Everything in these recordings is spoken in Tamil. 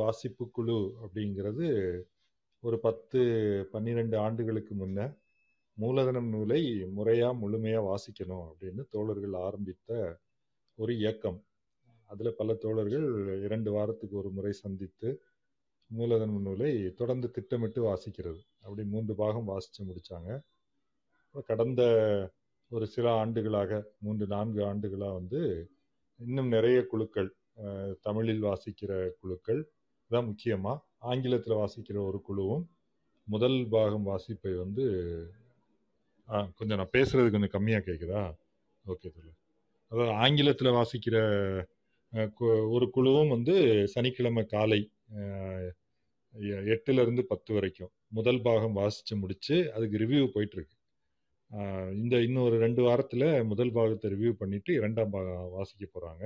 வாசிப்பு குழு அப்படிங்கிறது ஒரு பத்து பன்னிரெண்டு ஆண்டுகளுக்கு முன்ன மூலதனம் நூலை முறையா முழுமையா வாசிக்கணும் அப்படின்னு தோழர்கள் ஆரம்பித்த ஒரு இயக்கம். அதுல பல தோழர்கள் இரண்டு வாரத்துக்கு ஒரு முறை சந்தித்து மூலதனம் நூலை தொடர்ந்து திட்டமிட்டு வாசிக்கிறது. அப்படி மூன்று பாகம் வாசிச்சு முடிச்சாங்க. கடந்த ஒரு சில ஆண்டுகளாக மூன்று நான்கு ஆண்டுகளாக வந்து இன்னும் நிறைய குழுக்கள் தமிழில் வாசிக்கிற குழுக்கள் தான் முக்கியமாக ஆங்கிலத்தில் வாசிக்கிற ஒரு குழுவும் முதல் பாகம் வாசிப்பை வந்து ஆ, கொஞ்சம் நான் பேசுகிறது கொஞ்சம் கம்மியாக கேட்குதா ஓகே சொல்லு அதாவது ஆங்கிலத்தில் வாசிக்கிற கு- ஒரு குழுவும் வந்து சனிக்கிழமை காலை எட்டுலேருந்து எ- பத்து வரைக்கும். முதல் பாகம் வாசித்து முடித்து அதுக்கு ரிவ்யூ போயிட்டுருக்கு. இந்த இன்னும் ஒரு ரெண்டு வாரத்தில் முதல் பாகத்தை ரிவ்யூ பண்ணிவிட்டு இரண்டாம் பாகம் வாசிக்க போகிறாங்க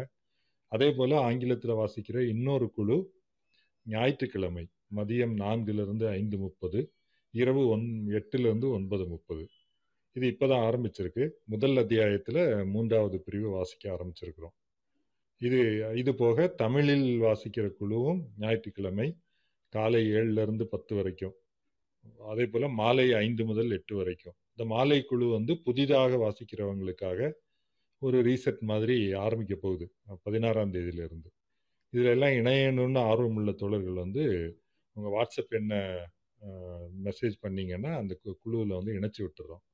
அதே போல் ஆங்கிலத்தில் வாசிக்கிற இன்னொரு குழு ஞாயிற்றுக்கிழமை மதியம் நான்கிலிருந்து ஐந்து முப்பது இரவு ஒன் எட்டுலேருந்து ஒன்பது முப்பது. இது இப்பதான் ஆரம்பிச்சிருக்கு. முதல் அத்தியாயத்தில் மூன்றாவது பிரிவு வாசிக்க ஆரம்பிச்சிருக்கிறோம். இது இது போக தமிழில் வாசிக்கிற குழுவும் ஞாயிற்றுக்கிழமை காலை ஏழுலேருந்து பத்து வரைக்கும். அதே போல் மாலை ஐந்து முதல் எட்டு வரைக்கும். இந்த மாலை குழு வந்து புதிதாக வாசிக்கிறவங்களுக்காக ஒரு ரீசெட் மாதிரி ஆரம்பிக்க போகுது. பதினாறாம் தேதியிலிருந்து. இதில் எல்லாம் இணையணும்னு ஆர்வம் உள்ள தோழர்கள் வந்து உங்கள் வாட்ஸ்அப் என்ன மெசேஜ் பண்ணிங்கன்னா அந்த கு- வந்து இணைச்சி விட்டுறோம்.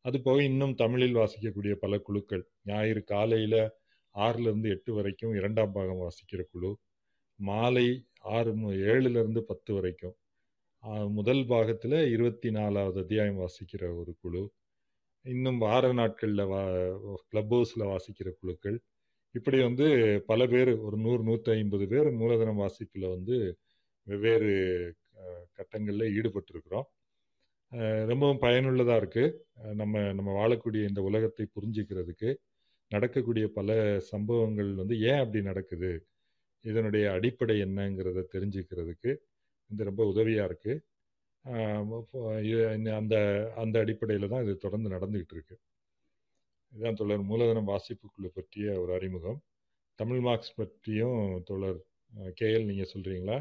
அது போக இன்னும் தமிழில் வாசிக்கக்கூடிய பல குழுக்கள். ஞாயிறு காலையில் ஆறுலேருந்து எட்டு வரைக்கும் இரண்டாம் பாகம் வாசிக்கிற குழு. மாலை ஆறு ஏழுலேருந்து பத்து வரைக்கும். முதல் பாகத்தில் இருபத்தி நாலாவது அத்தியாயம் வாசிக்கிற ஒரு குழு. இன்னும் வார நாட்களில் வா கிளப் ஹவுஸில் வாசிக்கிற குழுக்கள். இப்படி வந்து பல பேர் ஒரு நூறு நூற்றி ஐம்பது பேர் மூலதனம் வாசிப்பில் வந்து வெவ்வேறு கட்டங்களில் ஈடுபட்டிருக்கிறோம். ரொம்பவும் பயனுள்ளதாக இருக்குது நம்ம நம்ம வாழக்கூடிய இந்த உலகத்தை புரிஞ்சுக்கிறதுக்கு நடக்கக்கூடிய பல சம்பவங்கள் வந்து ஏன் அப்படி நடக்குது? இதனுடைய அடிப்படை என்னங்கிறத தெரிஞ்சுக்கிறதுக்கு இது ரொம்ப உதவியாக இருக்குது அந்த அந்த அடிப்படையில் தான் இது தொடர்ந்து நடந்துக்கிட்டு இருக்கு. இதுதான் தொடர். மூலதனம் வாசிப்பு குழு பற்றிய ஒரு அறிமுகம். தமிழ் மார்க்ஸ் பற்றியும் தொடர். கேஎல் நீங்கள் சொல்கிறீங்களா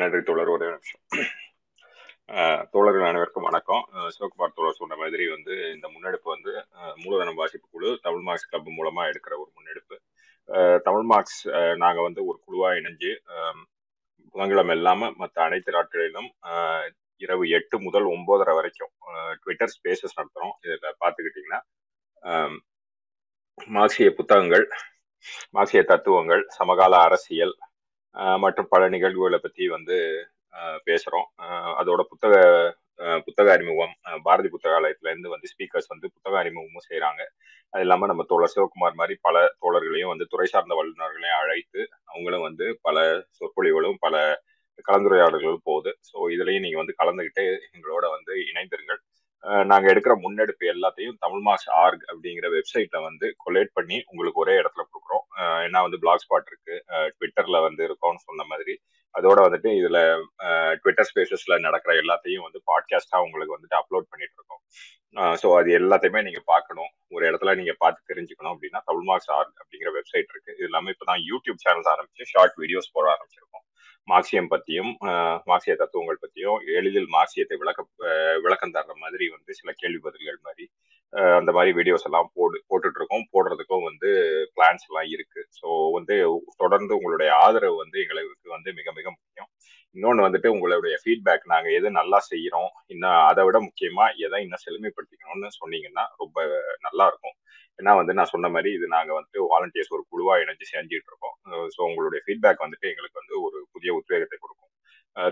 நன்றி தோழர் ஒரே நிமிஷம். தோழர்கள் அனைவருக்கும் வணக்கம். சிவகுமார் தோழர் சொன்ன மாதிரி வந்து இந்த முன்னெடுப்பு வந்து மூலதனம் வாசிப்பு குழு தமிழ் மார்க்ஸ் கிளப் மூலமா எடுக்கிற ஒரு முன்னெடுப்பு. தமிழ் மார்க்ஸ் நாங்கள் வந்து ஒரு குழுவாக இணைஞ்சு புதன்கிழமை இல்லாமல் மற்ற அனைத்து நாட்களிலும் இரவு எட்டு முதல் ஒன்பதரை வரைக்கும் ட்விட்டர் ஸ்பேசஸ் நடத்துகிறோம் இதில் பார்த்துக்கிட்டிங்கன்னா மார்க்சிய புத்தகங்கள் மார்க்சிய தத்துவங்கள் சமகால அரசியல் மற்றும் பல நிகழ்வுகளை பற்றி வந்து பேசுகிறோம் அதோட புத்தக புத்தக அறிமுகம் பாரதி புத்தகாலயத்துலேருந்து வந்து ஸ்பீக்கர்ஸ் வந்து புத்தக அறிமுகமும் செய்கிறாங்க அது இல்லாமல் நம்ம தோழர் சிவகுமார் மாதிரி பல தோழர்களையும் வந்து துறை சார்ந்த வல்லுநர்களையும் அழைத்து அவங்களும் வந்து பல சொற்பொழிவுகளும் பல கலந்துரையாடல்களும் போகுது. ஸோ இதுலயும் நீங்க வந்து கலந்துகிட்டு எங்களோட வந்து இணைந்திருங்கள். நாங்கள் எடுக்கிற முன்னெடுப்பு எல்லாத்தையும் தமிழ் மாஸ் ஆர்க் அப்படிங்கிற வெப்சைட்ல வந்து கொலேட் பண்ணி உங்களுக்கு ஒரே இடத்துல கொடுக்குறோம். ஏன்னா வந்து பிளாக் ஸ்பாட் இருக்கு. ட்விட்டரில் ட்விட்டர்ல வந்து இருக்கோம்னு சொன்ன மாதிரி. அதோட வந்துட்டு இதுல ட்விட்டர் ஸ்பேசஸ்ல நடக்கிற எல்லாத்தையும் வந்து பாட்காஸ்டா உங்களுக்கு வந்துட்டு அப்லோட் பண்ணிட்டு இருக்கோம். ஸோ அது எல்லாத்தையுமே நீங்க பார்க்கணும். ஒரு இடத்துல நீங்க பார்த்து தெரிஞ்சுக்கணும் அப்படின்னா தமிழ் மார்க்ஸ் ஆர்க் அப்படிங்கிற வெப்சைட் இருக்கு. இது இப்போ தான் யூடியூப் சேனல்ஸ் ஆரம்பிச்சு ஷார்ட் வீடியோஸ் போட ஆரம்பிச்சிருக்கோம். மார்க்சியம் பற்றியும் மார்க்சிய தத்துவங்கள் பற்றியும் எளிதில் மார்க்சியத்தை விளக்க விளக்கம் தர்ற மாதிரி வந்து சில கேள்வி பதில்கள் மாதிரி அந்த மாதிரி வீடியோஸ் எல்லாம் போடு போட்டுட்டு இருக்கோம் போடுறதுக்கும் வந்து பிளான்ஸ் எல்லாம் இருக்கு. ஸோ வந்து தொடர்ந்து உங்களுடைய ஆதரவு வந்து எங்களுக்கு வந்து மிக மிக முக்கியம். இன்னொன்று வந்துட்டு உங்களுடைய ஃபீட்பேக் நாங்கள் எது நல்லா செய்கிறோம் இன்னும் அதை விட முக்கியமாக எதை இன்னும் செழுமைப்படுத்திக்கணும்னு சொன்னீங்கன்னா ரொம்ப நல்லா இருக்கும். ஏன்னா வந்து நான் சொன்ன மாதிரி இது நாங்கள் வந்துட்டு வாலண்டியர்ஸ் ஒரு குழுவாக இணைஞ்சு செஞ்சுட்டு இருக்கோம் ஸோ உங்களுடைய ஃபீட்பேக் வந்துட்டு எங்களுக்கு வந்து ஒரு புதிய உத்வேகத்தை கொடுக்கும்.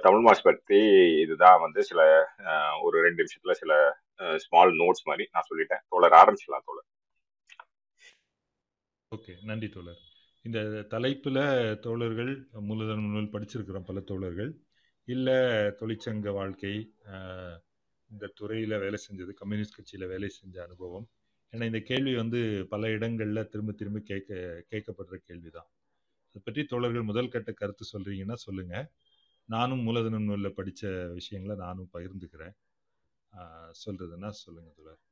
தமிழ் மாஸ் பற்றி இதுதான் வந்து சில ஒரு ரெண்டு நிமிஷத்துல சில ஸ்மால் நோட்ஸ் மாதிரி நான் சொல்லிட்டேன். தோழர் ஆரம்பிச்சிடலாம் தோழர். ஓகே நன்றி தோழர். இந்த தலைப்பில் தோழர்கள் மூலதனம் நூல் படிச்சிருக்கிறோம் பல தோழர்கள் இல்லை தொழிற்சங்க வாழ்க்கை இந்த துறையில் வேலை செஞ்சது கம்யூனிஸ்ட் கட்சியில வேலை செஞ்ச அனுபவம் ஏன்னா இந்த கேள்வி வந்து பல இடங்களில் திரும்ப திரும்ப கேட்க கேட்கப்படுற கேள்விதான். அதை பற்றி தோழர்கள் முதல் கட்ட கருத்து சொல்கிறீங்கன்னா சொல்லுங்கள் நானும் மூலதன நூலில் படித்த விஷயங்களை நானும் பகிர்ந்துக்கிறேன். சொல்கிறதுன்னா சொல்லுங்கள் தோழர்.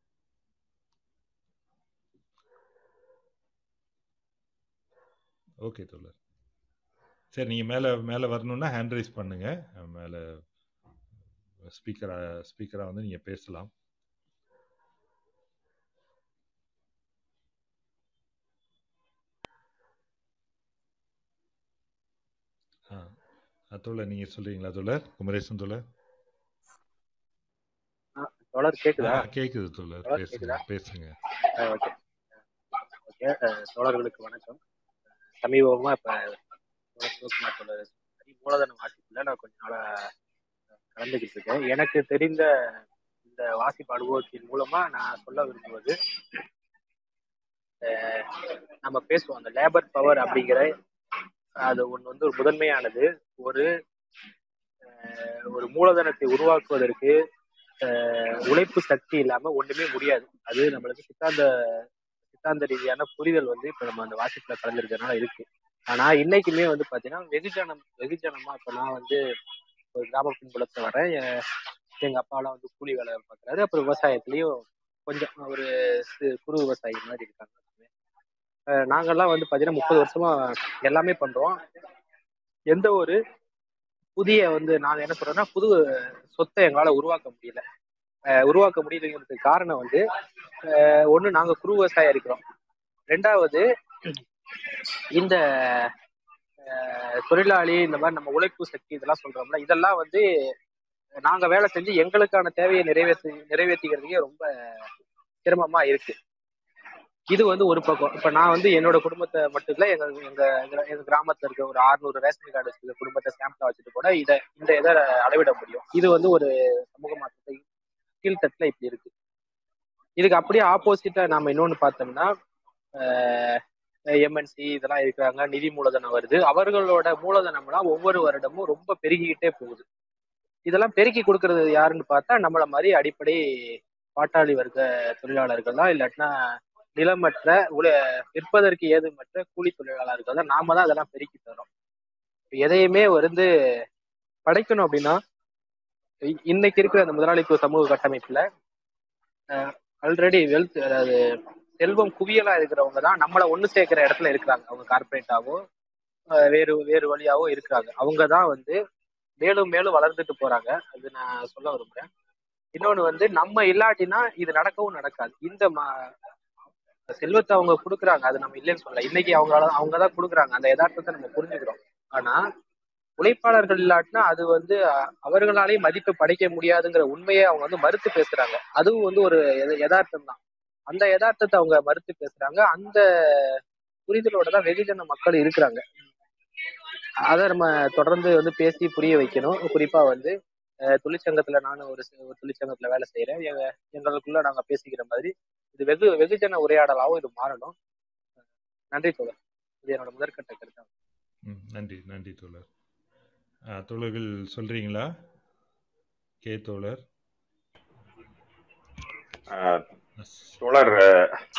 ஓகே தோழர். சரி நீங்கள் மேலே மேலே வரணுன்னா ஹேண்ட் ரைஸ் பண்ணுங்கள் மேலே ஸ்பீக்கராக ஸ்பீக்கராக வந்து நீங்கள் பேசலாம். ஆ தோழர் நீங்கள் சொல்கிறீங்களா தோழர்? குமரேசன் தோழர்? தோழர் கேக்குதா? கேட்குது தோழர். பேசுங்க கேக்குதா? பேசுங்க. தோழர்களுக்கு வணக்கம். சமீபமாக இப்போ சிவகுமார் தோழர் மூலதன வாசிப்பில் நான் கொஞ்ச நாளா கலந்துக்கிட்டு இருக்கேன். எனக்கு தெரிந்த இந்த வாசிப்பு அனுபவத்தின் மூலமா நான் சொல்ல விரும்புவது நம்ம பேசுவோம் அந்த லேபர் பவர் அப்படிங்கிற அது ஒன்று வந்து ஒரு முதன்மையானது. ஒரு ஒரு மூலதனத்தை உருவாக்குவதற்கு உழைப்பு சக்தி இல்லாம ஒண்ணுமே முடியாது. அது நம்மளுக்கு சித்தாந்த சித்தாந்த ரீதியான புரிதல் வந்து இப்ப நம்ம அந்த வாசிப்புல கலந்துருக்கறதுனால இருக்கு. ஆனா இன்னைக்குமே வந்து பாத்தீங்கன்னா வெகுஜனம் வெகுஜனமா இப்ப நான் வந்து ஒரு கிராம பின்புலத்துல வரேன் எ- எங்க அப்பாலாம் வந்து கூலி வேலை பார்க்குறாரு. அப்புறம் விவசாயத்துலயும் கொஞ்சம் ஒரு குறு விவசாயி மாதிரி இருக்காங்க. நாங்கள்லாம் வந்து பார்த்தீங்கன்னா முப்பது வருஷமா எல்லாமே பண்றோம். எந்த ஒரு புதிய வந்து நாங்க என்ன சொல்றோம்னா புது சொத்தை எங்களால் உருவாக்க முடியல. உருவாக்க முடியலைங்கிறதுக்கு காரணம் வந்து ஒன்று நாங்கள் குரு விவசாயம் இருக்கிறோம் ரெண்டாவது இந்த தொழிலாளி இந்த மாதிரி நம்ம உழைப்பு சக்தி இதெல்லாம் சொல்றோம்ல இதெல்லாம் வந்து நாங்க வேலை செஞ்சு எங்களுக்கான தேவையை நிறைவேற்றி நிறைவேற்றிக்கிறதுக்கே ரொம்ப சிரமமா இருக்கு. இது வந்து ஒரு பக்கம். இப்ப நான் வந்து என்னோட குடும்பத்தை மட்டும் இல்ல எங்க எங்க எங்க- கிராமத்துல இருக்க ஒரு 600 ரேஷன் கார்டு வச்சிருக்க குடும்பத்தை சாம்பிளா வச்சுட்டு கூட இதை இந்த இதை அளவிட முடியும். இது வந்து ஒரு சமூக மாற்றத்தை கீழ்த்தட்டுல இப்படி இருக்கு. இதுக்கு அப்படியே ஆப்போசிட்டா நாம இன்னொன்னு பார்த்தோம்னா எம்என்சி இதெல்லாம் இருக்கிறாங்க நிதி மூலதனம் வருது. அவர்களோட மூலதனம்லாம் ஒவ்வொரு வருடமும் ரொம்ப பெருகிக்கிட்டே போகுது. இதெல்லாம் பெருக்கி கொடுக்கறது யாருன்னு பார்த்தா நம்மள மாதிரி அடிப்படை பாட்டாளி வர்க்க தொழிலாளர்கள் தான் இல்லாட்டினா நிலமற்ற உல விற்பதற்கு ஏதுமற்ற கூலி தொழிலாளர்கள் தான் நாம தான் அதெல்லாம் பெருக்கி தரோம் எதையுமே வந்து படைக்கணும் அப்படின்னா இன்னைக்கு இருக்கிற அந்த முதலாளித்துவ சமூக கட்டமைப்புல ஆல்ரெடி வெல்த் அதாவது செல்வம் குவியலா இருக்கிறவங்க தான் நம்மளை ஒண்ணு சேர்க்கிற இடத்துல இருக்கிறாங்க. அவங்க கார்பரேட்டாவோ வேறு வேறு வழியாவோ இருக்கிறாங்க. அவங்க தான் வந்து மேலும் மேலும் வளர்ந்துட்டு போறாங்க. அது நான் சொல்ல விரும்புறேன். இன்னொன்னு வந்து நம்ம இல்லாட்டினா இது நடக்கவும் நடக்காது. இந்த செல்வத்தை அவங்க கொடுக்குறாங்க. அது நம்ம இல்லைன்னு சொல்லல. இன்னைக்கு அவங்களால அவங்க தான் கொடுக்குறாங்க. அந்த யதார்த்தத்தை நம்ம புரிஞ்சுக்கிறோம். ஆனா உழைப்பாளர்கள் இல்லாட்டினா அது வந்து அவர்களாலேயே மதிப்பு படைக்க முடியாதுங்கிற உண்மையை அவங்க வந்து மறுத்து பேசுறாங்க. அதுவும் வந்து ஒரு யதார்த்தம் தான். அந்த யதார்த்தத்தை அவங்க மறுத்து பேசுறாங்க. அந்த புரிதலோட தான் வெகுஜன மக்கள் இருக்கிறாங்க. அதை நம்ம தொடர்ந்து வந்து பேசி புரிய வைக்கணும். குறிப்பா வந்து தொழிற்சங்கத்துல நானும் ஒரு தொழிற்சங்கத்துல வேலை செய்யறேன் எங்க எங்களுக்குள்ள நாங்க பேசிக்கிற மாதிரி இது வெகு வெகுஜன உரையாடலாவும் இது மாறணும். நன்றி தோழர். இது என்னோட முதற்கட்ட கருத்து. ம் நன்றி நன்றி தோழர். தோழர்கள் சொல்கிறீங்களா கே தோழர். ஆஹ் தோழர்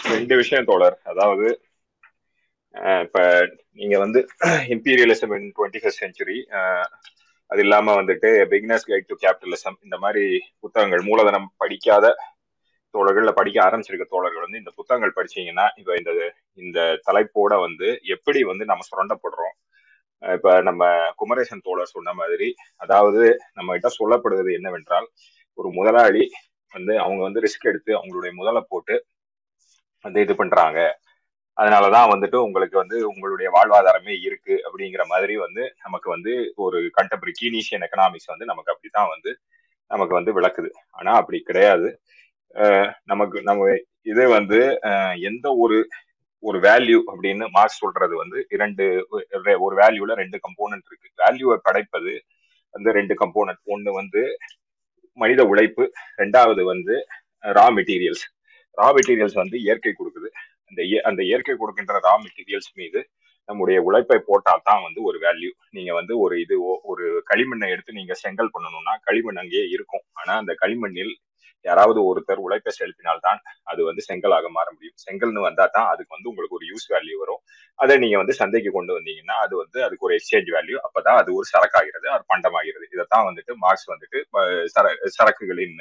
ரெண்டு விஷயம் தோழர். அதாவது இப்ப நீங்க வந்து imperialism in twenty first century அது இல்லாம வந்துட்டு பிகினர்ஸ் கைட் டு கேபிட்டலிசம் இந்த மாதிரி புத்தகங்கள் மூலதனம் படிக்காத தோழர்கள்ல படிக்க ஆரம்பிச்சிருக்க தோழர்கள் வந்து இந்த புத்தகங்கள் படிச்சீங்கன்னா இப்ப இந்த இந்த தலைப்போட வந்து எப்படி வந்து நம்ம சுரண்டப்படுறோம்? இப்ப நம்ம குமரேசன் தோழர் சொன்ன மாதிரி அதாவது நம்ம கிட்ட சொல்லப்படுவது என்னவென்றால் ஒரு முதலாளி வந்து அவங்க வந்து ரிஸ்க் எடுத்து அவங்களுடைய முதலை போட்டு வந்து இது பண்றாங்க. அதனாலதான் வந்துட்டு உங்களுக்கு வந்து உங்களுடைய வாழ்வாதாரமே இருக்கு அப்படிங்கிற மாதிரி வந்து நமக்கு வந்து ஒரு கண்டெம்பரரி கீனீஷியன் எக்கனாமிக்ஸ் வந்து நமக்கு அப்படிதான் வந்து நமக்கு வந்து விளக்குது. ஆனா அப்படி கிடையாது. நமக்கு நம்ம இது வந்து எந்த ஒரு ஒரு வேல்யூ அப்படின்னு மார்க்ஸ் சொல்றது வந்து இரண்டு ஒரு- வேல்யூல ரெண்டு கம்போனன்ட் இருக்கு. வேல்யூவை படைப்பது வந்து ரெண்டு கம்போனன்ட் ஒன்று வந்து மனித உழைப்பு ரெண்டாவது வந்து ரா மெட்டீரியல்ஸ் ரா மெட்டீரியல்ஸ் வந்து இயற்கை கொடுக்குது. அந்த இய- அந்த இயற்கை கொடுக்கின்ற ரா மெட்டீரியல்ஸ் மீது நம்முடைய உழைப்பை போட்டால் தான் வந்து ஒரு வேல்யூ நீங்க வந்து ஒரு இது ஒரு களிமண்ணை எடுத்து நீங்க செங்கல் பண்ணணும்னா களிமண் அங்கேயே இருக்கும். ஆனா அந்த களிமண்ணில் யாராவது ஒருத்தர் உழைப்பை செலுத்தினால்தான் அது வந்து செங்கலாக மாற முடியும். செங்கல்னு வந்தா தான் அதுக்கு வந்து உங்களுக்கு ஒரு யூஸ் வேல்யூ வரும். அதை நீங்க வந்து சந்தைக்கு கொண்டு வந்தீங்கன்னா அது வந்து அதுக்கு ஒரு எக்ஸ்சேஞ்ச் வேல்யூ அப்பதான் அது ஒரு சரக்காகிறது அது பண்டமாகிறது. இதைத்தான் வந்துட்டு மார்க்ஸ் வந்துட்டு சர- சரக்குகளின்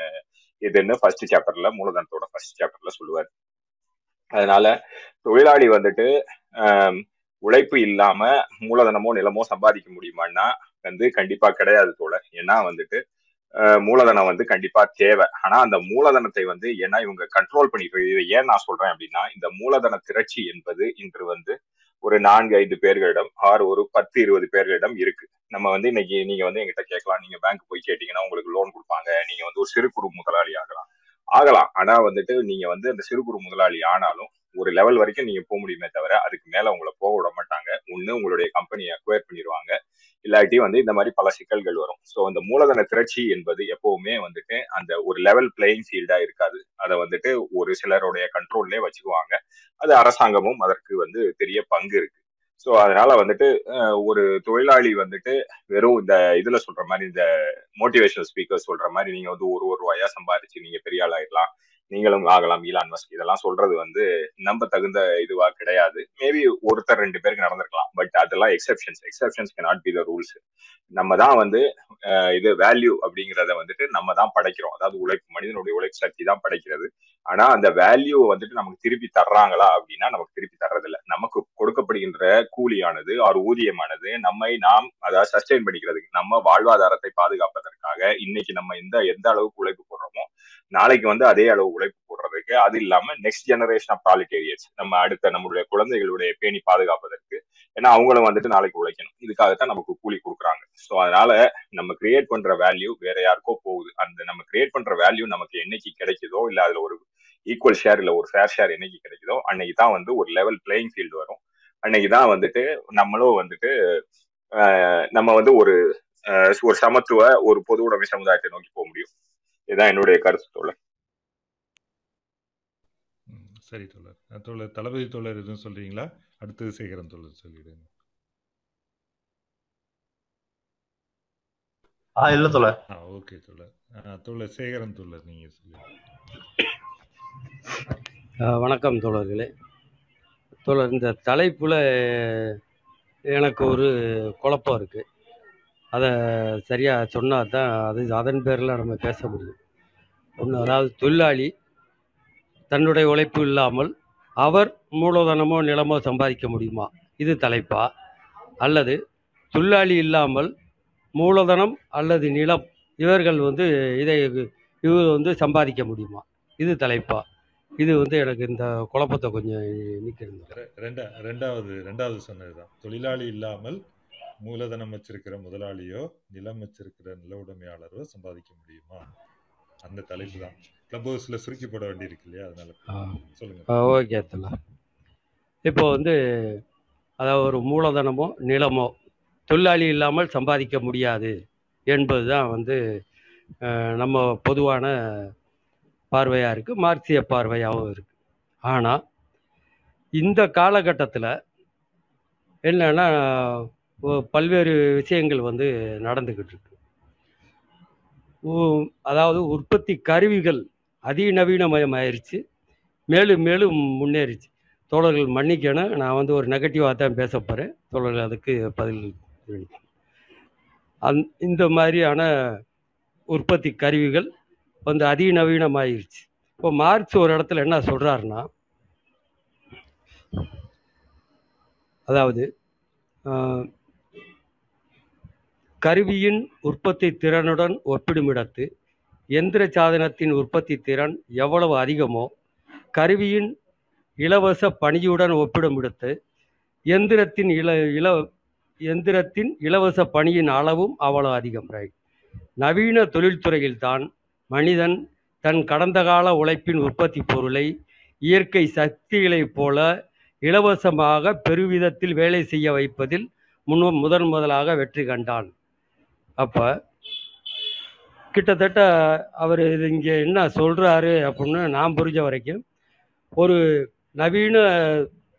இதுன்னு ஃபர்ஸ்ட் சாப்டர்ல மூலதனத்தோட ஃபர்ஸ்ட் சாப்டர்ல சொல்லுவார். அதனால தொழிலாளி வந்துட்டு உழைப்பு இல்லாம மூலதனமோ நிலமோ சம்பாதிக்க முடியுமான்னா வந்து கண்டிப்பா கிடையாது தோழர். ஏன்னா வந்துட்டு மூலதனம் வந்து கண்டிப்பா தேவை. ஆனா அந்த மூலதனத்தை வந்து ஏன்னா இவங்க கண்ட்ரோல் பண்ணிட்டு இதை ஏன் நான் சொல்றேன் அப்படின்னா இந்த மூலதன திரட்சி என்பது இன்று வந்து ஒரு நான்கு ஐந்து பேர்களிடம் ஆறு ஒரு பத்து இருபது பேர்களிடம் இருக்கு. நம்ம வந்து இன்னைக்கு நீங்க வந்து எங்கிட்ட கேட்கலாம். நீங்க பேங்க் போய் கேட்டீங்கன்னா உங்களுக்கு லோன் கொடுப்பாங்க. நீங்க வந்து ஒரு சிறு குறு முதலாளி ஆகலாம். ஆகலாம். ஆனா வந்துட்டு நீங்க வந்து அந்த சிறு குறு முதலாளி ஆனாலும் ஒரு லெவல் வரைக்கும் நீங்க போக முடியுமே தவிர அதுக்கு மேல உங்களை போக விட மாட்டாங்க. ஒண்ணு உங்களுடைய கம்பெனியை அக்வயர் பண்ணிடுவாங்க இல்லாட்டி வந்து இந்த மாதிரி பல சிக்கல்கள் வரும். ஸோ அந்த மூலதன திரட்சி என்பது எப்பவுமே வந்துட்டு அந்த ஒரு லெவல் பிளேயிங் ஃபீல்டா இருக்காது. அதை வந்துட்டு ஒரு சிலருடைய கண்ட்ரோல்லே வச்சுக்குவாங்க. அது அரசாங்கமும் அதற்கு வந்து பெரிய பங்கு இருக்கு. ஸோ அதனால வந்துட்டு ஒரு தொழிலாளி வந்துட்டு வெறும் இந்த இதுல சொல்ற மாதிரி இந்த மோட்டிவேஷனல் ஸ்பீக்கர் சொல்ற மாதிரி நீங்க வந்து ஒரு ஒரு ரூபாயா சம்பாதிச்சு நீங்க பெரிய ஆளாயிடலாம் நீங்களும் ஆகலாம் ஈலான் மஸ்க். இதெல்லாம் சொல்றது வந்து நம்ப தகுந்த இதுவா கிடையாது. மேபி ஒருத்தர் ரெண்டு பேருக்கு நடந்திருக்கலாம். பட் அதெல்லாம் exceptions exceptions not be the rules நம்ம தான் வந்து இது வேல்யூ அப்படிங்கிறத வந்துட்டு நம்ம தான் படைக்கிறோம். அதாவது உழைப்பு மனிதனுடைய உழைப்பு சக்தி தான் படைக்கிறது. ஆனா அந்த வேல்யூ வந்துட்டு நமக்கு திருப்பி தர்றாங்களா அப்படின்னா நமக்கு திருப்பி தர்றதில்ல. நமக்கு கொடுக்கப்படுகின்ற கூலியானது ஆறு ஊதியமானது நம்மை நாம் அதாவது சஸ்டெயின் பண்ணிக்கிறதுக்கு நம்ம வாழ்வாதாரத்தை பாதுகாப்பதற்காக இன்னைக்கு நம்ம எந்த எந்த அளவுக்கு உழைப்பு போடுறோமோ நாளைக்கு வந்து அதே அளவு உழைப்பு போடுறதுக்கு. அது இல்லாம நெக்ஸ்ட் ஜெனரேஷன் ஆஃப் ப்ராலிட்டேரியட்ஸ் நம்ம அடுத்த நம்மளுடைய குழந்தைகளுடைய பேணி பாதுகாப்பதற்கு. ஏன்னா அவங்களும் வந்துட்டு நாளைக்கு உழைக்கணும். இதுக்காகத்தான் நமக்கு கூலி கொடுக்குறாங்க. ஸோ அதனால நம்ம கிரியேட் பண்ற வேல்யூ வேற யாருக்கோ போகுது. அந்த நம்ம கிரியேட் பண்ற வேல்யூ நமக்கு என்னைக்கு கிடைக்குதோ இல்ல அதுல ஒரு ஈக்குவல் ஷேர் இல்ல ஒரு ஃபேர் ஷேர் என்னைக்கு கிடைக்குதோ அன்னைக்கு தான் வந்து ஒரு லெவல் பிளேயிங் ஃபீல்டு வரும். அன்னைக்கு தான் வந்துட்டு நம்மளும் வந்துட்டு நம்ம வந்து ஒரு ஒரு சமத்துவ ஒரு பொது உடைமை சமுதாயத்தை நோக்கி போக முடியும். இதுதான் என்னுடைய கருத்து தோழர். சரி தோழர். தோழர் தளபதி தோழர் எதுவும் சொல்றீங்களா? அடுத்தது சேகரன் தோழர் சொல்லிடுங்க. ஆ இல்ல தோல ஆ ஓகே தோழர். தோழர் சேகரன் தோழர் நீங்க சொல்லுங்க. வணக்கம் தோழர்களே. தோழர் இந்த தலைப்பில் எனக்கு ஒரு குழப்பம் இருக்குது அதை சரியாக சொன்னால் தான் அது அதன் பேரில் நம்ம பேச முடியும். ஒன்று அதாவது தொழிலாளி தன்னுடைய உழைப்பு இல்லாமல் அவர் மூலதனமோ நிலமோ சம்பாதிக்க முடியுமா? இது தலைப்பா? அல்லது தொழிலாளி இல்லாமல் மூலதனம் அல்லது நிலம் இவர்கள் வந்து இதை இவர் வந்து சம்பாதிக்க முடியுமா? இது தலைப்பா? இது வந்து எனக்கு இந்த குழப்பத்தை கொஞ்சம் நீக்கிருந்தேன் ரெண்டா ரெண்டாவது ரெண்டாவது சொன்னதுதான். தொழிலாளி இல்லாமல் மூலதனம் வச்சிருக்கிற முதலாளியோ நிலம் வச்சிருக்கிற நில உடைமையாளரோ சம்பாதிக்க முடியுமா? அந்த தலைப்பு தான் கிளப் ஹவுஸ்ல சுருக்கி போட வேண்டியிருக்கு இல்லையா? அதனால சொல்லுங்க. ஓகே தல இப்போ வந்து அதாவது ஒரு மூலதனமோ நிலமோ தொழிலாளி இல்லாமல் சம்பாதிக்க முடியாது என்பது தான் வந்து நம்ம பொதுவான பார்வையாக இருக்குது மார்க்சிய பார்வையாகவும் இருக்குது ஆனால் இந்த காலகட்டத்தில் என்னன்னா பல்வேறு விஷயங்கள் வந்து நடந்துக்கிட்டு இருக்கு. அதாவது உற்பத்தி கருவிகள் அதிநவீனமயமாயிருச்சு. மேலும் மேலும் முன்னேறிச்சு. தோழர்கள் மன்னிக்கணும். நான் வந்து ஒரு நெகட்டிவாக தான் பேச போகிறேன் தோழர்கள் அதுக்கு பதில் அந் இந்த மாதிரியான உற்பத்தி கருவிகள் வந்து அதிநவீனமாயிருச்சு. இப்போ மார்க்ஸ் ஒரு இடத்துல என்ன சொல்கிறாருன்னா அதாவது கருவியின் உற்பத்தி திறனுடன் ஒப்பிடுமிடத்து எந்திர சாதனத்தின் உற்பத்தி திறன் எவ்வளவு அதிகமோ கருவியின் இலவச பணியுடன் ஒப்பிடுமிடத்து எந்திரத்தின் இல இல எந்திரத்தின் இலவச பணியின் அளவும் அவ்வளவு அதிகம். ரைட் நவீன தொழில்துறையில்தான் மனிதன் தன் கடந்த கால உழைப்பின் உற்பத்தி பொருளை இயற்கை சக்திகளைப் போல இலவசமாக பெருவிதத்தில் வேலை செய்ய வைப்பதில் முன் முதன் முதலாக வெற்றி கண்டான். அப்போ கிட்டத்தட்ட அவர் இது இங்கே என்ன சொல்கிறாரு அப்படின்னு நான் புரிஞ்ச வரைக்கும் ஒரு நவீன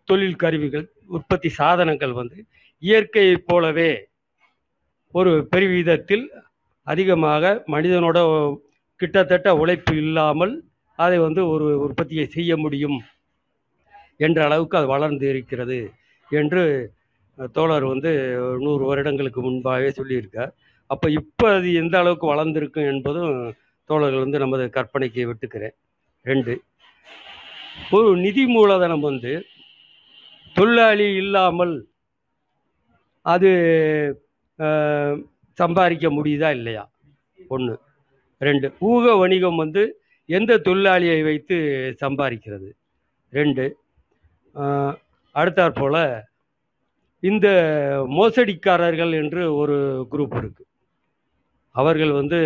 தொழில் கருவிகள் உற்பத்தி சாதனங்கள் வந்து இயற்கையைப் போலவே ஒரு பெருவிதத்தில் அதிகமாக மனிதனோட கிட்டத்தட்ட உழைப்பு இல்லாமல் அதை வந்து ஒரு உற்பத்தியை செய்ய முடியும் என்ற அளவுக்கு அது வளர்ந்து இருக்கிறது என்று தோழர் வந்து நூறு வருடங்களுக்கு முன்பாகவே சொல்லியிருக்கார். அப்போ இப்போ அது எந்த அளவுக்கு வளர்ந்துருக்கும் என்பதும் தோழர்கள் வந்து நமது கற்பனைக்கு விட்டுக்கிறேன். ரெண்டு ஒரு நிதி மூலதனம் வந்து தொழிலாளி இல்லாமல் அது சம்பாதிக்க முடியுதா இல்லையா? ஒன்று ரெண்டு ஊக வணிகம் வந்து எந்த தொழிலாளியை வைத்து சம்பாதிக்கிறது? ரெண்டு அடுத்தாற் போல் இந்த மோசடிக்காரர்கள் என்று ஒரு குரூப் இருக்குது அவர்கள் வந்து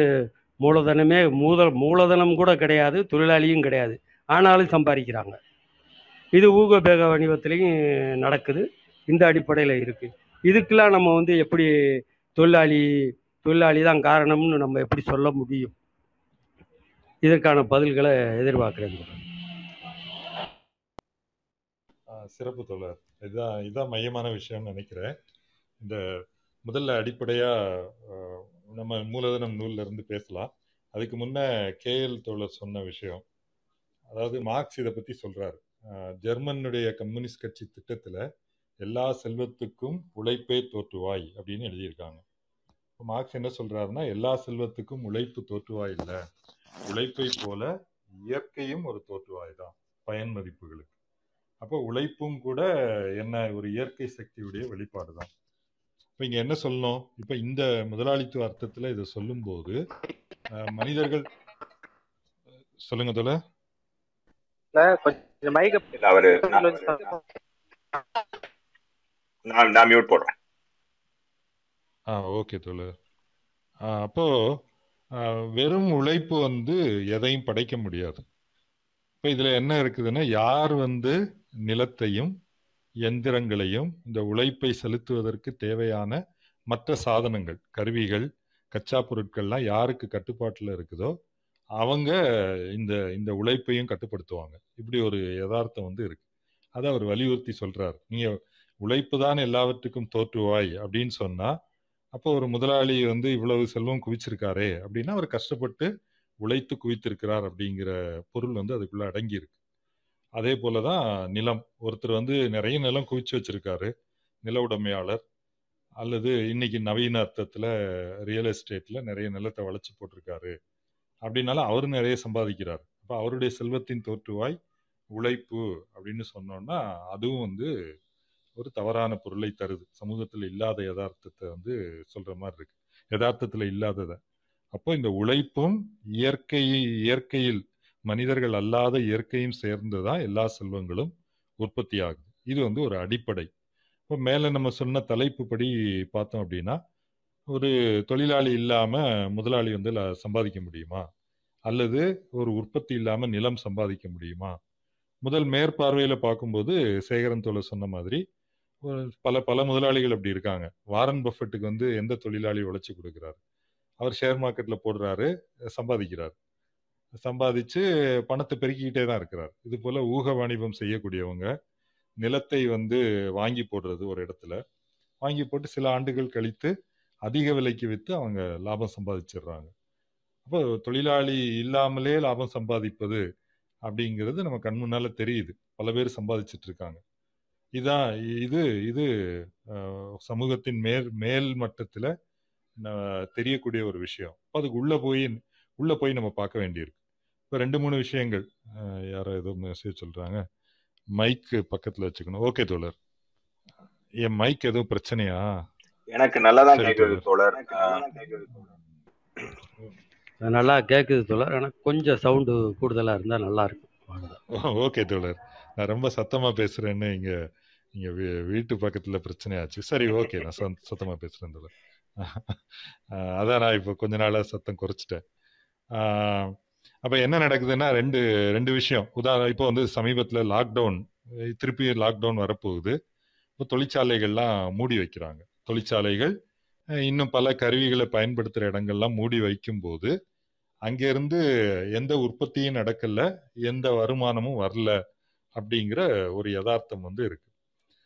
மூலதனமே மூத மூலதனம் கூட கிடையாது தொழிலாளியும் கிடையாது. ஆனாலும் சம்பாதிக்கிறாங்க. இது ஊக பேக வணிகத்திலையும் நடக்குது. இந்த அடிப்படையில் இருக்குது இதுக்கெல்லாம் நம்ம வந்து எப்படி தொழிலாளி தொழிலாளி தான் காரணம்னு நம்ம எப்படி சொல்ல முடியும்? இதற்கான பதில்களை எதிர்பார்க்குறேங்க சிறப்பு தோழர். இதுதான் இதுதான் மையமான விஷயம்னு நினைக்கிறேன். இந்த முதல்ல அடிப்படையாக நம்ம மூலதனம் நூல்ல இருந்து பேசலாம். அதுக்கு முன்ன கேஎல் தோழர் சொன்ன விஷயம். அதாவது மார்க்ஸ் இதை பத்தி சொல்றாரு. ஜெர்மனுடைய கம்யூனிஸ்ட் கட்சி திட்டத்துல எல்லா செல்வத்துக்கும் உழைப்பே தோற்றுவாய் அப்படின்னு எழுதியிருக்காங்க. மார்க்ஸ் என்ன சொல்றாருன்னா எல்லா செல்வத்துக்கும் உழைப்பு தோற்றுவாய் இல்லை. உழைப்பை போல இயற்கையும் ஒரு தோற்றுவாய் தான் பயன் மதிப்புகளுக்கு. அப்போ உழைப்பும் கூட என்ன ஒரு இயற்கை சக்தியுடைய வெளிப்பாடு தான். இப்போ இங்க என்ன சொல்லணும்? இப்போ இந்த முதலாளித்துவ அர்த்தத்துல இதை சொல்லும்போது மனிதர்கள் சொல்லுங்க தோல அவரு நான் மியூட் போடுறேன். ஆ ஓகே தோழர் அப்போ வெறும் உழைப்பு வந்து எதையும் படைக்க முடியாது. இப்போ இதுல என்ன இருக்குதுன்னா யார் வந்து நிலத்தையும் எந்திரங்களையும் இந்த உழைப்பை செலுத்துவதற்கு தேவையான மற்ற சாதனங்கள் கருவிகள் கச்சா பொருட்கள்லாம் யாருக்கு கட்டுப்பாட்டில் இருக்குதோ அவங்க இந்த இந்த உழைப்பையும் கட்டுப்படுத்துவாங்க. இப்படி ஒரு யதார்த்தம் வந்து இருக்கு. அதை அவர் வலியுறுத்தி சொல்றார். நீங்க உழைப்பு தான் எல்லாவற்றுக்கும் தோற்றுவாய் அப்படின்னு சொன்னா அப்போ ஒரு முதலாளி வந்து இவ்வளவு செல்வம் குவிச்சிருக்காரே அப்படின்னா அவர் கஷ்டப்பட்டு உழைத்து குவித்திருக்கிறார் அப்படிங்கிற பொருள் வந்து அதுக்குள்ள அடங்கி இருக்கு அதே போலதான் நிலம். ஒருத்தர் வந்து நிறைய நிலம் குவிச்சு வச்சிருக்காரு நில உடைமையாளர். அல்லது இன்னைக்கு நவீன அர்த்தத்தில் ரியல் எஸ்டேட்டில் நிறைய நிலத்தை வளைச்சி போட்டிருக்காரு. அப்படின்னாலும் அவர் நிறைய சம்பாதிக்கிறார். அப்போ அவருடைய செல்வத்தின் தோற்றுவாய் உழைப்பு அப்படின்னு சொன்னோன்னா அதுவும் வந்து ஒரு தவறான பொருளை தருது. சமூகத்தில் இல்லாத யதார்த்தத்தை வந்து சொல்கிற மாதிரி இருக்கு. யதார்த்தத்தில் இல்லாததை. அப்போ இந்த உழைப்பும் இயற்கை இயற்கையில் மனிதர்கள் அல்லாத இயற்கையும் சேர்ந்து தான் எல்லா செல்வங்களும் உற்பத்தி ஆகுது இது வந்து ஒரு அடிப்படை. இப்போ மேலே நம்ம சொன்ன தலைப்பு படி பார்த்தோம் அப்படின்னா ஒரு தொழிலாளி இல்லாமல் முதலாளி வந்து சம்பாதிக்க முடியுமா? அல்லது ஒரு உற்பத்தி இல்லாமல் நிலம் சம்பாதிக்க முடியுமா? முதல் மேற்பார்வையில் பார்க்கும்போது சேகரன் தோலை சொன்ன மாதிரி ஒரு பல பல முதலாளிகள் அப்படி இருக்காங்க. வாரன் பஃபெட்டுக்கு வந்து எந்த தொழிலாளி உழைச்சி கொடுக்குறாரு? அவர் ஷேர் மார்க்கெட்டில் போடுறாரு சம்பாதிக்கிறார். சம்பாதிச்சு பணத்தை பெருக்கிக்கிட்டே தான் இருக்கிறார். இது போல ஊக வாணிபம் செய்யக்கூடியவங்க நிலத்தை வந்து வாங்கி போடுறது ஒரு இடத்துல. வாங்கி போட்டு சில ஆண்டுகள் கழித்து அதிக விலைக்கு விற்று அவங்க லாபம் சம்பாதிச்சிடுறாங்க. அப்போ தொழிலாளி இல்லாமலே லாபம் சம்பாதிப்பது அப்படிங்கிறது நம்ம கண் முன்னால தெரியுது. பல பேர் சம்பாதிச்சுட்டு இருக்காங்க. இதான் இது இது சமூகத்தின் மேல் மேல் மட்டத்தில் தெரியக்கூடிய ஒரு விஷயம். அதுக்கு உள்ளே போய் உள்ளே போய் நம்ம பார்க்க வேண்டியிருக்கு. இப்போ ரெண்டு மூணு விஷயங்கள் யாரோ ஏதோ மெசேஜ் சொல்றாங்க. மைக் பக்கத்துல வச்சுக்கணும். ஓகே தோழர். என் மைக் எதுவும் பிரச்சனையா? எனக்கு நல்லா தான் சரி கேக்குது தோழர். நல்லா கேட்குது தோழர். ஆனால் கொஞ்சம் சவுண்டு கூடுதலாக இருந்தால் நல்லா இருக்கும். ஓகே தோழர். நான் ரொம்ப சத்தமா பேசுறேன்னு இங்க இங்க வீ- வீட்டு பக்கத்துல பிரச்சனையாச்சு. சரி ஓகே நான் சத்த- சத்தமா பேசுறேன் தோழர். அதான் நான் இப்போ கொஞ்ச நாளா சத்தம் குறைச்சிட்டேன். அப்ப என்ன நடக்குதுன்னா ரெண்டு ரெண்டு விஷயம். உதாரணம் இப்போ வந்து சமீபத்துல லாக்டவுன் திருப்பி லாக்டவுன் வரப்போகுது. இப்போ தொழிற்சாலைகள்லாம் மூடி வைக்கிறாங்க. தொழிற்சாலைகள் இன்னும் பல கருவிகளை பயன்படுத்துகிற இடங்கள்லாம் மூடி வைக்கும்போது அங்கேருந்து எந்த உற்பத்தியும் நடக்கல எந்த வருமானமும் வரல அப்படிங்கிற ஒரு யதார்த்தம் வந்து இருக்கு.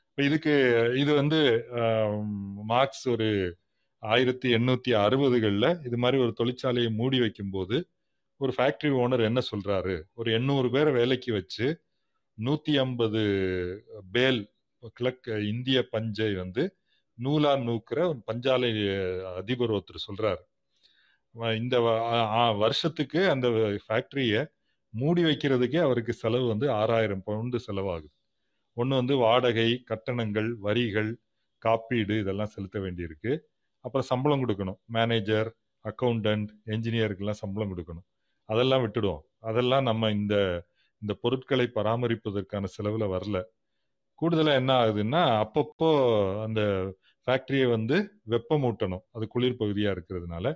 இப்போ இதுக்கு இது வந்து மார்க்ஸ் ஒரு ஆயிரத்தி எண்ணூற்றி அறுபதுகளில் இது மாதிரி ஒரு தொழிற்சாலையை மூடி வைக்கும்போது ஒரு ஃபேக்டரி ஓனர் என்ன சொல்றாரு? ஒரு எண்ணூறு பேரை வேலைக்கு வச்சு நூத்தி ஐம்பது பேல் கிழக்கு இந்திய பஞ்சை வந்து நூலா நூக்கிற பஞ்சாலை அதிபர் ஒருத்தர் சொல்றாரு. இந்த வருஷத்துக்கு அந்த ஃபேக்டரியை மூடி வைக்கிறதுக்கே அவருக்கு செலவு வந்து ஆறாயிரம் பவுண்டு செலவாகுது. ஒன்று வந்து வாடகை கட்டணங்கள் வரிகள் காப்பீடு இதெல்லாம் செலுத்த வேண்டியிருக்கு. அப்புறம் சம்பளம் கொடுக்கணும். மேனேஜர் அக்கௌண்டன்ட் என்ஜினியருக்கெல்லாம் சம்பளம் கொடுக்கணும். அதெல்லாம் விட்டுடுவோம். அதெல்லாம் நம்ம இந்த இந்த பொருட்களை பராமரிப்பதற்கான செலவுல வரல. கூடுதலாக என்ன ஆகுதுன்னா அப்பப்போ அந்த ஃபேக்ட்ரியை வந்து வெப்பமூட்டணும் அது குளிர் பகுதியாக இருக்கிறதுனால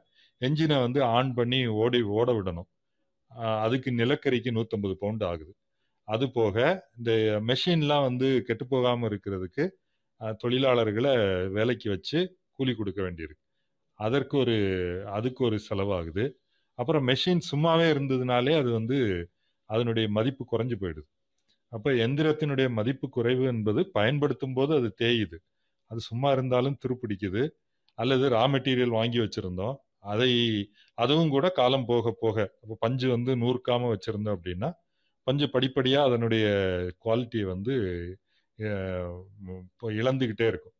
என்ஜினை வந்து ஆன் பண்ணி ஓடி ஓட விடணும். அதுக்கு நிலக்கரிக்கு நூற்றம்பது பவுண்ட் ஆகுது. அது போக இந்த மெஷின்லாம் வந்து கெட்டு போகாமல் இருக்கிறதுக்கு தொழிலாளர்களை வேலைக்கு வச்சு கூலி கொடுக்க வேண்டியிருக்கு. அதற்கு ஒரு அதுக்கு ஒரு செலவாகுது. அப்புறம் மெஷின் சும்மாவே இருந்ததுனாலே அது வந்து அதனுடைய மதிப்பு குறைஞ்சு போயிடுது. அப்போ எந்திரத்தினுடைய மதிப்பு குறைவு என்பது பயன்படுத்தும் போது அது தேயுது. அது சும்மா இருந்தாலும் துருப்பிடிக்குது. அல்லது ரா மெட்டீரியல் வாங்கி வச்சிருந்தோம். அதை அதுவும் கூட காலம் போக போக அப்போ பஞ்சு வந்து நூறுக்காம வச்சிருந்தோம் அப்படின்னா பஞ்சு படிப்படியாக அதனுடைய குவாலிட்டியை வந்து இழந்துக்கிட்டே இப்போ இருக்கும்.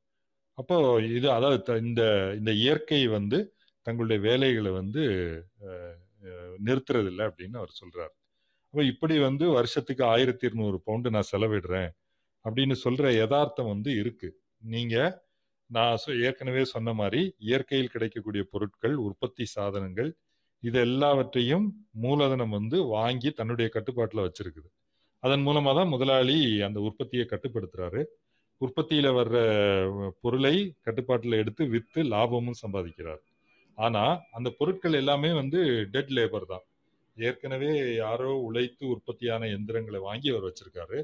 அப்போ இது அதாவது த- இந்த இந்த இயற்கை வந்து தங்களுடைய வேலைகளை வந்து அஹ், நிறுத்துறதில்லை அப்படின்னு அவர் சொல்கிறார் அப்போ இப்படி வந்து வருஷத்துக்கு ஆயிரத்தி இருநூறு பவுண்டு நான் செலவிடுறேன் அப்படின்னு சொல்கிற யதார்த்தம் வந்து இருக்குது நீங்கள் நான் ஏற்கனவே சொன்ன மாதிரி இயற்கையில் கிடைக்கக்கூடிய பொருட்கள் உற்பத்தி சாதனங்கள் இது எல்லாவற்றையும் மூலதனம் வந்து வாங்கி தன்னுடைய கட்டுப்பாட்டில் வச்சிருக்குது. அதன் மூலமாக தான் முதலாளி அந்த உற்பத்தியை கட்டுப்படுத்துகிறாரு உற்பத்தியில் வர்ற பொருளை கட்டுப்பாட்டில் எடுத்து விற்று லாபமும் சம்பாதிக்கிறார். ஆனா அந்த பொருட்கள் எல்லாமே வந்து டெட் லேபர் தான். ஏற்கனவே யாரோ உழைத்து உற்பத்தியான எந்திரங்களை வாங்கி அவர் வச்சிருக்காரு.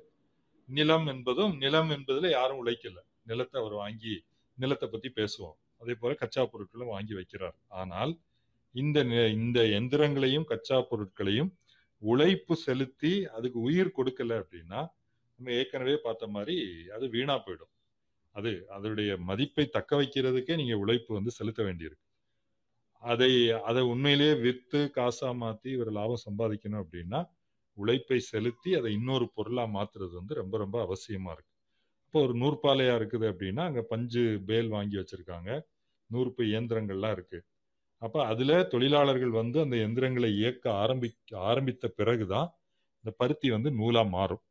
நிலம் என்பதும் நிலம் என்பதுல யாரும் உழைக்கல. நிலத்தை அவர் வாங்கி நிலத்தை பத்தி பேசுவோம். அதே போல கச்சா பொருட்களும் வாங்கி வைக்கிறார். ஆனால் இந்த இந்த எந்திரங்களையும் கச்சா பொருட்களையும் உழைப்பு செலுத்தி அதுக்கு உயிர் கொடுக்கல அப்படின்னா நம்ம ஏற்கனவே பார்த்த மாதிரி அது வீணா போயிடும். அது அதனுடைய மதிப்பை தக்க வைக்கிறதுக்கே நீங்க உழைப்பு வந்து செலுத்த வேண்டியிருக்கு. அதை அதை உண்மையிலேயே விற்று காசா மாத்தி இவர் லாபம் சம்பாதிக்கணும் அப்படின்னா உழைப்பை செலுத்தி அதை இன்னொரு பொருளா மாத்துறது வந்து ரொம்ப ரொம்ப அவசியமா இருக்கு. இப்போ ஒரு நூற்பாலையா இருக்குது அப்படின்னா அங்க பஞ்சு பேல் வாங்கி வச்சிருக்காங்க. நூற்பு இயந்திரங்கள்லாம் இருக்கு. அப்ப அதுல தொழிலாளர்கள் வந்து அந்த இயந்திரங்களை இயக்க ஆரம்பி ஆரம்பித்த பிறகுதான் இந்த பருத்தி வந்து நூலா மாறும்.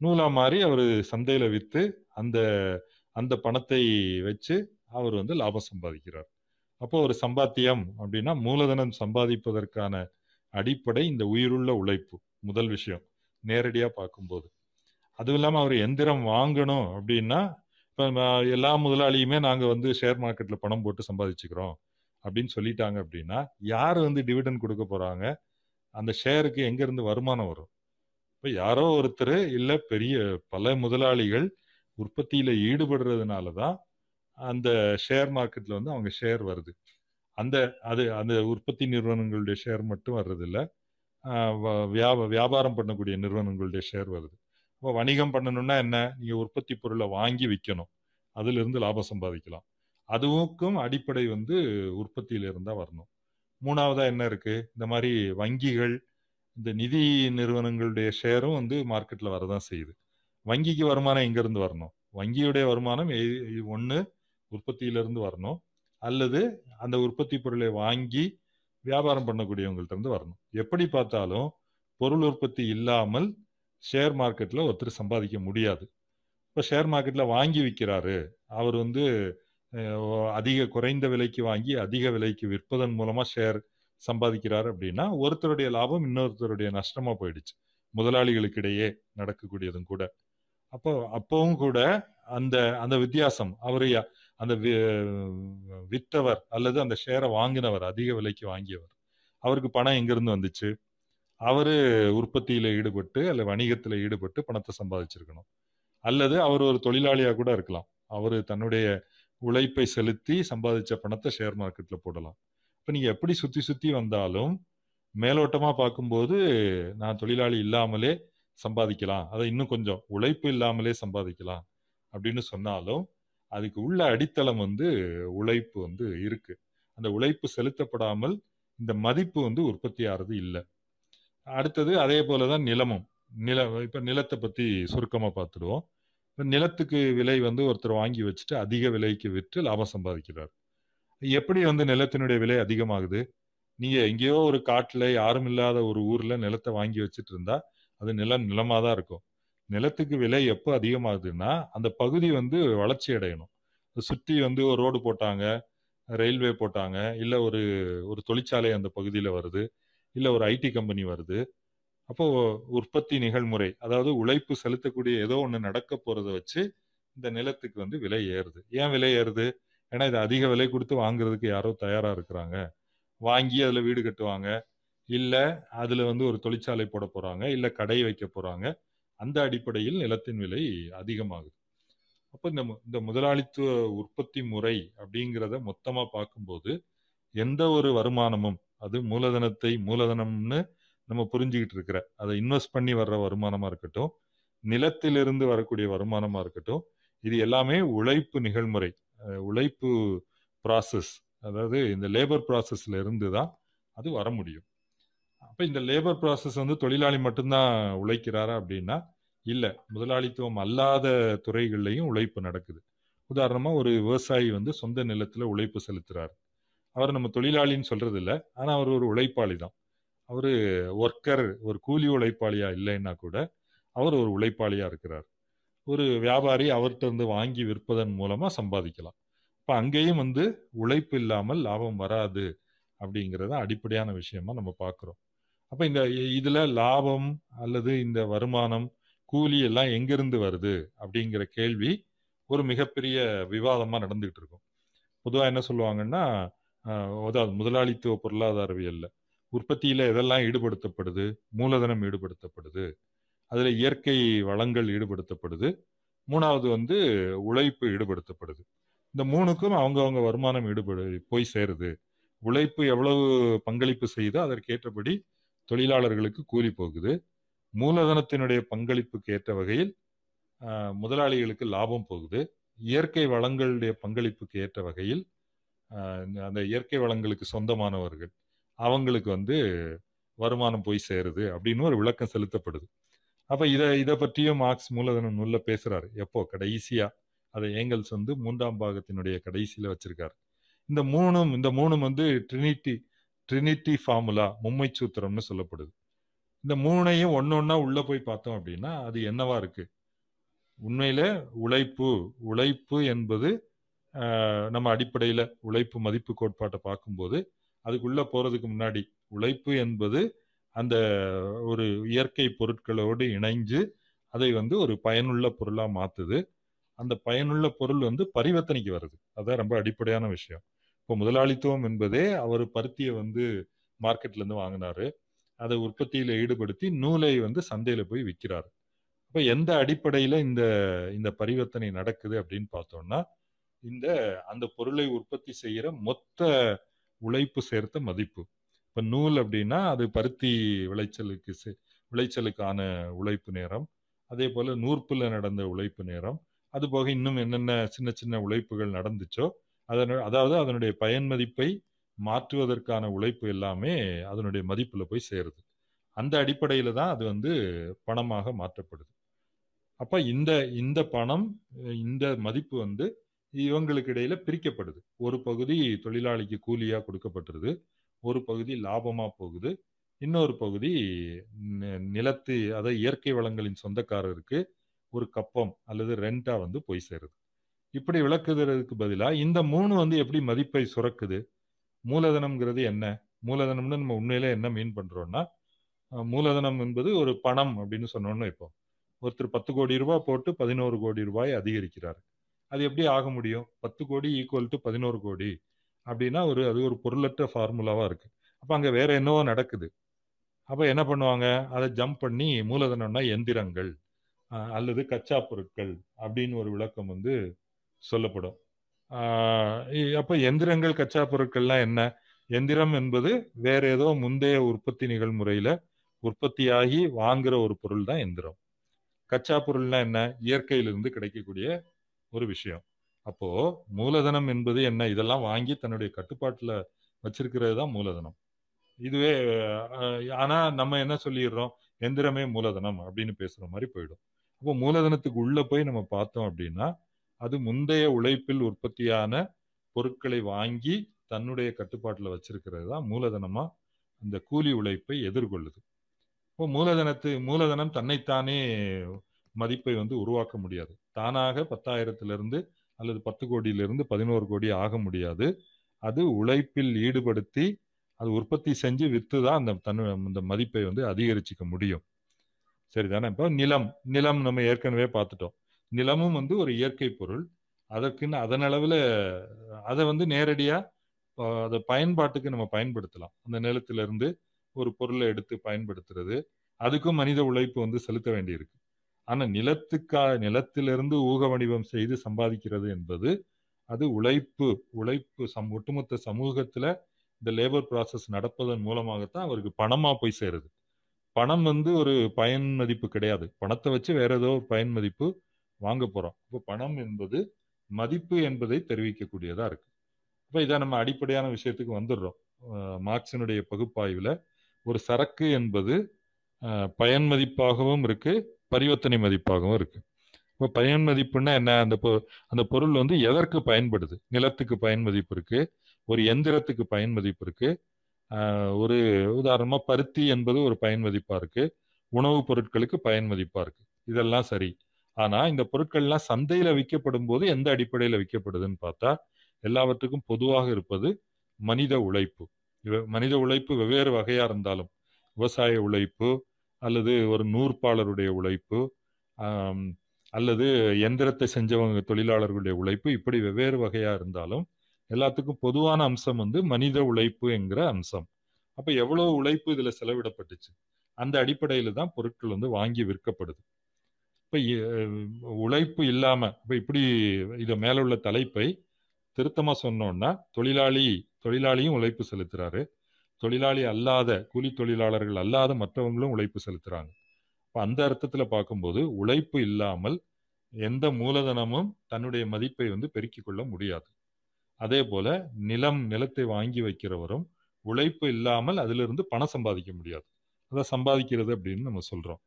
நூலா மாறி அவர் சந்தையில வித்து அந்த அந்த பணத்தை வச்சு அவர் வந்து லாபம் சம்பாதிக்கிறார். அப்போ ஒரு சம்பாத்தியம் அப்படின்னா மூலதனம் சம்பாதிப்பதற்கான அடிப்படை இந்த உயிருள்ள உழைப்பு முதல் விஷயம் நேரடியாக பார்க்கும்போது. அதுவும் இல்லாமல் அவர் எந்திரம் வாங்கணும் அப்படின்னா இப்போ எல்லா முதலாளியுமே நாங்கள் வந்து ஷேர் மார்க்கெட்டில் பணம் போட்டு சம்பாதிச்சுக்கிறோம் அப்படின்னு சொல்லிட்டாங்க அப்படின்னா யார் வந்து டிவிடன் கொடுக்க போகிறாங்க அந்த ஷேருக்கு எங்கேருந்து வருமானம் வரும்? இப்போ யாரோ ஒருத்தர் இல்லை பெரிய பல முதலாளிகள் உற்பத்தியில் ஈடுபடுறதுனால தான் அந்த ஷேர் மார்க்கெட்டில் வந்து அவங்க ஷேர் வருது. அந்த அது அந்த உற்பத்தி நிறுவனங்களுடைய ஷேர் மட்டும் வர்றதில்ல. வியாப வியாபாரம் பண்ணக்கூடிய நிறுவனங்களுடைய ஷேர் வருது. இப்போ வணிகம் பண்ணணும்னா என்ன? நீங்கள் உற்பத்தி பொருளை வாங்கி விற்கணும் அதிலிருந்து லாபம் சம்பாதிக்கலாம். அதுவுக்கும் அடிப்படை வந்து உற்பத்தியில இருந்தால் வரணும். மூணாவதாக என்ன இருக்குது இந்த மாதிரி வங்கிகள் இந்த நிதி நிறுவனங்களுடைய ஷேரும் வந்து மார்க்கெட்டில் வரதான் செய்யுது. வங்கிக்கு வருமானம் எங்கேருந்து வரணும்? வங்கியுடைய வருமானம் ஒன்று உற்பத்தியிலிருந்து வரணும். அல்லது அந்த உற்பத்தி பொருளை வாங்கி வியாபாரம் பண்ணக்கூடியவங்கள்ட்ட இருந்து வரணும். எப்படி பார்த்தாலும் பொருள் உற்பத்தி இல்லாமல் ஷேர் மார்க்கெட்டில் ஒருத்தர் சம்பாதிக்க முடியாது. இப்போ ஷேர் மார்க்கெட்டில் வாங்கி விற்கிறாரு அவர் வந்து அதிக குறைந்த விலைக்கு வாங்கி அதிக விலைக்கு விற்பதன் மூலமாக ஷேர் சம்பாதிக்கிறார் அப்படின்னா ஒருத்தருடைய லாபம் இன்னொருத்தருடைய நஷ்டமாக போயிடுச்சு. முதலாளிகளுக்கிடையே நடக்கக்கூடியதும் கூட. அப்போ அப்பவும் கூட அந்த அந்த வித்தியாசம் அவர் அந்த வி- விற்றவர் அல்லது அந்த ஷேரை வாங்கினவர் அதிக விலைக்கு வாங்கியவர். அவருக்கு பணம் எங்கிருந்து வந்துச்சு? அவர் உற்பத்தியில் ஈடுபட்டு அல்ல வணிகத்தில் ஈடுபட்டு பணத்தை சம்பாதிச்சிருக்கணும். அல்லது அவர் ஒரு தொழிலாளியாக கூட இருக்கலாம். அவர் தன்னுடைய உழைப்பை செலுத்தி சம்பாதிச்ச பணத்தை ஷேர் மார்க்கெட்டில் போடலாம். இப்போ நீங்கள் எப்படி சுற்றி சுற்றி வந்தாலும் மேலோட்டமாக பார்க்கும்போது நான் தொழிலாளி இல்லாமலே சம்பாதிக்கலாம். அதை இன்னும் கொஞ்சம் உழைப்பு இல்லாமலே சம்பாதிக்கலாம். அப்படின்னு சொன்னாலும் அதுக்கு உள்ள அடித்தளம் வந்து உழைப்பு வந்து இருக்கு. அந்த உழைப்பு செலுத்தப்படாமல் இந்த மதிப்பு வந்து உற்பத்தி ஆறது இல்லை. அடுத்தது அதே போலதான் நிலமும். நில இப்ப நிலத்தை பத்தி சுருக்கமாக பார்த்துடுவோம் இப்போ நிலத்துக்கு விலை வந்து ஒருத்தர் வாங்கி வச்சுட்டு அதிக விலைக்கு விற்று லாபம் சம்பாதிக்கிறார். எப்படி வந்து நிலத்தினுடைய விலை அதிகமாகுது? நீங்கள் எங்கேயோ ஒரு காட்டில் யாரும் இல்லாத ஒரு ஊரில் நிலத்தை வாங்கி வச்சுட்டு இருந்தா அது நிலம் நிலமாக தான் இருக்கும். நிலத்துக்கு விலை எப்போ அதிகமாகுதுன்னா அந்த பகுதி வந்து வளர்ச்சி அடையணும். சுற்றி வந்து ஒரு ரோடு போட்டாங்க ரயில்வே போட்டாங்க இல்லை ஒரு ஒரு தொழிற்சாலை அந்த பகுதியில் வருது இல்லை ஒரு ஐடி கம்பெனி வருது. அப்போ உற்பத்தி நிகழ்முறை அதாவது உழைப்பு செலுத்தக்கூடிய ஏதோ ஒன்று நடக்க போகிறத வச்சு இந்த நிலத்துக்கு வந்து விலை ஏறுது. ஏன் விலை ஏறுது? ஏன்னா இது அதிக விலை கொடுத்து வாங்குறதுக்கு யாரோ தயாராக இருக்கிறாங்க. வாங்கி அதில் வீடு கட்டுவாங்க. இல்லை அதில் வந்து ஒரு தொழிற்சாலை போட போகிறாங்க இல்லை கடை வைக்க போகிறாங்க அந்த அடிப்படையில் நிலத்தின் விலை அதிகமாகுது. அப்போ இந்த இந்த முதலாளித்துவ உற்பத்தி முறை அப்படிங்கிறத மொத்தமாக பார்க்கும்போது எந்த ஒரு வருமானமும் அது மூலதனத்தை மூலதனம்னு நம்ம புரிஞ்சுக்கிட்டு இருக்கிற அதை இன்வெஸ்ட் பண்ணி வர்ற வருமானமாக இருக்கட்டும் நிலத்திலிருந்து வரக்கூடிய வருமானமாக இருக்கட்டும் இது எல்லாமே உழைப்பு நிகழ்முறை உழைப்பு ப்ராசஸ் அதாவது இந்த லேபர் ப்ராசஸ்ல இருந்து தான் அது வர முடியும். அப்போ இந்த லேபர் ப்ராசஸ் வந்து தொழிலாளி மட்டும்தான் உழைக்கிறாரா அப்படின்னா இல்லை. முதலாளித்துவம் அல்லாத துறைகள்லையும் உழைப்பு நடக்குது. உதாரணமாக ஒரு விவசாயி வந்து சொந்த நிலத்தில் உழைப்பு செலுத்துகிறார் அவர் நம்ம தொழிலாளின்னு சொல்கிறது இல்லை ஆனால் அவர் ஒரு உழைப்பாளி தான். அவர் ஒர்க்கர் ஒரு கூலி உழைப்பாளியாக இல்லைன்னா கூட அவர் ஒரு உழைப்பாளியாக இருக்கிறார். ஒரு வியாபாரி அவர்கிட்ட இருந்து வாங்கி விற்பதன் மூலமாக சம்பாதிக்கலாம். இப்போ அங்கேயும் வந்து உழைப்பு இல்லாமல் லாபம் வராது அப்படிங்கிறத அடிப்படையான விஷயமா நம்ம பார்க்குறோம் அப்போ இந்த இதில் லாபம் அல்லது இந்த வருமானம் கூலி எல்லாம் எங்கிருந்து வருது அப்படிங்கிற கேள்வி ஒரு மிகப்பெரிய விவாதமாக நடந்துகிட்டு இருக்கும் பொதுவாக என்ன சொல்லுவாங்கன்னா அதாவது முதலாளித்துவ பொருளாதாரவியல்ல. உற்பத்தியில் எதெல்லாம் ஈடுபடுத்தப்படுது மூலதனம் ஈடுபடுத்தப்படுது அதில் இயற்கை வளங்கள் ஈடுபடுத்தப்படுது மூணாவது வந்து உழைப்பு ஈடுபடுத்தப்படுது. இந்த மூணுக்கும் அவங்கவுங்க வருமானம் ஈடுபடு போய் சேருது. உழைப்பு எவ்வளவு பங்களிப்பு செய்தோ அதற்கேற்றபடி தொழிலாளர்களுக்கு கூலி போகுது. மூலதனத்தினுடைய பங்களிப்புக்கு ஏற்ற வகையில் முதலாளிகளுக்கு லாபம் போகுது. இயற்கை வளங்களுடைய பங்களிப்புக்கு ஏற்ற வகையில் அந்த இயற்கை வளங்களுக்கு சொந்தமானவர்கள் அவங்களுக்கு வந்து வருமானம் போய் சேருது அப்படின்னு ஒரு விளக்கம் செலுத்தப்படுது. அப்போ இதை இதை பற்றியும் மார்க்ஸ் மூலதனம் நூலில் பேசுகிறாரு எப்போ? கடைசியாக அதை ஏங்கல்ஸ் வந்து மூன்றாம் பாகத்தினுடைய கடைசியில் வச்சிருக்காரு. இந்த மூணும் இந்த மூணும் வந்து ட்ரினிட்டி ட்ரினிட்டி ஃபார்முலா மும்மை சூத்திரம்னு சொல்லப்படுது. இந்த மூணையும் ஒன்னொன்னா உள்ள போய் பார்த்தோம் அப்படின்னா அது என்னவா இருக்கு? உண்மையில உழைப்பு உழைப்பு என்பது நம்ம அடிப்படையில உழைப்பு மதிப்பு கோட்பாட்டை பார்க்கும்போது அதுக்குள்ள போறதுக்கு முன்னாடி உழைப்பு என்பது அந்த ஒரு இயற்கை பொருட்களோடு இணைஞ்சு அதை வந்து ஒரு பயனுள்ள பொருளா மாத்துது. அந்த பயனுள்ள பொருள் வந்து பரிவர்த்தனைக்கு வருது. அதான் ரொம்ப அடிப்படையான விஷயம். இப்போ முதலாளித்துவம் என்பதே அவர் பருத்தியை வந்து மார்க்கெட்ல இருந்து வாங்கினாரு. அதை உற்பத்தியில ஈடுபடுத்தி நூலை வந்து சந்தையில போய் விற்கிறாரு அப்ப எந்த அடிப்படையில இந்த இந்த பரிவர்த்தனை நடக்குது அப்படின்னு பார்த்தோம்னா இந்த அந்த பொருளை உற்பத்தி செய்கிற மொத்த உழைப்பு சேர்த்த மதிப்பு. இப்போ நூல் அப்படின்னா அது பருத்தி விளைச்சலுக்கு செ- விளைச்சலுக்கான உழைப்பு நேரம். அதே போல் நூற்பில் நடந்த உழைப்பு நேரம். அது போக இன்னும் என்னென்ன சின்ன சின்ன உழைப்புகள் நடந்துச்சோ அதனு அதாவது அதனுடைய பயன் மதிப்பை மாற்றுவதற்கான உழைப்பு எல்லாமே அதனுடைய மதிப்பில் போய் சேருது. அந்த அடிப்படையில் தான் அது வந்து பணமாக மாற்றப்படுது. அப்போ இந்த இந்த பணம் இந்த மதிப்பு வந்து இவங்களுக்கு இடையில பிரிக்கப்படுது. ஒரு பகுதி தொழிலாளிக்கு கூலியா கொடுக்கப்பட்டிருது ஒரு பகுதி லாபமா போகுது இன்னொரு பகுதி நிலத்து அதாவது இயற்கை வளங்களின் சொந்தக்காரருக்கு ஒரு கப்பம் அல்லது ரெண்டா வந்து போய் சேருது. இப்படி விளக்குறதுக்கு பதிலாக இந்த மூணு வந்து எப்படி மதிப்பை சுரக்குது? மூலதனம்ங்கிறது என்ன? மூலதனம்னு நம்ம உண்மையிலே என்ன மீன் பண்றோம்னா மூலதனம் என்பது ஒரு பணம் அப்படின்னு சொன்னோம்னு இப்போ ஒருத்தர் பத்து கோடி ரூபாய் போட்டு பதினோரு கோடி ரூபாய் அதிகரிக்கிறார். அது எப்படி ஆக முடியும்? பத்து கோடி ஈக்குவல் டு பதினோரு கோடி அப்படின்னா ஒரு அது ஒரு பொருளற்ற ஃபார்முலாவாக இருக்கு. அப்போ அங்கே வேற என்னவோ நடக்குது. அப்போ என்ன பண்ணுவாங்க? அதை ஜம்ப் பண்ணி மூலதனம்னா எந்திரங்கள் அல்லது கச்சா பொருட்கள் அப்படின்னு ஒரு விளக்கம் வந்து சொல்லப்படும். அப்ப எந்திரங்கள் கச்சா பொருட்கள்லாம் என்ன? எந்திரம் என்பது வேற ஏதோ முந்தைய உற்பத்தி நிகழ்முறையில உற்பத்தியாகி வாங்குற ஒரு பொருள் தான் எந்திரம். கச்சா பொருள்னா என்ன? இயற்கையிலிருந்து கிடைக்கக்கூடிய ஒரு விஷயம். அப்போ மூலதனம் என்பது என்ன? இதெல்லாம் வாங்கி தன்னுடைய கட்டுப்பாட்டுல வச்சிருக்கிறது தான் மூலதனம். இதுவே ஆனா நம்ம என்ன சொல்லிடுறோம்? எந்திரமே மூலதனம் அப்படின்னு பேசுற மாதிரி போயிடும். அப்போ மூலதனத்துக்கு உள்ள போய் நம்ம பார்த்தோம் அப்படின்னா அது முந்தைய உழைப்பில் உற்பத்தியான பொருட்களை வாங்கி தன்னுடைய கட்டுப்பாட்டில் வச்சிருக்கிறது தான் மூலதனமா அந்த கூலி உழைப்பை எதிர்கொள்ளுது. இப்போ மூலதனத்து மூலதனம் தன்னைத்தானே மதிப்பை வந்து உருவாக்க முடியாது. தானாக பத்தாயிரத்திலிருந்து அல்லது பத்து கோடியிலிருந்து பதினோரு கோடி ஆக முடியாது. அது உழைப்பில் ஈடுபடுத்தி அது உற்பத்தி செஞ்சு விற்று தான் அந்த தன் அந்த மதிப்பை வந்து அதிகரிச்சுக்க முடியும். சரிதானே? இப்போ நிலம் நிலம் நம்ம ஏற்கனவே பார்த்துட்டோம். நிலமும் வந்து ஒரு இயற்கை பொருள். அதற்குன்னு அதன் அளவில் அதை வந்து நேரடியாக அதை பயன்பாட்டுக்கு நம்ம பயன்படுத்தலாம். அந்த நிலத்திலிருந்து ஒரு பொருளை எடுத்து பயன்படுத்துறது. அதுக்கும் மனித உழைப்பு வந்து செலுத்த வேண்டியிருக்கு. ஆனால் நிலத்துக்கா நிலத்திலிருந்து ஊக வடிவம் செய்து சம்பாதிக்கிறது என்பது அது உழைப்பு உழைப்பு சம் ஒட்டுமொத்த சமூகத்தில் இந்த லேபர் ப்ராசஸ் நடப்பதன் மூலமாகத்தான் அவருக்கு பணமாக போய் சேருது. பணம் வந்து ஒரு பயன் மதிப்பு கிடையாது. பணத்தை வச்சு வேற ஏதோ ஒரு பயன் மதிப்பு வாங்க போறோம். இப்போ பணம் என்பது மதிப்பு என்பதை தெரிவிக்கக்கூடியதா இருக்கு. இப்போ இதை நம்ம அடிப்படையான விஷயத்துக்கு வந்துடுறோம். மார்க்சினுடைய பகுப்பாய்வுல ஒரு சரக்கு என்பது பயன் மதிப்பாகவும் இருக்கு பரிவர்த்தனை மதிப்பாகவும் இருக்கு. இப்போ பயன் மதிப்புன்னா என்ன? அந்த அந்த பொருள் வந்து எதற்கு பயன்படுது? நிலத்துக்கு பயன் மதிப்பு இருக்கு ஒரு எந்திரத்துக்கு பயன் மதிப்பு இருக்கு ஒரு உதாரணமா பருத்தி என்பது ஒரு பயன் மதிப்பா இருக்கு உணவுப் பொருட்களுக்கு பயன் மதிப்பா இருக்கு. இதெல்லாம் சரி. ஆனா இந்த பொருட்கள்லாம் சந்தையில விற்கப்படும் போது எந்த அடிப்படையில விற்கப்படுதுன்னு பார்த்தா எல்லாவற்றுக்கும் பொதுவாக இருப்பது மனித உழைப்பு. மனித உழைப்பு வெவ்வேறு வகையா இருந்தாலும் விவசாய உழைப்பு அல்லது ஒரு நூற்பாளருடைய உழைப்பு அல்லது எந்திரத்தை செஞ்சவங்க தொழிலாளர்களுடைய உழைப்பு இப்படி வெவ்வேறு வகையா இருந்தாலும் எல்லாத்துக்கும் பொதுவான அம்சம் வந்து மனித உழைப்பு என்கிற அம்சம். அப்ப எவ்வளவு உழைப்பு இதுல செலவிடப்பட்டுச்சு? அந்த அடிப்படையில தான் பொருட்கள் வந்து வாங்கி விற்கப்படுது. இப்ப உழைப்பு இல்லாம இப்ப இப்படி இதை மேலே உள்ள தலைப்பை திருத்தமா சொன்னோன்னா தொழிலாளி தொழிலாளியும் உழைப்பு செலுத்துறாரு. தொழிலாளி அல்லாத கூலி தொழிலாளர்கள் அல்லாத மற்றவங்களும் உழைப்பு செலுத்துறாங்க. இப்போ அந்த அர்த்தத்தில் பார்க்கும்போது உழைப்பு இல்லாமல் எந்த மூலதனமும் தன்னுடைய மதிப்பை வந்து பெருக்கிக் கொள்ள முடியாது. அதே போல நிலம் நிலத்தை வாங்கி வைக்கிறவரும் உழைப்பு இல்லாமல் அதிலிருந்து பணம் சம்பாதிக்க முடியாது. அதை சம்பாதிக்கிறது அப்படின்னு நம்ம சொல்றோம்.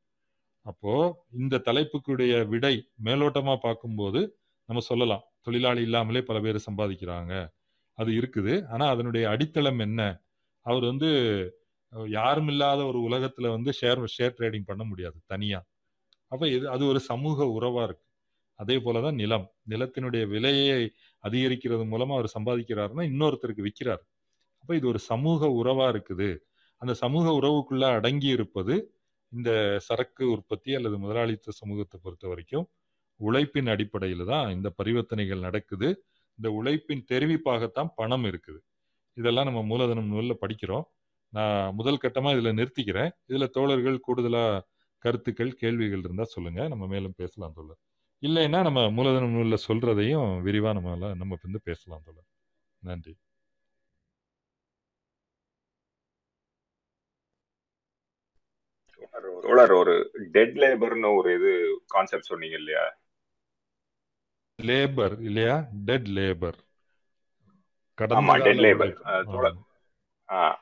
அப்போ இந்த தலைப்புக்குடைய விடை மேலோட்டமா பார்க்கும்போது நம்ம சொல்லலாம். தொழிலாளி இல்லாமலே பல பேர் சம்பாதிக்கிறாங்க. அது இருக்குது. ஆனா அதனுடைய அடித்தளம் என்ன? அவர் வந்து யாரும் இல்லாத ஒரு உலகத்துல வந்து ஷேர் ஷேர் ட்ரேடிங் பண்ண முடியாது தனியா. அப்ப இது அது ஒரு சமூக உறவா இருக்கு. அதே போலதான் நிலம். நிலத்தினுடைய விலையை அதிகரிக்கிறது மூலமா அவர் சம்பாதிக்கிறாருன்னா இன்னொருத்தருக்கு விற்கிறார் அப்ப இது ஒரு சமூக உறவா இருக்குது. அந்த சமூக உறவுக்குள்ள அடங்கி இருப்பது இந்த சரக்கு உற்பத்தி அல்லது முதலாளித்துவ சமூகத்தை பொறுத்த வரைக்கும் உழைப்பின் அடிப்படையில் தான் இந்த பரிவர்த்தனைகள் நடக்குது. இந்த உழைப்பின் தெரிவிப்பாகத்தான் பணம் இருக்குது. இதெல்லாம் நம்ம மூலதனம் நூலில் படிக்கிறோம். நான் முதல் கட்டமாக இதில் நிறுத்திக்கிறேன். இதில் தோழர்கள் கூடுதலாக கருத்துக்கள் கேள்விகள் இருந்தால் சொல்லுங்க. நம்ம மேலும் பேசலாம் தோழர். இல்லைன்னா நம்ம மூலதனம் நூலில் சொல்றதையும் விரிவாக நம்ம நம்ம வந்து பேசலாம் தோழர். நன்றி. தோழர் ஒரு டெட் லேபர்னு ஒரு இது கான்செப்ட் சொன்னீங்க இல்லையா? லேபர் இல்லையா? டெட் லேபர் ஆமா டெட் லேபர் தோழர்.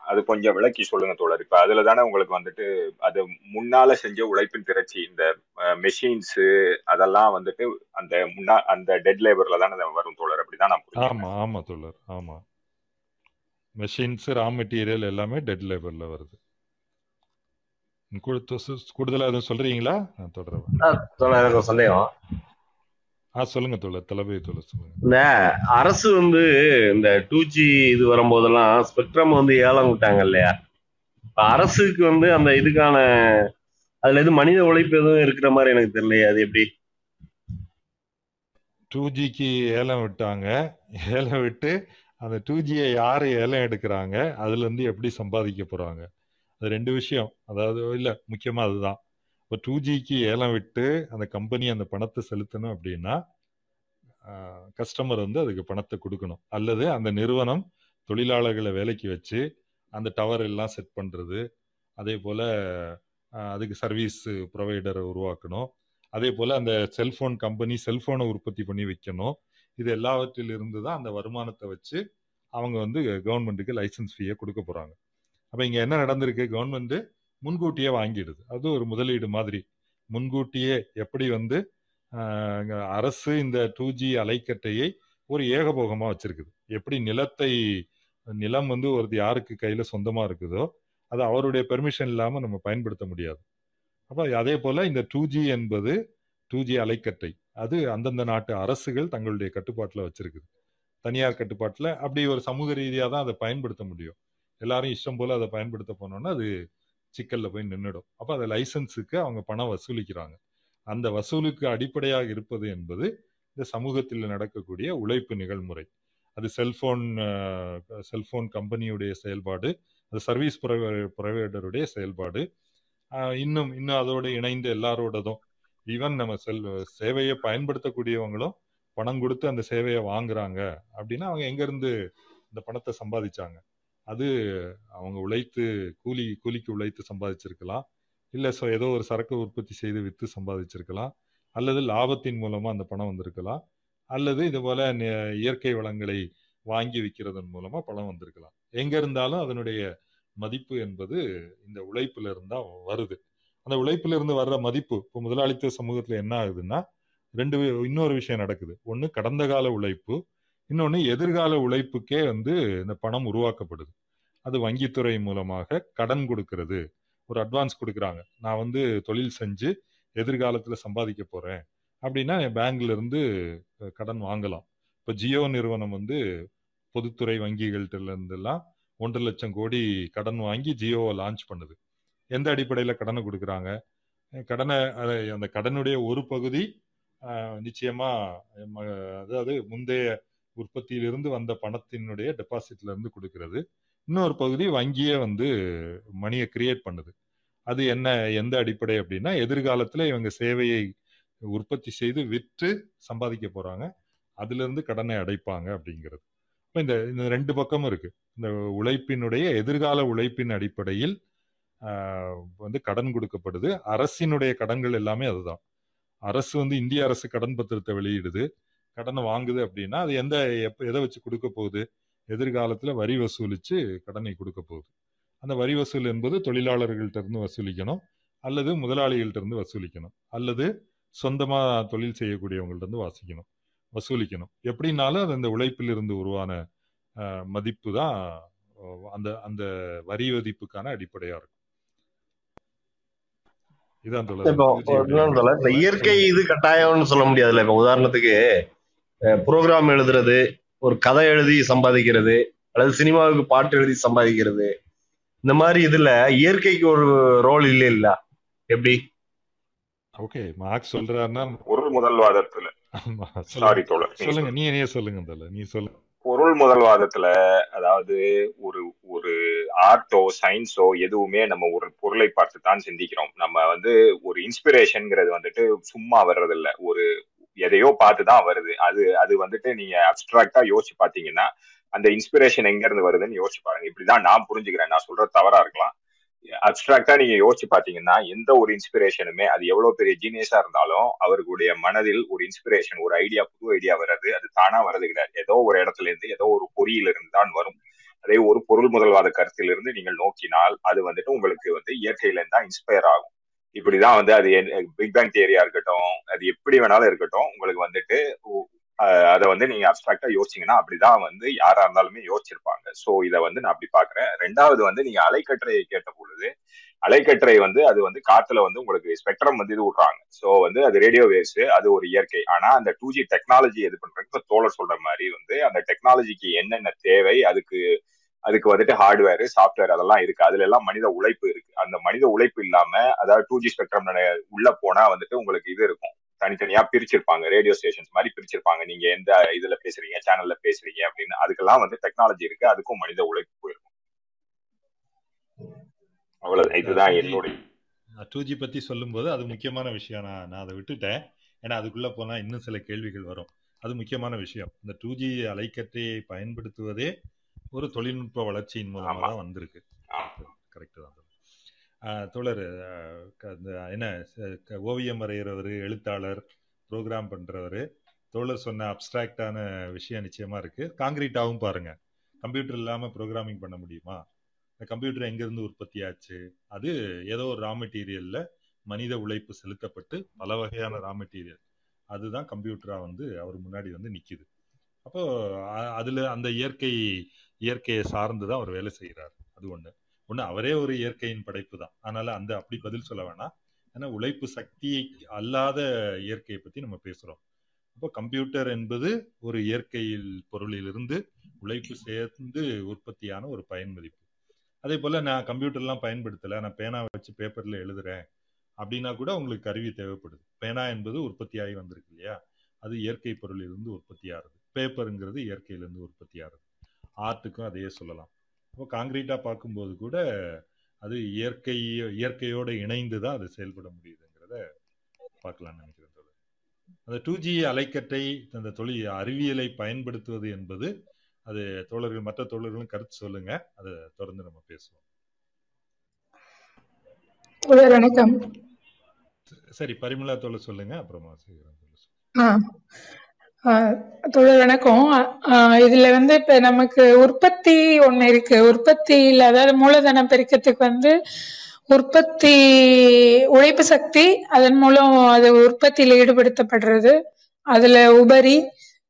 அது கொஞ்சம் விளக்கி சொல்லுங்க தோழர். இப்ப அதுல தானே உங்களுக்கு வந்துட்டு அது முன்னால செஞ்ச உழைப்பின் திரட்சி இந்த மெஷின்ஸ் அதெல்லாம் வந்துட்டு அந்த முன்னா அந்த டெட் லேபர்ல தானே வரும் தோழர். அப்படிதான் நான் ஆமா ஆமா தோழர். ஆமா. மெஷின்ஸ் ரா மெட்டீரியல் எல்லாமே டெட் லேபர்ல வருது. கூடுதலா எதுவும் சொல்றீங்களா? தொடர்றேன் எனக்கு சந்தேகம். ஆ சொல்லுங்க தோழர் தளபதி தோழர் சொல்லுங்க. இந்த அரசு வந்து இந்த டூ ஜி இது வரும்போதெல்லாம் ஸ்பெக்ட்ரம் வந்து ஏலம் விட்டாங்க இல்லையா? அரசுக்கு வந்து அந்த இதுக்கான அதுல எதுவும் மனித உழைப்பு எதுவும் இருக்கிற மாதிரி எனக்கு தெரியலையே அது எப்படி? டூ ஜிக்கு ஏலம் விட்டாங்க. ஏலம் விட்டு அந்த டூ ஜியை யாரு ஏலம் எடுக்கிறாங்க? அதுல இருந்து எப்படி சம்பாதிக்க போறாங்க? அது ரெண்டு விஷயம். அதாவது இல்லை முக்கியமாக அதுதான். இப்போ டூ ஜிக்கு ஏலம் விட்டு அந்த கம்பெனி அந்த பணத்தை செலுத்தணும் அப்படின்னா கஸ்டமர் வந்து அதுக்கு பணத்தை கொடுக்கணும். அல்லது அந்த நிறுவனம் தொழிலாளர்களை வேலைக்கு வச்சு அந்த டவர் எல்லாம் செட் பண்ணுறது அதே போல் அதுக்கு சர்வீஸ் ப்ரொவைடரை உருவாக்கணும். அதே போல் அந்த செல்ஃபோன் கம்பெனி செல்ஃபோனை உற்பத்தி பண்ணி வைக்கணும். இது எல்லாவற்றிலிருந்து தான் அந்த வருமானத்தை வச்சு அவங்க வந்து கவர்மெண்ட்டுக்கு லைசன்ஸ் ஃபீயை கொடுக்க போகிறாங்க அப்போ இங்கே என்ன நடந்திருக்கு? கவர்மெண்ட்டு முன்கூட்டியே வாங்கிடுது. அது ஒரு முதலீடு மாதிரி. முன்கூட்டியே எப்படி வந்து அரசு இந்த டூ ஜி அலைக்கட்டையை ஒரு ஏகபோகமாக வச்சிருக்குது. எப்படி நிலத்தை நிலம் வந்து ஒரு யாருக்கு கையில் சொந்தமாக இருக்குதோ அது அவருடைய பெர்மிஷன் இல்லாமல் நம்ம பயன்படுத்த முடியாது. அப்போ அதே போல் இந்த டூ ஜி என்பது டூ ஜி அலைக்கட்டை அது அந்தந்த நாட்டு அரசுகள் தங்களுடைய கட்டுப்பாட்டில் வச்சிருக்குது. தனியார் கட்டுப்பாட்டில் அப்படி ஒரு சமூக ரீதியாக தான் அதை பயன்படுத்த முடியும். எல்லாரும் இஷ்டம் போல அதை பயன்படுத்த போனோம்னா அது சிக்கல்ல போய் நின்றுடும் அப்போ அதை லைசன்ஸுக்கு அவங்க பணம் வசூலிக்கிறாங்க. அந்த வசூலுக்கு அடிப்படையாக இருப்பது என்பது இந்த சமூகத்தில் நடக்கக்கூடிய உழைப்பு நிகழ்முறை. அது செல்போன் செல்போன் கம்பெனியுடைய செயல்பாடு அது சர்வீஸ் ப்ரொவைடருடைய செயல்பாடு இன்னும் இன்னும் அதோடு இணைந்து எல்லாரோடதும். ஈவன் நம்ம செல் சேவையை பயன்படுத்தக்கூடியவங்களும் பணம் கொடுத்து அந்த சேவையை வாங்குறாங்க அப்படின்னா அவங்க எங்கேருந்து இந்த பணத்தை சம்பாதிச்சாங்க? அது அவங்க உழைத்து கூலி கூலிக்கு உழைத்து சம்பாதிச்சிருக்கலாம். இல்லை ஸோ ஏதோ ஒரு சரக்கு உற்பத்தி செய்து விற்று சம்பாதிச்சிருக்கலாம். அல்லது லாபத்தின் மூலமாக அந்த பணம் வந்திருக்கலாம். அல்லது இது போல இயற்கை வளங்களை வாங்கி விற்கிறதன் மூலமாக பணம் வந்திருக்கலாம். எங்கே இருந்தாலும் அதனுடைய மதிப்பு என்பது இந்த உழைப்புல இருந்தா வருது. அந்த உழைப்புல இருந்து வர்ற மதிப்பு இப்போ முதலாளித்துவ சமூகத்தில் என்ன ஆகுதுன்னா ரெண்டு இன்னொரு விஷயம் நடக்குது. ஒன்று கடந்த கால உழைப்பு இன்னொன்று எதிர்கால உழைப்புக்கே வந்து இந்த பணம் உருவாக்கப்படுது. அது வங்கித்துறை மூலமாக கடன் கொடுக்கறது. ஒரு அட்வான்ஸ் கொடுக்குறாங்க. நான் வந்து தொழில் செஞ்சு எதிர்காலத்தில் சம்பாதிக்க போகிறேன் அப்படின்னா என் பேங்க்லேருந்து கடன் வாங்கலாம். இப்போ ஜியோ நிறுவனம் வந்து பொதுத்துறை வங்கிகள்கிட்ட இருந்தெல்லாம் ஒன்றரை லட்சம் கோடி கடன் வாங்கி ஜியோவை லான்ச் பண்ணுது. எந்த அடிப்படையில் கடனை கொடுக்குறாங்க? கடனை அதை அந்த கடனுடைய ஒரு பகுதி நிச்சயமாக அதாவது முந்தைய உற்பத்தியிலிருந்து வந்த பணத்தினுடைய டெபாசிட்ல இருந்து கொடுக்கிறது. இன்னொரு பகுதி வங்கியே வந்து மணியை கிரியேட் பண்ணுது. அது என்ன எந்த அடிப்படை அப்படின்னா எதிர்காலத்துல இவங்க சேவையை உற்பத்தி செய்து விற்று சம்பாதிக்க போறாங்க. அதுல இருந்து கடனை அடைப்பாங்க அப்படிங்கிறது. இப்போ இந்த இந்த ரெண்டு பக்கமும் இருக்கு. இந்த உழைப்பினுடைய எதிர்கால உழைப்பின் அடிப்படையில் வந்து கடன் கொடுக்கப்படுது. அரசினுடைய கடன்கள் எல்லாமே அதுதான். அரசு வந்து இந்திய அரசு கடன் பத்திரத்தை வெளியிடுது. கடனை வாங்குது அப்படின்னா அது எந்த எப்ப எதை வச்சு கொடுக்க போகுது? எதிர்காலத்துல வரி வசூலிச்சு கடனை கொடுக்க போகுது. அந்த வரி வசூல் என்பது தொழிலாளர்கள்ட்ட இருந்து வசூலிக்கணும் அல்லது முதலாளிகள்ட்ட இருந்து வசூலிக்கணும் அல்லது சொந்தமா தொழில் செய்யக்கூடியவங்கள்ட்ட இருந்து வாசிக்கணும் வசூலிக்கணும். எப்படின்னாலும் அது அந்த உழைப்பில் இருந்து உருவான மதிப்பு தான் அந்த அந்த வரி விதிப்புக்கான அடிப்படையா இருக்கும். இதான் இயற்கை இது கட்டாயம்னு சொல்ல முடியாதுல்ல இப்ப உதாரணத்துக்கு ப்ரோக்ராம் எழுதுறது ஒரு கதை எழுதி சம்பாதிக்கிறது அல்லது சினிமாவுக்கு பாட்டு எழுதி சம்பாதிக்கிறது. இந்த மாதிரி இதுல இயற்கைக்கு ஒரு ரோல் இல்ல இல்ல எப்படி? ஓகே மார்க் சொல்றாருன்னா பொருள் முதல்வாதத்துல. சாரி தோழர் சொல்லுங்க நீ நீ சொல்லுங்க தோழர் நீ சொல்லுங்க பொருள் முதல்வாதத்துல அதாவது ஒரு ஒரு ஆர்ட்டோ சயின்ஸோ எதுவுமே நம்ம ஒரு பொருளை பார்த்து தான் சிந்திக்கிறோம். நம்ம வந்து ஒரு இன்ஸ்பிரேஷன்ங்கிறது வந்துட்டு சும்மா வர்றதில்ல. ஒரு எதையோ பார்த்து தான் வருது. அது அது வந்துட்டு நீங்க அப்டிராக்டா யோசிச்சு பாத்தீங்கன்னா அந்த இன்ஸ்பிரேஷன் எங்க இருந்து வருதுன்னு யோசிச்சு பாருங்க. இப்படிதான் நான் புரிஞ்சுக்கிறேன். நான் சொல்ற தவறா இருக்கலாம். அப்டிராக்டா நீங்க யோசிச்சு பாத்தீங்கன்னா எந்த ஒரு இன்ஸ்பிரேஷனுமே அது எவ்வளவு பெரிய ஜீனியஸா இருந்தாலும் அவர்களுடைய மனதில் ஒரு இன்ஸ்பிரேஷன் ஒரு ஐடியா புது ஐடியா வர்றது அது தானா வர்றது கிடையாது. ஏதோ ஒரு இடத்துல இருந்து ஏதோ ஒரு பொறியில இருந்து தான் வரும். அதே ஒரு பொருள் முதல்வாத கருத்திலிருந்து நீங்கள் நோக்கினால் அது வந்துட்டு உங்களுக்கு வந்து இயற்கையில இருந்தா இன்ஸ்பயர் ஆகும். இப்படிதான் வந்து அது பிக் பேங் தியரியா இருக்கட்டும் அது எப்படி வேணாலும் இருக்கட்டும் உங்களுக்கு வந்துட்டு அதை வந்து நீங்க அப்ட்ராக்டா யோசிச்சீங்கன்னா அப்படிதான் வந்து யாரா இருந்தாலுமே யோசிச்சிருப்பாங்க. சோ இதை வந்து நான் அப்படி பாக்குறேன் ரெண்டாவது வந்து நீங்க அலைக்கற்றையை கேட்ட பொழுது அலைக்கற்றை வந்து அது வந்து காத்துல வந்து உங்களுக்கு ஸ்பெக்ட்ரம் வந்து இது விடுறாங்க. சோ வந்து அது ரேடியோ வேவ்ஸ் அது ஒரு இயற்கை. ஆனா அந்த டூ ஜி டெக்னாலஜி இது பண்றதுக்கு தோழர் சொல்ற மாதிரி வந்து அந்த டெக்னாலஜிக்கு என்னென்ன தேவை அதுக்கு அதுக்கு வந்துட்டு ஹார்ட்வேர் சாஃப்ட்வேர் அதெல்லாம் இருக்கு. அதுல எல்லாம் மனித உழைப்பு இருக்கு. அந்த மனித உழைப்பு இல்லாம அதாவது டூ ஜி ஸ்பெக்ட்ரம் உள்ள போனா வந்துட்டு உங்களுக்கு இது இருக்கும். தனித்தனியா பிரிச்சிருப்பாங்க. ரேடியோ ஸ்டேஷன்ஸ் மாதிரி பிரிச்சிருப்பாங்க. நீங்க எந்த இதுல பேசுறீங்க சேனல்ல பேசுறீங்க அப்படின்னு. அதுக்கெல்லாம் வந்து டெக்னாலஜி இருக்கு. அதுக்கும் மனித உழைப்பு போயிருக்கும் அவ்வளவுதான். இதுதான் என்னுடைய டூ ஜி பத்தி சொல்லும்போது அது முக்கியமான விஷயம். நான் நான் அதை விட்டுட்டேன். ஏன்னா அதுக்குள்ள போனா இன்னும் சில கேள்விகள் வரும். அது முக்கியமான விஷயம். இந்த டூ ஜி அலைக்கற்றையை பயன்படுத்துவதே ஒரு தொழில்நுட்ப வளர்ச்சியின் மூலமா ஆமா. தான் வந்திருக்கு கரெக்ட் தான் தோழர். என்ன ஓவியம் வரைகிறவர் எழுத்தாளர் ப்ரோக்ராம் பண்றவர் தோழர் சொன்ன அப்டிராக்டான விஷயம் நிச்சயமா இருக்கு. காங்கிரீட்டாவும் பாருங்க. கம்ப்யூட்டர் இல்லாம ப்ரோக்ராமிங் பண்ண முடியுமா? கம்ப்யூட்டர் எங்கிருந்து உற்பத்தி ஆச்சு? அது ஏதோ ஒரு ரா மெட்டீரியல்ல மனித உழைப்பு செலுத்தப்பட்டு பல வகையான ரா மெட்டீரியல் அதுதான் கம்ப்யூட்டரா வந்து அவர் முன்னாடி வந்து நிக்குது. அப்போ அ- அதுல அந்த இயற்கை இயற்கையை சார்ந்து தான் அவர் வேலை செய்கிறார். அது ஒன்று ஒன்று அவரே ஒரு இயற்கையின் படைப்பு தான். அதனால அந்த அப்படி பதில் சொல்ல வேணாம். ஏன்னா உழைப்பு சக்தியை அல்லாத இயற்கையை பற்றி நம்ம பேசுகிறோம் அப்போ கம்ப்யூட்டர் என்பது ஒரு இயற்கையில் பொருளிலிருந்து உழைப்பு சேர்ந்து உற்பத்தியான ஒரு பயன் மதிப்பு. அதே போல் நான் கம்ப்யூட்டர்லாம் பயன்படுத்தலை. நான் பேனா வச்சு பேப்பரில் எழுதுறேன். அப்படின்னா கூட உங்களுக்கு கருவி தேவைப்படுது. பேனா என்பது உற்பத்தியாகி வந்திருக்கு இல்லையா? அது இயற்கை பொருளிலிருந்து உற்பத்தியாகிறது பேப்பருங்கிறது இயற்கையிலிருந்து உற்பத்தியாகிறது ஆர்ட்டுக்கும் அதையே சொல்லலாம். இப்போ காங்கிரீட்டா பார்க்கும்போது கூட அது இயற்கை இயற்கையோடு இணைந்து தான் அது செயல்பட முடியுதுங்கிறத பார்க்கலாம்னு நினைக்கிறேன் அந்த டூ ஜி அலைக்கற்றை அந்த தொழில் அறிவியலை பயன்படுத்துவது என்பது அது தோழர்கள் மற்ற தோழர்களும் கருத்து சொல்லுங்க. அதை தொடர்ந்து நம்ம பேசுவோம். வணக்கம். சரி பரிமளா தோழர் சொல்லுங்க. அப்புறமா செய்கிறேன் வணக்கம். இதுல வந்து இப்ப நமக்கு உற்பத்தி ஒண்ணு இருக்கு. உற்பத்தியில அதாவது மூலதனம் பெருக்கத்துக்கு வந்து உற்பத்தி உழைப்பு சக்தி அதன் மூலம் அது உற்பத்தியில ஈடுபடுத்தப்படுறது. அதுல உபரி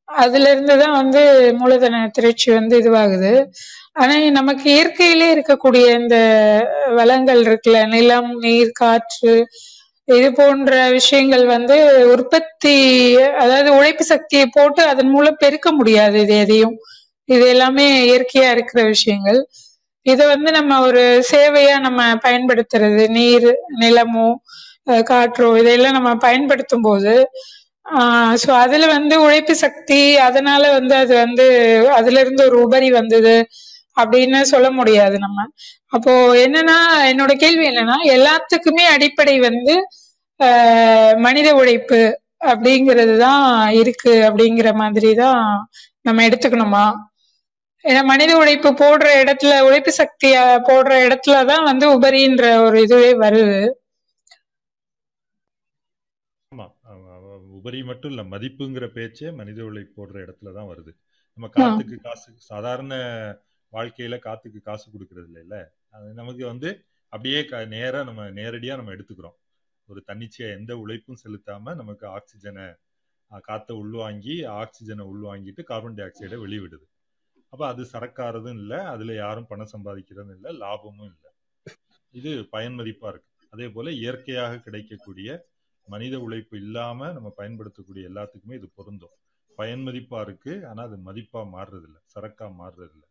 அதுல இருந்துதான் வந்து மூலதன திரட்சி வந்து இதுவாகுது. ஆனா நமக்கு இயற்கையிலே இருக்கக்கூடிய இந்த வளங்கள் இருக்குல்ல நிலம் நீர் காற்று இது போன்ற விஷயங்கள் வந்து உற்பத்தி அதாவது உழைப்பு சக்தியை போட்டு அதன் மூலம் பெருக்க முடியாது இது எதையும். இது எல்லாமே இயற்கையா இருக்கிற விஷயங்கள். இதை வந்து நம்ம ஒரு சேவையா நம்ம பயன்படுத்துறது நீர் நிலமோ காற்றோ இதையெல்லாம் நம்ம பயன்படுத்தும் போது ஆஹ் சோ அதுல வந்து உழைப்பு சக்தி அதனால வந்து அது வந்து அதுல இருந்து ஒரு உபரி வந்தது. அப்படின்னு சொல்ல முடியாது நம்ம. அப்போ என்னன்னா என்னோட கேள்வி என்னன்னா எல்லாத்துக்குமே அடிப்படை வந்து மனித உழைப்பு அப்படிங்கிறது தான் இருக்கு அப்படிங்கிற மாதிரி தான் நம்ம எடுத்துக்கணுமா? ஏன்னா மனித உழைப்பு போடுற இடத்துல உழைப்பு சக்திய போடுற இடத்துல தான் வந்து உபரின்ற ஒரு இதுவே வருது. உபரி மட்டும் இல்ல மதிப்புங்கிற பேச்சே மனித உழைப்பு போடுற இடத்துல தான் வருது. நம்ம காத்துக்கு காசு சாதாரண வாழ்க்கையில காத்துக்கு காசு கொடுக்கறது இல்லைல்ல அது நமக்கு வந்து அப்படியே க- நேராக நம்ம நேரடியாக நம்ம எடுத்துக்கிறோம். ஒரு தன்னிச்சையாக எந்த உழைப்பும் செலுத்தாமல் நமக்கு ஆக்சிஜனை காற்றை உள்வாங்கி ஆக்சிஜனை உள்வாங்கிட்டு கார்பன் டை ஆக்சைடை வெளிவிடுது. அப்போ அது சரக்காரதும் இல்லை அதில் யாரும் பணம் சம்பாதிக்கிறதும் இல்லை லாபமும் இல்லை. இது பயன் மதிப்பாக இருக்கு. அதே போல் இயற்கையாக கிடைக்கக்கூடிய மனித உழைப்பு இல்லாமல் நம்ம பயன்படுத்தக்கூடிய எல்லாத்துக்குமே இது பொருந்தும். பயன் மதிப்பாக இருக்குது ஆனால் அது மதிப்பாக மாறுறதில்ல சரக்காக மாறுறதில்லை.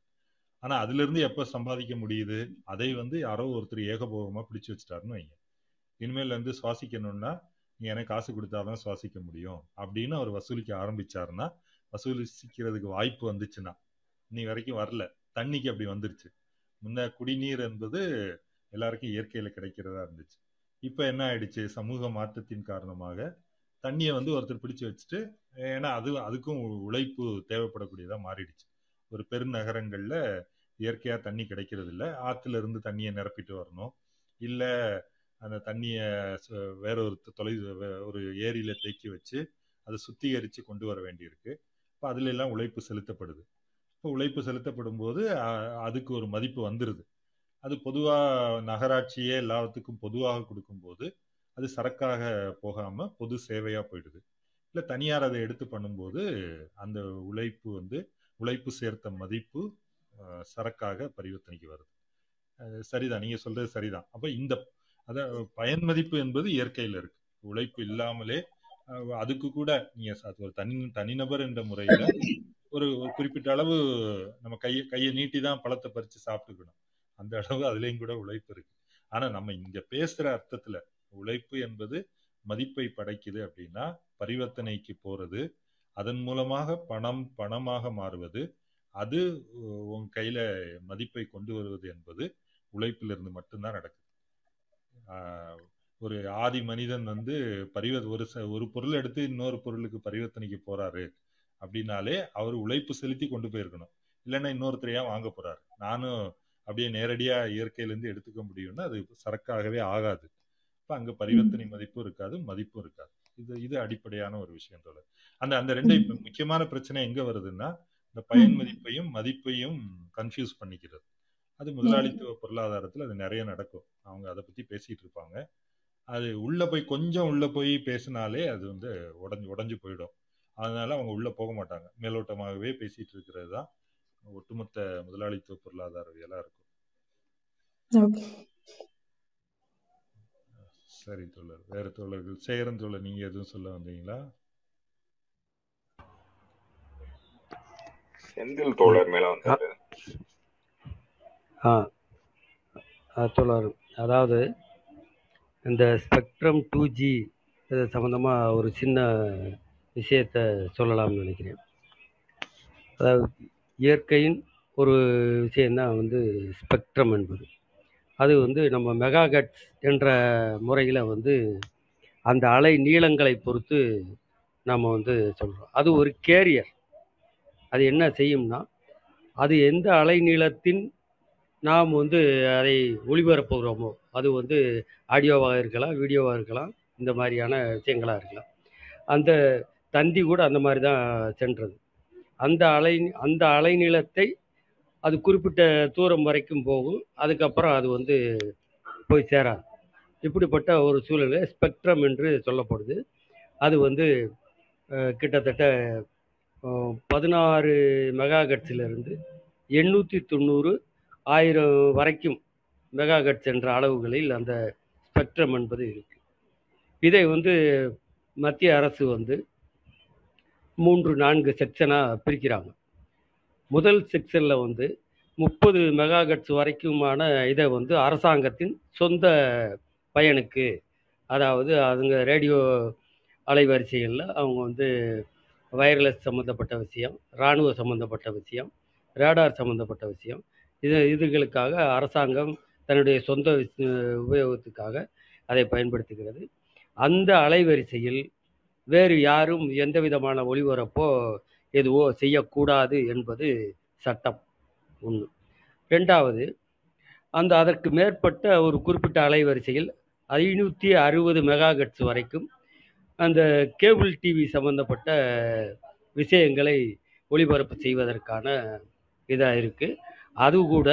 ஆனா அதுல இருந்து எப்ப சம்பாதிக்க முடியுது? அதை வந்து யாரோ ஒருத்தர் ஏகபோகமா பிடிச்சு வச்சுட்டாருன்னு வைங்க. இனிமேல் வந்து சுவாசிக்கணும்னா நீ எனக்கு காசு கொடுத்தாதான் சுவாசிக்க முடியும் அப்படின்னு அவர் வசூலிக்க ஆரம்பிச்சாருன்னா வசூலிக்கிறதுக்கு வாய்ப்பு வந்துச்சுன்னா இன்னி வரைக்கும் வரல. தண்ணிக்கு அப்படி வந்துருச்சு. முன்ன குடிநீர் என்பது எல்லாருக்கும் இயற்கையில கிடைக்கிறதா இருந்துச்சு. இப்ப என்ன ஆயிடுச்சு? சமூக மாற்றத்தின் காரணமாக தண்ணியை வந்து ஒருத்தர் பிடிச்சு வச்சுட்டு ஏன்னா அது அதுக்கும் உழைப்பு தேவைப்படக்கூடியதா மாறிடுச்சு. ஒரு பெருநகரங்கள்ல இயற்கையாக தண்ணி கிடைக்கிறது இல்லை ஆற்றுல இருந்து தண்ணியை நிரப்பிட்டு வரணும். இல்லை அந்த தண்ணியை சு- வேற ஒரு தொலை வே- ஒரு ஏரியில் தேக்கி வச்சு அதை சுத்திகரித்து கொண்டு வர வேண்டியிருக்கு. இப்போ அதுல எல்லாம் உழைப்பு செலுத்தப்படுது. இப்போ உழைப்பு செலுத்தப்படும் போது அதுக்கு ஒரு மதிப்பு வந்துடுது அது பொதுவாக நகராட்சியே எல்லாத்துக்கும் பொதுவாக கொடுக்கும்போது அது சரக்காக போகாமல் பொது சேவையாக போயிடுது. இல்லை தனியார் அதை எடுத்து பண்ணும்போது அந்த உழைப்பு வந்து உழைப்பு சேர்த்த மதிப்பு சரக்காக பரிவர்த்தனைக்கு வருது. சரிதான். நீங்க சொல்றது சரிதான். அப்ப இந்த அத பயன் மதிப்பு என்பது இயற்கையில இருக்கு. உழைப்பு இல்லாமலே அதுக்கு கூட நீங்க ஒரு தனி தனிநபர் என்ற முறையில ஒரு குறிப்பிட்ட அளவு நம்ம கையை கையை நீட்டி தான் பழத்தை பறிச்சு சாப்பிட்டுக்கணும். அந்த அளவு அதுலேயும் கூட உழைப்பு இருக்கு. ஆனா நம்ம இங்க பேசுற அர்த்தத்துல உழைப்பு என்பது மதிப்பை படைக்குது அப்படின்னா பரிவர்த்தனைக்கு போறது அதன் மூலமாக பணம் பணமாக மாறுவது அது உன் கையில மதிப்பை கொண்டு வருவது என்பது உழைப்பிலிருந்து மட்டும்தான் நடக்குது. ஒரு ஆதி மனிதன் வந்து பரிவ ஒரு ச- ஒரு பொருள் எடுத்து இன்னொரு பொருளுக்கு பரிவர்த்தனைக்கு போறாரு அப்படின்னாலே அவர் உழைப்பு செலுத்தி கொண்டு போயிருக்கணும். இல்லைன்னா இன்னொருத்தரையா வாங்க போறாரு. நானும் அப்படியே நேரடியா இயற்கையிலேருந்து எடுத்துக்க முடியும்னா அது சரக்காகவே ஆகாது. இப்ப அங்க பரிவர்த்தனை மதிப்பும் இருக்காது மதிப்பும் இருக்காது. இது இது அடிப்படையான ஒரு விஷயம் தோழர். அந்த அந்த ரெண்டு முக்கியமான பிரச்சனை எங்க வருதுன்னா இந்த பயன் மதிப்பையும் மதிப்பையும் கன்ஃபியூஸ் பண்ணிக்கிறது. அது முதலாளித்துவ பொருளாதாரத்துல அது நிறைய நடக்கும். அவங்க அதை பத்தி பேசிட்டு இருப்பாங்க. அது உள்ள போய் கொஞ்சம் உள்ள போய் பேசினாலே அது வந்து உடஞ்சு உடஞ்சு போயிடும். அதனால அவங்க உள்ள போக மாட்டாங்க. மேலோட்டமாகவே பேசிட்டு இருக்கிறது தான் ஒட்டுமொத்த முதலாளித்துவ பொருளாதாரவியலா இருக்கும். சரி தோழர். வேற தோழர்கள் சேகரன் தோழர் நீங்க எதுவும் சொல்ல வந்தீங்களா? செந்தில் தோழர் மேல வந்து ஆ தோழர் அதாவது இந்த ஸ்பெக்ட்ரம் டூ ஜி இது சம்மந்தமாக ஒரு சின்ன விஷயத்தை சொல்லலாம்னு நினைக்கிறேன். அதாவது இயற்கையின் ஒரு விஷயந்தான் வந்து ஸ்பெக்ட்ரம் என்பது. அது வந்து நம்ம மெகாகட்ஸ் என்ற முறையில் வந்து அந்த அலை நீளங்களை பொறுத்து நம்ம வந்து சொல்கிறோம் அது ஒரு கேரியர். அது என்ன செய்யும்னா அது எந்த அலை நீளத்தின் நாம் வந்து அதை ஒளிபரப்புகிறோமோ அது வந்து ஆடியோவாக இருக்கலாம் வீடியோவாக இருக்கலாம் இந்த மாதிரியான விஷயங்களாக இருக்கலாம். அந்த தந்தி கூட அந்த மாதிரி தான் சென்றது. அந்த அலை அந்த அலைநீளத்தை அது குறிப்பிட்ட தூரம் வரைக்கும் போகும் அதுக்கப்புறம் அது வந்து போய் சேராது. இப்படிப்பட்ட ஒரு சூழலில் ஸ்பெக்ட்ரம் என்று சொல்லப்படுது. அது வந்து கிட்டத்தட்ட அஹ், பதினாறு மெகாகட்ஸிலிருந்து எண்ணூற்றி தொண்ணூறு ஆயிரம் வரைக்கும் மெகாகட்ஸ் என்ற அளவுகளில் அந்த ஸ்பெக்ட்ரம் என்பது இருக்குது இதை வந்து மத்திய அரசு வந்து மூன்று நான்கு செக்ஷனாக பிரிக்கிறாங்க. முதல் செக்ஷனில் வந்து முப்பது மெகாகட்ஸ் வரைக்குமான இதை வந்து அரசாங்கத்தின் சொந்த பயனுக்கு அதாவது அதுங்க ரேடியோ அலைவரிசைகளில் அவங்க வந்து வயர்லெஸ் சம்மந்தப்பட்ட விஷயம் இராணுவ சம்மந்தப்பட்ட விஷயம் ரேடார் சம்மந்தப்பட்ட விஷயம். இது இதுகளுக்காக அரசாங்கம் தன்னுடைய சொந்த உபயோகத்துக்காக அதை பயன்படுத்துகிறது. அந்த அலைவரிசையில் வேறு யாரும் எந்த விதமான ஒளிபரப்போ எதுவோ செய்யக்கூடாது என்பது சட்டம் ஒன்று ரெண்டாவது அந்த அதற்கு மேற்பட்ட ஒரு குறிப்பிட்ட அலைவரிசையில் ஐநூற்றி அறுபது மெகாகட்ஸ் வரைக்கும் அந்த கேபிள் டிவி சம்பந்தப்பட்ட விஷயங்களை ஒளிபரப்பு செய்வதற்கான இதாக இருக்குது அது கூட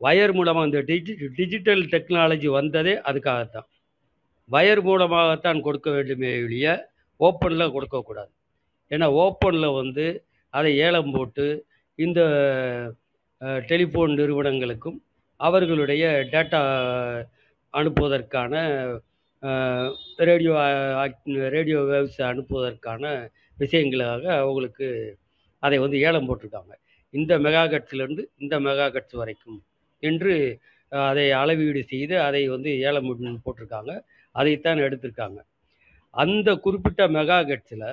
வயர் மூலமாக இந்த டிஜி டிஜிட்டல் டெக்னாலஜி வந்ததே அதுக்காகத்தான். வயர் மூலமாகத்தான் கொடுக்க வேண்டுமே ஒழிய ஓப்பனில் கொடுக்கக்கூடாது ஏன்னா ஓப்பனில் வந்து அதை ஏலம் போட்டு இந்த டெலிஃபோன் நிறுவனங்களுக்கும் அவர்களுடைய டேட்டா அனுப்புவதற்கான ரேடியோ ரேடியோ வேவ்ஸ் அனுப்புவதற்கான விஷயங்களாக அவங்களுக்கு அதை வந்து ஏலம் போட்டிருக்காங்க. இந்த மெகா கட்ஸ்லேருந்து இந்த மெகா கட்ஸ் வரைக்கும் என்று அதை அளவீடு செய்து அதை வந்து ஏலம் போட்டிருக்காங்க. அதைத்தான் எடுத்திருக்காங்க. அந்த குறிப்பிட்ட மெகா கட்ஸில்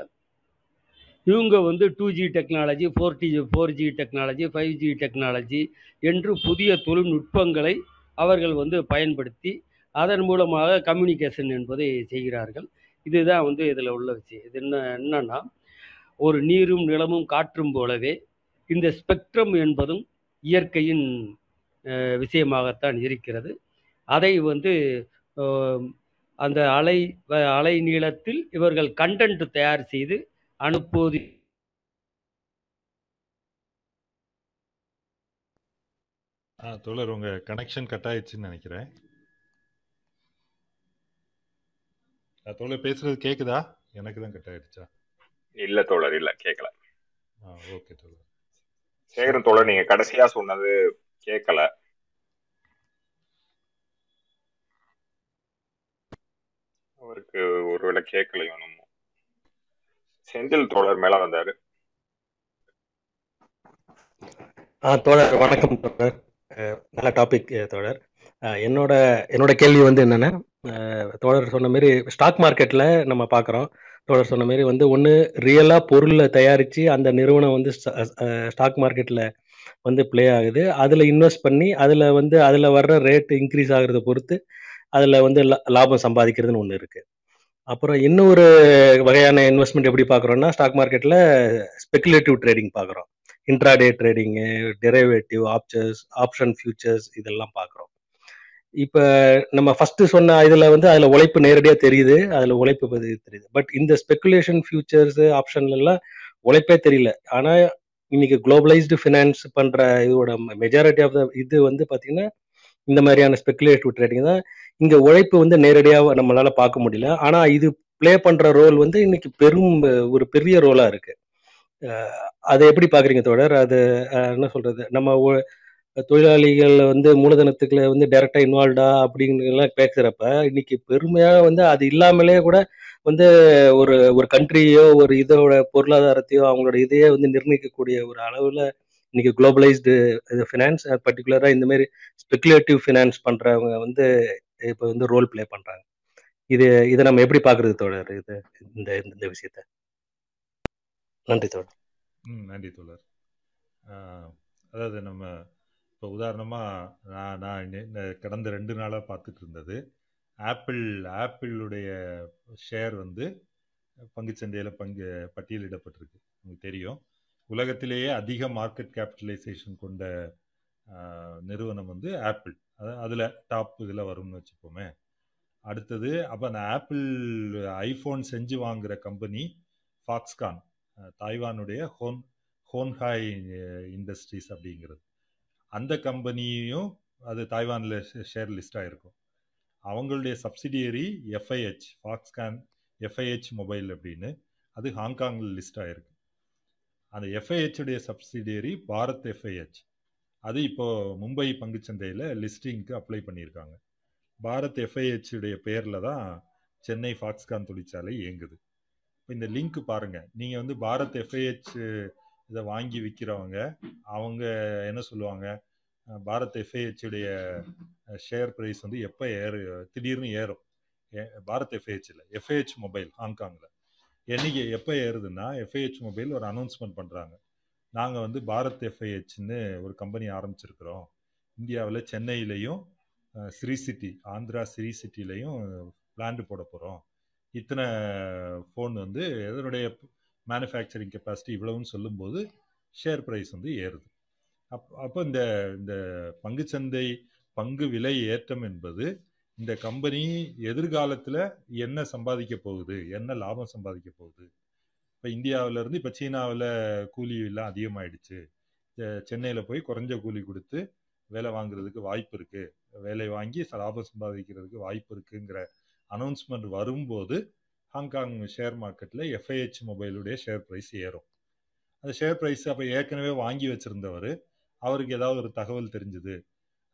இவங்க வந்து two G technology four T four G technology five G technology என்று புதிய தொழில்நுட்பங்களை அவர்கள் வந்து பயன்படுத்தி அதன் மூலமாக கம்யூனிகேஷன் என்பதை செய்கிறார்கள். இதுதான் வந்து இதில் உள்ள விஷயம். இது என்ன என்னன்னா ஒரு நீரும் நிலமும் காற்றும் போலவே இந்த ஸ்பெக்ட்ரம் என்பதும் இயற்கையின் விஷயமாகத்தான் இருக்கிறது. அதை வந்து அந்த அலை வ- அலை நீளத்தில் இவர்கள் கண்டென்ட் தயார் செய்து அனுப்புவது ஆ தோழர் கனெக்ஷன் கட் ஆயிடுச்சுன்னு நினைக்கிறேன். ஆ, தோழர் பேசுறது கேக்குதா? எனக்கு தான் கட் ஆயிடுச்சா? இல்ல தோழர் இல்ல கேட்கல ஆ ஓகே தோழர். சேகரன் தோழர் நீங்க கடைசியா சொன்னது கேட்கல அவருக்கு ஒருவேளை கேட்கலையோ நம்ம செந்தில் தோழர் மேல வந்தாரு. ஆ தோழர் வணக்கம் தோழர். நல்ல டாபிக் தோழர். என்னோட என்னோட கேள்வி வந்து என்னன்னா தோழர் சொன்ன மாதிரி ஸ்டாக் மார்க்கெட்ல நம்ம பார்க்குறோம் தோழர் சொன்ன மாதிரி வந்து ஒன்று ரியலாக பொருளை தயாரித்து அந்த நிறுவனம் வந்து ஸ்டாக் மார்க்கெட்டில் வந்து ப்ளே ஆகுது. அதில் இன்வெஸ்ட் பண்ணி அதில் வந்து அதில் வர்ற ரேட் இன்க்ரீஸ் ஆகிறத பொறுத்து அதில் வந்து லா- லாபம் சம்பாதிக்கிறதுன்னு ஒன்று இருக்குது அப்புறம் இன்னொரு வகையான இன்வெஸ்ட்மெண்ட் எப்படி பார்க்குறோம்னா ஸ்டாக் மார்க்கெட்டில் ஸ்பெகுலேட்டிவ் ட்ரேடிங் பார்க்குறோம் intraday trading derivative options option futures இதெல்லாம் பார்க்குறோம் இப்போ நம்ம ஃபர்ஸ்ட் சொன்ன இதில் வந்து அதில் உழைப்பு நேரடியாக தெரியுது அதில் உழைப்பு பத்தி தெரியுது. பட் இந்த ஸ்பெகுலேஷன் ஃபியூச்சர்ஸ் ஆப்ஷன்லாம் உழைப்பே தெரியல. ஆனால் இன்னைக்கு குளோபலைஸ்டு ஃபினான்ஸ் பண்ணுற இதோட மெஜாரிட்டி ஆஃப் த இது வந்து பாத்தீங்கன்னா இந்த மாதிரியான ஸ்பெகுலேட்டிவ் ட்ரேடிங் தான். இங்கே உழைப்பு வந்து நேரடியாக நம்மளால பார்க்க முடியல. ஆனால் இது ப்ளே பண்ணுற ரோல் வந்து இன்னைக்கு பெரும் ஒரு பெரிய ரோலாக இருக்கு. அதை எப்படி பார்க்குறீங்க தோழர்? அது என்ன சொல்றது? நம்ம தொழிலாளிகள் வந்து மூலதனத்துக்குள்ள வந்து டைரக்டா இன்வால்வ்டா அப்படின்னு பேசுறப்ப இன்னைக்கு பெருமையாக வந்து அது இல்லாமலே கூட வந்து ஒரு ஒரு கண்ட்ரியோ ஒரு இதோட பொருளாதாரத்தையோ அவங்களோட இதையே வந்து நிர்ணயிக்கக்கூடிய ஒரு அளவுல இன்னைக்கு குளோபலைஸ்டு ஃபினான்ஸ் பர்டிகுலரா இந்த மாதிரி ஸ்பெகுலேட்டிவ் ஃபினான்ஸ் பண்றவங்க வந்து இப்போ வந்து ரோல் ப்ளே பண்றாங்க. இது இதை நம்ம எப்படி பாக்குறது தோழர்? இது இந்த இந்த விஷயத்த. நன்றி தோழர். நன்றி தோழர். அதாவது நம்ம இப்போ உதாரணமாக நான் நான் இந்த கடந்த ரெண்டு நாளாக பார்த்துட்டு இருந்தது ஆப்பிள் ஆப்பிளுடைய ஷேர் வந்து பங்குச்சந்தையில் பங்கு பட்டியலிடப்பட்டிருக்கு. உங்களுக்கு தெரியும். உலகத்திலேயே அதிக மார்க்கெட் கேபிட்டலைசேஷன் கொண்ட நிறுவனம் வந்து ஆப்பிள். அதில் டாப் இதில் வரும்னு வச்சுப்போமே. அடுத்தது அப்போ அந்த ஆப்பிள் ஐஃபோன் செஞ்சு வாங்குகிற கம்பெனி ஃபாக்ஸ்கான் தாய்வானுடைய ஹோன் ஹோன்ஹாய் இண்டஸ்ட்ரீஸ் அப்படிங்கிறது. அந்த கம்பெனியும் அது தாய்வானில் ஷேர் லிஸ்டாக இருக்கும். அவங்களுடைய subsidiary FIH Foxconn FIH mobile அப்படின்னு அது ஹாங்காங்கில் லிஸ்ட் ஆகிருக்கு அந்த எஃப்ஐஹெச்சுடைய சப்சிடியரி பாரத் எஃப்ஐஹெச் அது இப்போ மும்பை பங்குச்சந்தையில் லிஸ்டிங்க்கு அப்ளை பண்ணியிருக்காங்க. பாரத் எஃப்ஐஹெச்சுடைய பேரில் தான் சென்னை ஃபாக்ஸ்கான் தொழிற்சாலை இயங்குது. இப்போ இந்த லிங்க் பாருங்கள் நீங்கள் வந்து பாரத் எஃப்ஐஹெச் இதை வாங்கி விற்கிறவங்க அவங்க என்ன சொல்லுவாங்க? பாரத் எஃப்ஐஹெச் உடைய ஷேர் ப்ரைஸ் வந்து எப்போ ஏறு திடீர்னு ஏறும். ஏ- பாரத் எஃப்ஐஹெச் எஃப்ஐஹெச் மொபைல் ஹாங்காங்கில் என்னைக்கு எப்போ ஏறுதுன்னா எஃப்ஐஹெச் மொபைல் ஒரு அனௌன்ஸ்மெண்ட் பண்ணுறாங்க நாங்கள் வந்து பாரத் எஃப்ஐஹெச்னு ஒரு கம்பெனி ஆரம்பிச்சிருக்கிறோம். இந்தியாவில் சென்னையிலையும் ஸ்ரீ சிட்டி ஆந்திரா ஸ்ரீ சிட்டிலையும் பிளான்ட் போட போகிறோம் இத்தனை ஃபோன் வந்து இதனுடைய மேனுஃபேக்சரிங் கெப்பாசிட்டி இவ்வளவுன்னு சொல்லும்போது ஷேர் ப்ரைஸ் வந்து ஏறுது. அப் அப்போ இந்த இந்த பங்குச்சந்தை பங்கு விலை ஏற்றம் என்பது இந்த கம்பெனி எதிர்காலத்தில் என்ன சம்பாதிக்க போகுது என்ன லாபம் சம்பாதிக்க போகுது? இப்போ இந்தியாவிலேருந்து இப்போ சீனாவில் கூலி எல்லாம் அதிகமாகிடுச்சு சென்னையில் போய் குறைஞ்ச கூலி கொடுத்து வேலை வாங்குறதுக்கு வாய்ப்பு இருக்குது வேலை வாங்கி லாபம் சம்பாதிக்கிறதுக்கு வாய்ப்பு இருக்குங்கிற அனௌன்ஸ்மெண்ட் வரும்போது ஹாங்காங் ஷேர் மார்க்கெட்டில் எஃப்ஐஹெச் மொபைலுடைய ஷேர் ப்ரைஸ் ஏறும். அந்த ஷேர் ப்ரைஸ் அப்போ ஏற்கனவே வாங்கி வச்சுருந்தவர். அவருக்கு ஏதாவது ஒரு தகவல் தெரிஞ்சுது.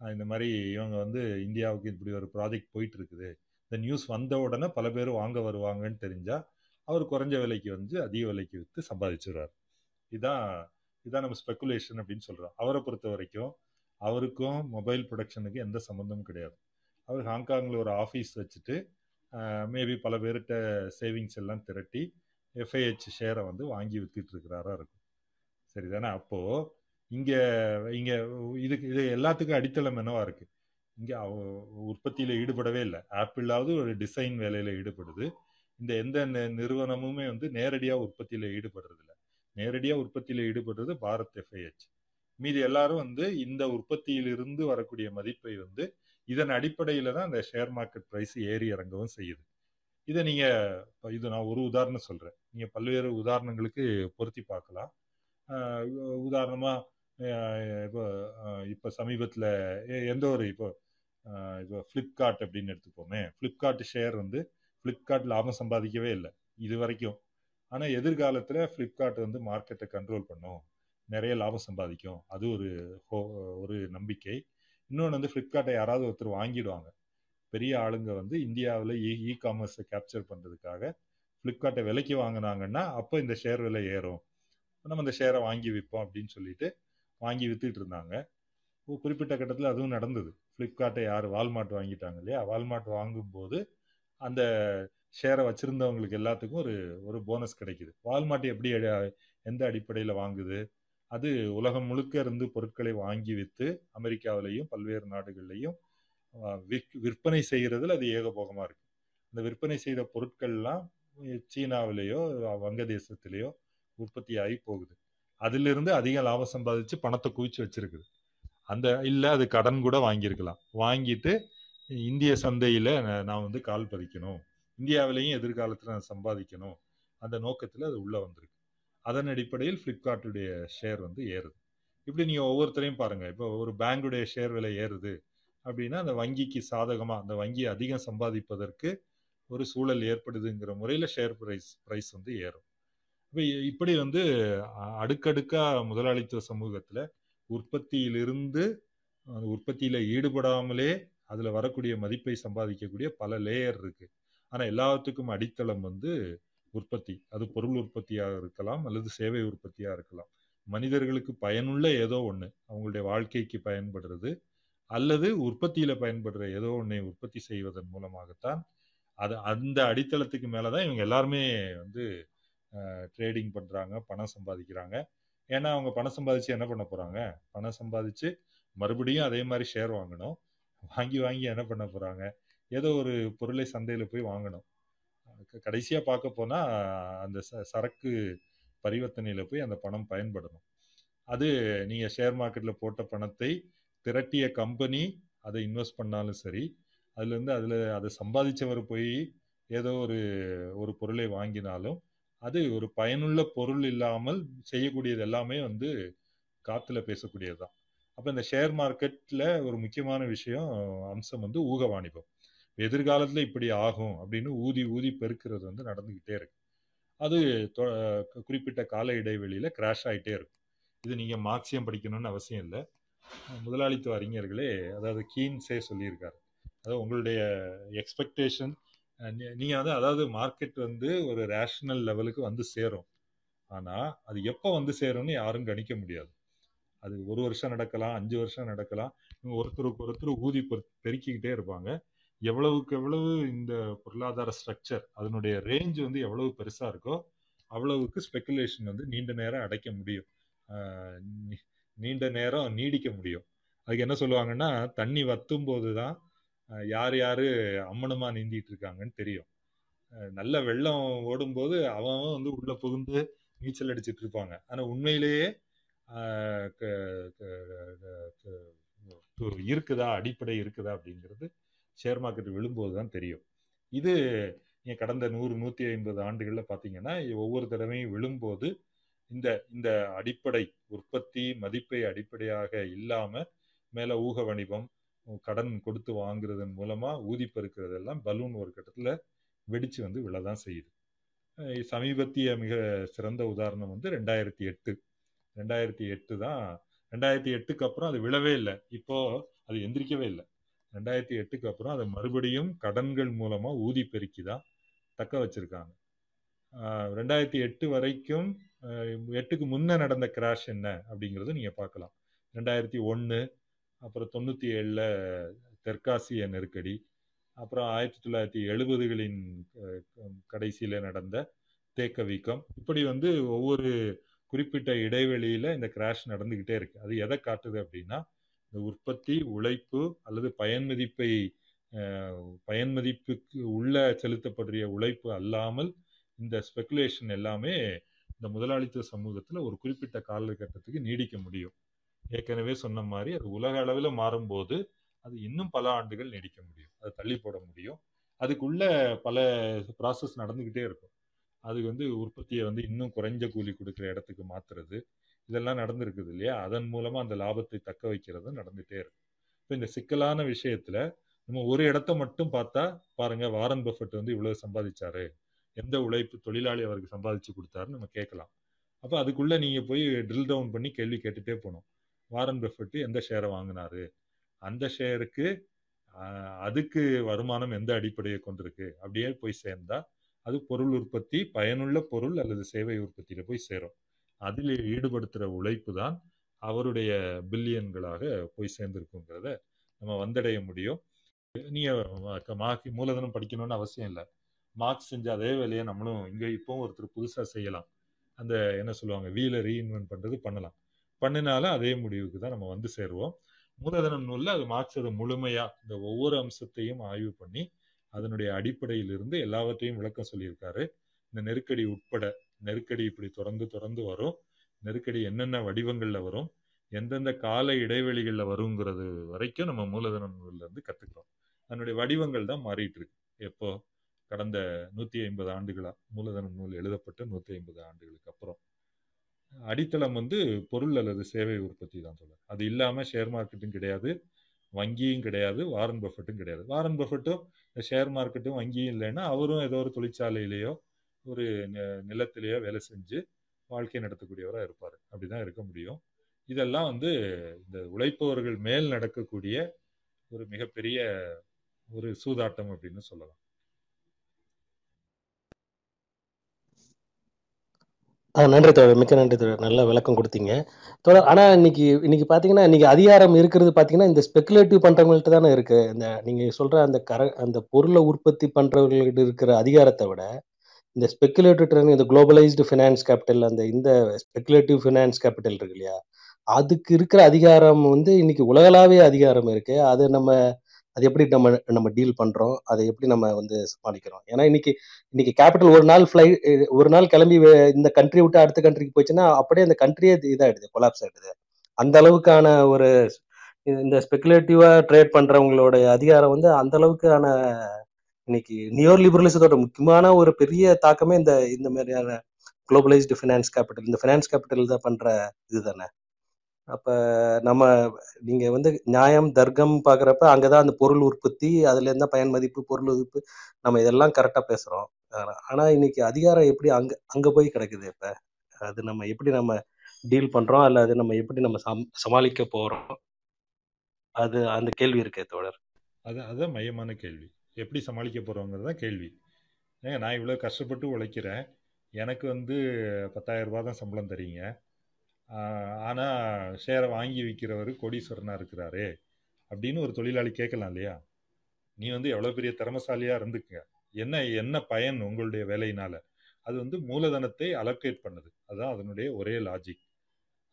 இந்த மாதிரி இவங்க வந்து இந்தியாவுக்கு இப்படி ஒரு ப்ராஜெக்ட் போயிட்டு இருக்குது இந்த நியூஸ் வந்த உடனே பல பேர் வாங்க வருவாங்கன்னு தெரிஞ்சால் அவர் குறைஞ்ச விலைக்கு வந்து அதிக விலைக்கு விற்று சம்பாதிச்சிடுறார் இதான் இதான் நம்ம ஸ்பெக்குலேஷன் அப்படின்னு சொல்கிறோம் அவரை பொறுத்த வரைக்கும் அவருக்கும் மொபைல் ப்ரொடக்ஷனுக்கு எந்த சம்மந்தமும் கிடையாது. அவர் ஹாங்காங்கில் ஒரு ஆஃபீஸ் வச்சுட்டு மேபி பல பேர்கிட்ட சேவிங்ஸ் எல்லாம் திரட்டி எஃப்ஐஹெச் ஷேரை வந்து வாங்கி வித்துட்டு இருக்கிறாரா இருக்கும். சரிதானே? அப்போது இங்கே இங்கே இதுக்கு இது எல்லாத்துக்கும் அடித்தளம் என்னவா இருக்கு? இங்கே உற்பத்தியில் ஈடுபடவே இல்லை. ஆப்பிளாவது ஒரு டிசைன் வேலையில் ஈடுபடுது. இந்த எந்த நிறுவனமுமே வந்து நேரடியாக உற்பத்தியில் ஈடுபடுறதில்ல நேரடியாக உற்பத்தியில் ஈடுபடுறது பாரத் எஃப்ஐஹெச் மீதி எல்லாரும் வந்து இந்த உற்பத்தியிலிருந்து வரக்கூடிய மதிப்பை வந்து இதன் அடிப்படையில் தான் அந்த ஷேர் மார்க்கெட் ப்ரைஸ் ஏறி இறங்கவும் செய்யுது. இதை நீங்கள் இது நான் ஒரு உதாரணம் சொல்கிறேன் நீங்கள் பல்வேறு உதாரணங்களுக்கு பொருத்தி பார்க்கலாம். உதாரணமாக இப்போ இப்போ சமீபத்தில் எந்த ஒரு இப்போ இப்போ ஃப்ளிப்கார்ட் அப்படின்னு எடுத்துப்போமே. ஃப்ளிப்கார்ட் ஷேர் வந்து ஃப்ளிப்கார்ட் லாபம் சம்பாதிக்கவே இல்லை இது வரைக்கும். ஆனால் எதிர்காலத்தில் ஃப்ளிப்கார்ட் வந்து மார்க்கெட்டை கண்ட்ரோல் பண்ணும். நிறைய லாபம் சம்பாதிக்கும். அது ஒரு ஹோ ஒரு நம்பிக்கை. இன்னொன்று வந்து ஃப்ளிப்கார்ட்டை யாராவது ஒருத்தர் வாங்கிடுவாங்க. பெரிய ஆளுங்க வந்து இந்தியாவில் இ இ காமர்ஸை கேப்சர் பண்ணுறதுக்காக ஃப்ளிப்கார்ட்டை விலைக்கு வாங்கினாங்கன்னா அப்போ இந்த ஷேர் விலை ஏறும். நம்ம இந்த ஷேரை வாங்கி விற்போம் அப்படின்னு சொல்லிட்டு வாங்கி வித்துட்டு இருந்தாங்க. குறிப்பிட்ட கட்டத்தில் அதுவும் நடந்தது. ஃப்ளிப்கார்ட்டை யார்? வால்மார்ட் வாங்கிட்டாங்க இல்லையா? வால்மார்ட் வாங்கும்போது அந்த ஷேரை வச்சுருந்தவங்களுக்கு எல்லாத்துக்கும் ஒரு ஒரு போனஸ் கிடைக்குது. வால்மார்ட் எப்படி எந்த அடிப்படையில் வாங்குது? அது உலகம் முழுக்க இருந்து பொருட்களை வாங்கி விற்று அமெரிக்காவிலையும் பல்வேறு நாடுகள்லையும் விற் விற்பனை செய்கிறதுல அது ஏகபோகமாக இருக்கு. இந்த விற்பனை செய்த பொருட்கள்லாம் சீனாவிலேயோ வங்கதேசத்திலேயோ உற்பத்தி ஆகி போகுது. அதிலிருந்து அதிக லாபம் சம்பாதிச்சு பணத்தை குவிச்சு வச்சிருக்குது. அந்த இல்லை அது கடன் கூட வாங்கியிருக்கலாம். வாங்கிட்டு இந்திய சந்தையில் நான் வந்து கால் பதிக்கணும். இந்தியாவிலையும் எதிர்காலத்தில் நான் சம்பாதிக்கணும். அந்த நோக்கத்தில் அது உள்ளே வந்திருக்கு. அதன் அடிப்படையில் ஃப்ளிப்கார்ட்டுடைய ஷேர் வந்து ஏறுது. இப்படி நீங்கள் ஒவ்வொருத்தரையும் பாருங்கள் இப்போ ஒரு பேங்குடைய ஷேர் விலை ஏறுது அப்படின்னா அந்த வங்கிக்கு சாதகமாக அந்த வங்கி அதிகம் சம்பாதிப்பதற்கு ஒரு சூழல் ஏற்படுதுங்கிற முறையில் ஷேர் ப்ரைஸ் ப்ரைஸ் வந்து ஏறும். இப்போ இப்படி வந்து அடுக்கடுக்காக முதலாளித்துவ சமூகத்தில் உற்பத்தியிலிருந்து அந்த ஈடுபடாமலே அதில் வரக்கூடிய மதிப்பை சம்பாதிக்கக்கூடிய பல லேயர் இருக்குது ஆனால் எல்லாத்துக்கும் அடித்தளம் வந்து உற்பத்தி. அது பொருள் உற்பத்தியாக இருக்கலாம் அல்லது சேவை உற்பத்தியாக இருக்கலாம். மனிதர்களுக்கு பயனுள்ள ஏதோ ஒன்று அவங்களுடைய வாழ்க்கைக்கு பயன்படுறது அல்லது உற்பத்தியில் பயன்படுற ஏதோ ஒன்றை உற்பத்தி செய்வதன் மூலமாகத்தான் அது அந்த அடித்தளத்துக்கு மேலே தான் இவங்க எல்லாருமே வந்து ட்ரேடிங் பண்ணுறாங்க பணம் சம்பாதிக்கிறாங்க. ஏன்னா அவங்க பணம் சம்பாதிச்சு என்ன பண்ண போகிறாங்க பணம் சம்பாதிச்சு மறுபடியும் அதே மாதிரி ஷேர் வாங்கணும். வாங்கி வாங்கி என்ன பண்ண போகிறாங்க ஏதோ ஒரு பொருளை சந்தையில் போய் வாங்கணும். க- பார்க்க போனால் அந்த ச- சரக்கு பரிவர்த்தனையில் போய் அந்த பணம் பயன்படணும். அது நீங்கள் ஷேர் மார்க்கெட்டில் போட்ட பணத்தை திரட்டிய கம்பெனி அதை இன்வெஸ்ட் பண்ணாலும் சரி அதுலேருந்து இருந்து அதை சம்பாதிச்சவர் போய் ஏதோ ஒரு ஒரு பொருளை வாங்கினாலும் அது ஒரு பயனுள்ள பொருள் இல்லாமல் செய்யக்கூடியது எல்லாமே வந்து காத்தில் பேசக்கூடியது தான் அப்போ இந்த ஷேர் மார்க்கெட்டில் ஒரு முக்கியமான விஷயம் அம்சம் வந்து ஊக வாணிபம் எதிர்காலத்தில் இப்படி ஆகும் அப்படின்னு ஊதி ஊதி பெருக்கிறது வந்து நடந்துக்கிட்டே இருக்கு. அது தொ- குறிப்பிட்ட கால இடைவெளியில் கிராஷ் ஆகிட்டே இருக்கும். இது நீங்கள் மார்க்சியம் படிக்கணும்னு அவசியம் இல்லை. முதலாளித்துவ அறிஞர்களே அதாவது கீன்ஸே சொல்லியிருக்காரு. அதாவது உங்களுடைய எக்ஸ்பெக்டேஷன் நீங்கள் வந்து அதாவது மார்க்கெட் வந்து ஒரு ரேஷனல் லெவலுக்கு வந்து சேரும். ஆனால் அது எப்போ வந்து சேரும்னு யாரும் கணிக்க முடியாது. அது ஒரு வருஷம் நடக்கலாம் அஞ்சு வருஷம் நடக்கலாம். ஒருத்தருக்கு ஒருத்தர் ஊதி பெருக்கிக்கிட்டே இருப்பாங்க. எவ்வளவுக்கு எவ்வளவு இந்த பொருளாதார ஸ்ட்ரக்சர் அதனுடைய ரேஞ்ச் வந்து எவ்வளவு பெருசா இருக்கோ அவ்வளவுக்கு ஸ்பெகுலேஷன் வந்து நீண்ட நேரம் அடைக்க முடியும் நீண்ட நேரம் நீடிக்க முடியும் அதுக்கு என்ன சொல்லுவாங்கன்னா தண்ணி வத்தும் போது தான் யார் யார் அம்மனமா நீந்திட்டு இருக்காங்கன்னு தெரியும் நல்ல வெள்ளம் ஓடும்போது அவன் வந்து உள்ள புகுந்து நீச்சல் அடிச்சிட்டு இருப்பாங்க ஆனா உண்மையிலேயே க- இருக்குதா அடிப்படை இருக்குதா அப்படிங்கிறது ஷேர் மார்க்கெட் விழும்போது தான் தெரியும். இது நீங்கள் கடந்த நூறு நூற்றி ஐம்பது ஆண்டுகளில் பார்த்தீங்கன்னா ஒவ்வொரு தடவையும் விழும்போது இந்த இந்த அடிப்படை உற்பத்தி மதிப்பை அடிப்படையாக இல்லாமல் மேலே ஊக வணிபம் கடன் கொடுத்து வாங்குறதன் மூலமாக ஊதிப்பெருக்கிறது எல்லாம் பலூன் ஒரு கட்டத்தில் வெடித்து வந்து விழதான் செய்யுது. சமீபத்திய மிக சிறந்த உதாரணம் வந்து ரெண்டாயிரத்தி எட்டு. ரெண்டாயிரத்தி எட்டு தான் ரெண்டாயிரத்தி எட்டுக்கு அப்புறம் அது விழவே இல்லை. இப்போ அது எந்திரிக்கவே இல்லை. ரெண்டாயிரத்தி எட்டுக்கு அப்புறம் அதை மறுபடியும் கடன்கள் மூலமாக ஊதி பெருக்கி தான் தக்க வச்சுருக்காங்க. ரெண்டாயிரத்தி எட்டு வரைக்கும் எட்டுக்கு முன்னே நடந்த கிராஷ் என்ன அப்படிங்கிறது நீங்கள் பார்க்கலாம். ரெண்டாயிரத்தி ஒன்று அப்புறம் தொண்ணூற்றி ஏழில் தெற்காசிய நெருக்கடி அப்புறம் ஆயிரத்தி தொள்ளாயிரத்தி எழுபதுகளின் கடைசியில் நடந்த தேக்க வீக்கம் இப்படி வந்து ஒவ்வொரு குறிப்பிட்ட இடைவெளியில் இந்த கிராஷ் நடந்துக்கிட்டே இருக்கு. அது எதை காட்டுது அப்படின்னா இந்த உற்பத்தி உழைப்பு அல்லது பயன்மதிப்பை பயன் பயன்மதிப்புக்கு உள்ள செலுத்தப்படுற உழைப்பு அல்லாமல் இந்த ஸ்பெகுலேஷன் எல்லாமே இந்த முதலாளித்துவ சமூகத்தில் ஒரு குறிப்பிட்ட காலகட்டத்துக்கு நீடிக்க முடியும். ஏற்கனவே சொன்ன மாதிரி அது உலக அளவில் மாறும்போது அது இன்னும் பல ஆண்டுகள் நீடிக்க முடியும். அதை தள்ளி போட முடியும். அதுக்குள்ள பல ப்ராசஸ் நடந்துக்கிட்டே இருக்கும். அது வந்து உற்பத்தியை வந்து இன்னும் குறைஞ்ச கூலி கொடுக்குற இடத்துக்கு மாத்துறது. இதெல்லாம் நடந்திருக்குது இல்லையா? அதன் மூலமாக அந்த லாபத்தை தக்க வைக்கிறது நடந்துகிட்டே இருக்கும் இப்போ இந்த சிக்கலான விஷயத்தில் நம்ம ஒரு இடத்த மட்டும் பார்த்தா பாருங்க வாரன் பஃபட் வந்து இவ்வளோ சம்பாதிச்சாரு. எந்த உழைப்பு தொழிலாளி அவருக்கு சம்பாதிச்சு கொடுத்தாருன்னு நம்ம கேட்கலாம். அப்போ அதுக்குள்ளே நீங்கள் போய் ட்ரில் டவுன் பண்ணி கேள்வி கேட்டுகிட்டே போகணும். வாரன் பஃபட் எந்த ஷேரை வாங்கினாரு? அந்த ஷேருக்கு அதுக்கு வருமானம் எந்த அடிப்படையை கொண்டிருக்கு? அப்படியே போய் சேர்ந்தா அது பொருள் உற்பத்தி பயனுள்ள பொருள் அல்லது சேவை உற்பத்தியில போய் சேரும். அதில் ஈடுபடுத்துகிற உழைப்பு தான் அவருடைய பில்லியன்களாக போய் சேர்ந்திருக்குங்கிறத நம்ம வந்தடைய முடியும். நீங்கள் மார்க் மூலதனம் படிக்கணும்னு அவசியம் இல்லை. மார்க்ஸ் செஞ்ச அதே வேலையை நம்மளும் இங்கே இப்போவும் ஒருத்தர் புதுசாக செய்யலாம். அந்த என்ன சொல்லுவாங்க வீலை ரீஇன்வென்ட் பண்ணுறது பண்ணலாம். பண்ணினாலும் அதே முடிவுக்கு தான் நம்ம வந்து சேருவோம். மூலதனம் நூலில் அது மார்க்ஸ் அதை இந்த ஒவ்வொரு அம்சத்தையும் ஆய்வு பண்ணி அதனுடைய அடிப்படையிலிருந்து எல்லாவற்றையும் விளக்கம் சொல்லியிருக்காரு. இந்த நெருக்கடி உட்பட நெருக்கடி இப்படி தொடர்ந்து தொடர்ந்து வரும். நெருக்கடி என்னென்ன வடிவங்களில் வரும்? எந்தெந்த கால இடைவெளிகளில் வருங்கிறது வரைக்கும் நம்ம மூலதன நூல்லேருந்து இருந்து அதனுடைய வடிவங்கள் தான் மாறிட்டு இருக்கு எப்போ? கடந்த நூற்றி ஐம்பது ஆண்டுகளாக மூலதன நூல் எழுதப்பட்ட நூற்றி ஐம்பது ஆண்டுகளுக்கு அப்புறம். அடித்தளம் வந்து பொருள் அல்லது சேவை உற்பத்தி தான் சொல்ல அது இல்லாமல் ஷேர் மார்க்கெட்டும் கிடையாது வங்கியும் கிடையாது வாரன் பஃபட்டும் கிடையாது. வாரன் பஃபட்டும் ஷேர் மார்க்கெட்டும் வங்கியும் இல்லைன்னா அவரும் ஏதோ ஒரு தொழிற்சாலையிலேயோ ஒரு நிலத்திலேயே வேலை செஞ்சு வாழ்க்கை நடத்தக்கூடியவராக இருப்பார். அப்படிதான் இருக்க முடியும். இதெல்லாம் வந்து இந்த உழைப்பவர்கள் மேல் நடக்கக்கூடிய ஒரு மிகப்பெரிய ஒரு சூதாட்டம் அப்படின்னு சொல்லலாம். ஆ நன்றி தோழர். மிக்க நன்றி தோழர். நல்ல விளக்கம் கொடுத்தீங்க. தோழர் ஆனா இன்னைக்கு இன்னைக்கு பாத்தீங்கன்னா இன்னைக்கு அதிகாரம் இருக்கிறது பாத்தீங்கன்னா இந்த ஸ்பெகுலேட்டிவ் பண்றவங்கள்ட்ட தானே இருக்கு. இந்த நீங்க சொல்ற அந்த கர அந்த பொருளை உற்பத்தி பண்றவங்கள்ட்ட இருக்கிற அதிகாரத்தை விட இந்த ஸ்பெக்குலேட்டிவ் ட்ரெண்ட் இந்த குளோபலைஸ்டு ஃபினான்ஸ் கேபிட்டல் அந்த இந்த ஸ்பெகுலேட்டிவ் ஃபினான்ஸ் கேபிட்டல் இருக்கு இல்லையா? அதுக்கு இருக்கிற அதிகாரம் வந்து இன்னைக்கு உலகளாவிய அதிகாரம் இருக்கு. அது நம்ம அது எப்படி நம்ம நம்ம டீல் பண்றோம்? அதை எப்படி நம்ம வந்து சமாளிக்கிறோம்? ஏன்னா இன்னைக்கு இன்னைக்கு கேபிட்டல் ஒரு நாள் ஃப்ளை ஒரு நாள் கிளம்பி இந்த கண்ட்ரி விட்டு அடுத்த கண்ட்ரிக்கு போச்சுன்னா அப்படியே அந்த கண்ட்ரியே இதாயிடுது கொலாப்ஸ் ஆயிடுது. அந்த அளவுக்கான ஒரு இந்த ஸ்பெகுலேட்டிவா ட்ரேட் பண்றவங்களோட அதிகாரம் வந்து அந்த அளவுக்கான இன்னைக்கு நியோ லிபரலிசத்தோட முக்கியமான ஒரு பெரிய தாக்கமே இந்த இந்த மாதிரியான குளோபலைஸ்டு ஃபினான்ஸ் கேபிட்டல் இந்த ஃபினான்ஸ் கேபிட்டல் தான் பண்ற இதுதானே? அப்ப நம்ம நீங்க வந்து நியாயம் தர்க்கம் பாக்குறப்ப அங்கதான் அந்த பொருள் உற்பத்தி அதுல இருந்தா பயன் மதிப்பு பொருள் உதிப்பு நம்ம இதெல்லாம் கரெக்டா பேசுறோம். ஆனா இன்னைக்கு அதிகாரம் எப்படி அங்க அங்க போய் கிடக்குது இப்ப? அது நம்ம எப்படி நம்ம டீல் பண்றோம்? அல்ல அது நம்ம எப்படி நம்ம சம்- சமாளிக்க போறோம்? அது அந்த கேள்வி இருக்கே தோழர். அது அதுதான் மையமான கேள்வி. எப்படி சமாளிக்க போகிறோங்கிறது தான் கேள்வி. ஏங்க நான் இவ்வளோ கஷ்டப்பட்டு உழைக்கிறேன். எனக்கு வந்து பத்தாயிரம் ரூபா தான் சம்பளம் தரீங்க. ஆனால் ஷேரை வாங்கி விற்கிறவர் கோடீஸ்வரனாக இருக்கிறாரு அப்படின்னு ஒரு தொழிலாளி கேட்கலாம் இல்லையா? நீ வந்து எவ்வளோ பெரிய திறமசாலியாக இருந்துக்குங்க என்ன என்ன பயன் உங்களுடைய வேலையினால்? அது வந்து மூலதனத்தை அலோகேட் பண்ணுது. அதுதான் அதனுடைய ஒரே லாஜிக்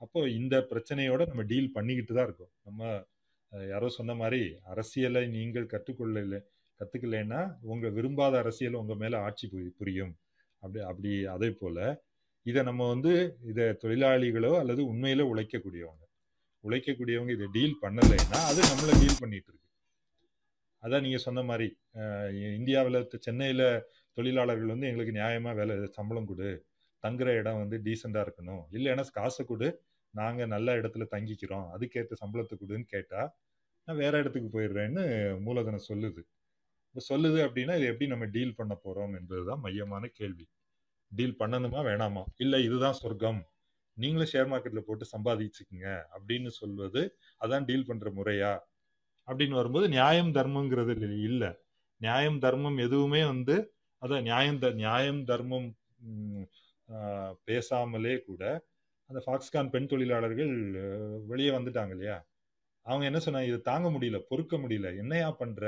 அப்போ இந்த பிரச்சனையோட நம்ம டீல் பண்ணிக்கிட்டு தான் இருக்கோம். நம்ம யாரோ சொன்ன மாதிரி அரசியலை நீங்கள் கற்றுக்கொள்ள கற்றுக்கலைன்னா உங்கள் விரும்பாத அரசியல் உங்கள் மேலே ஆட்சி புரி- புரியும். அப்படி அப்படி அதே போல் இதை நம்ம வந்து இதை தொழிலாளிகளோ அல்லது உண்மையில உழைக்கக்கூடியவங்க உழைக்கக்கூடியவங்க இதை டீல் பண்ணலைன்னா அது நம்மளை டீல் பண்ணிட்டு இருக்கு அதான் நீங்கள் சொன்ன மாதிரி இந்தியாவில் சென்னையில் தொழிலாளர்கள் வந்து எங்களுக்கு நியாயமாக வேலை சம்பளம் கொடு. தங்குற இடம் வந்து டீசெண்டாக இருக்கணும். இல்லைன்னா காசை கொடு. நாங்கள் நல்ல இடத்துல தங்கிக்கிறோம். அதுக்கேற்ற சம்பளத்தை கொடுன்னு கேட்டால் நான் வேற இடத்துக்கு போயிடுறேன்னு மூலதனம் சொல்லுது. சொல்லுது அப்படின்னா இது எப்படி நம்ம டீல் பண்ண போகிறோம் என்பதுதான் மையமான கேள்வி. டீல் பண்ணணுமா வேணாமா? இல்லை இதுதான் சொர்க்கம். நீங்களும் ஷேர் மார்க்கெட்டில் போட்டு சம்பாதிச்சுக்குங்க அப்படின்னு சொல்வது அதான் டீல் பண்ணுற முறையா? அப்படின்னு வரும்போது நியாயம் தர்மங்கிறது இல்லை நியாயம் தர்மம் எதுவுமே வந்து அதான் நியாயம் த நியாயம் தர்மம் பேசாமலே கூட அந்த ஃபாக்ஸ்கான் பெண் தொழிலாளர்கள் வெளியே வந்துட்டாங்க இல்லையா? அவங்க என்ன சொன்னாங்க இதை தாங்க முடியல பொறுக்க முடியல. என்னையா பண்ற?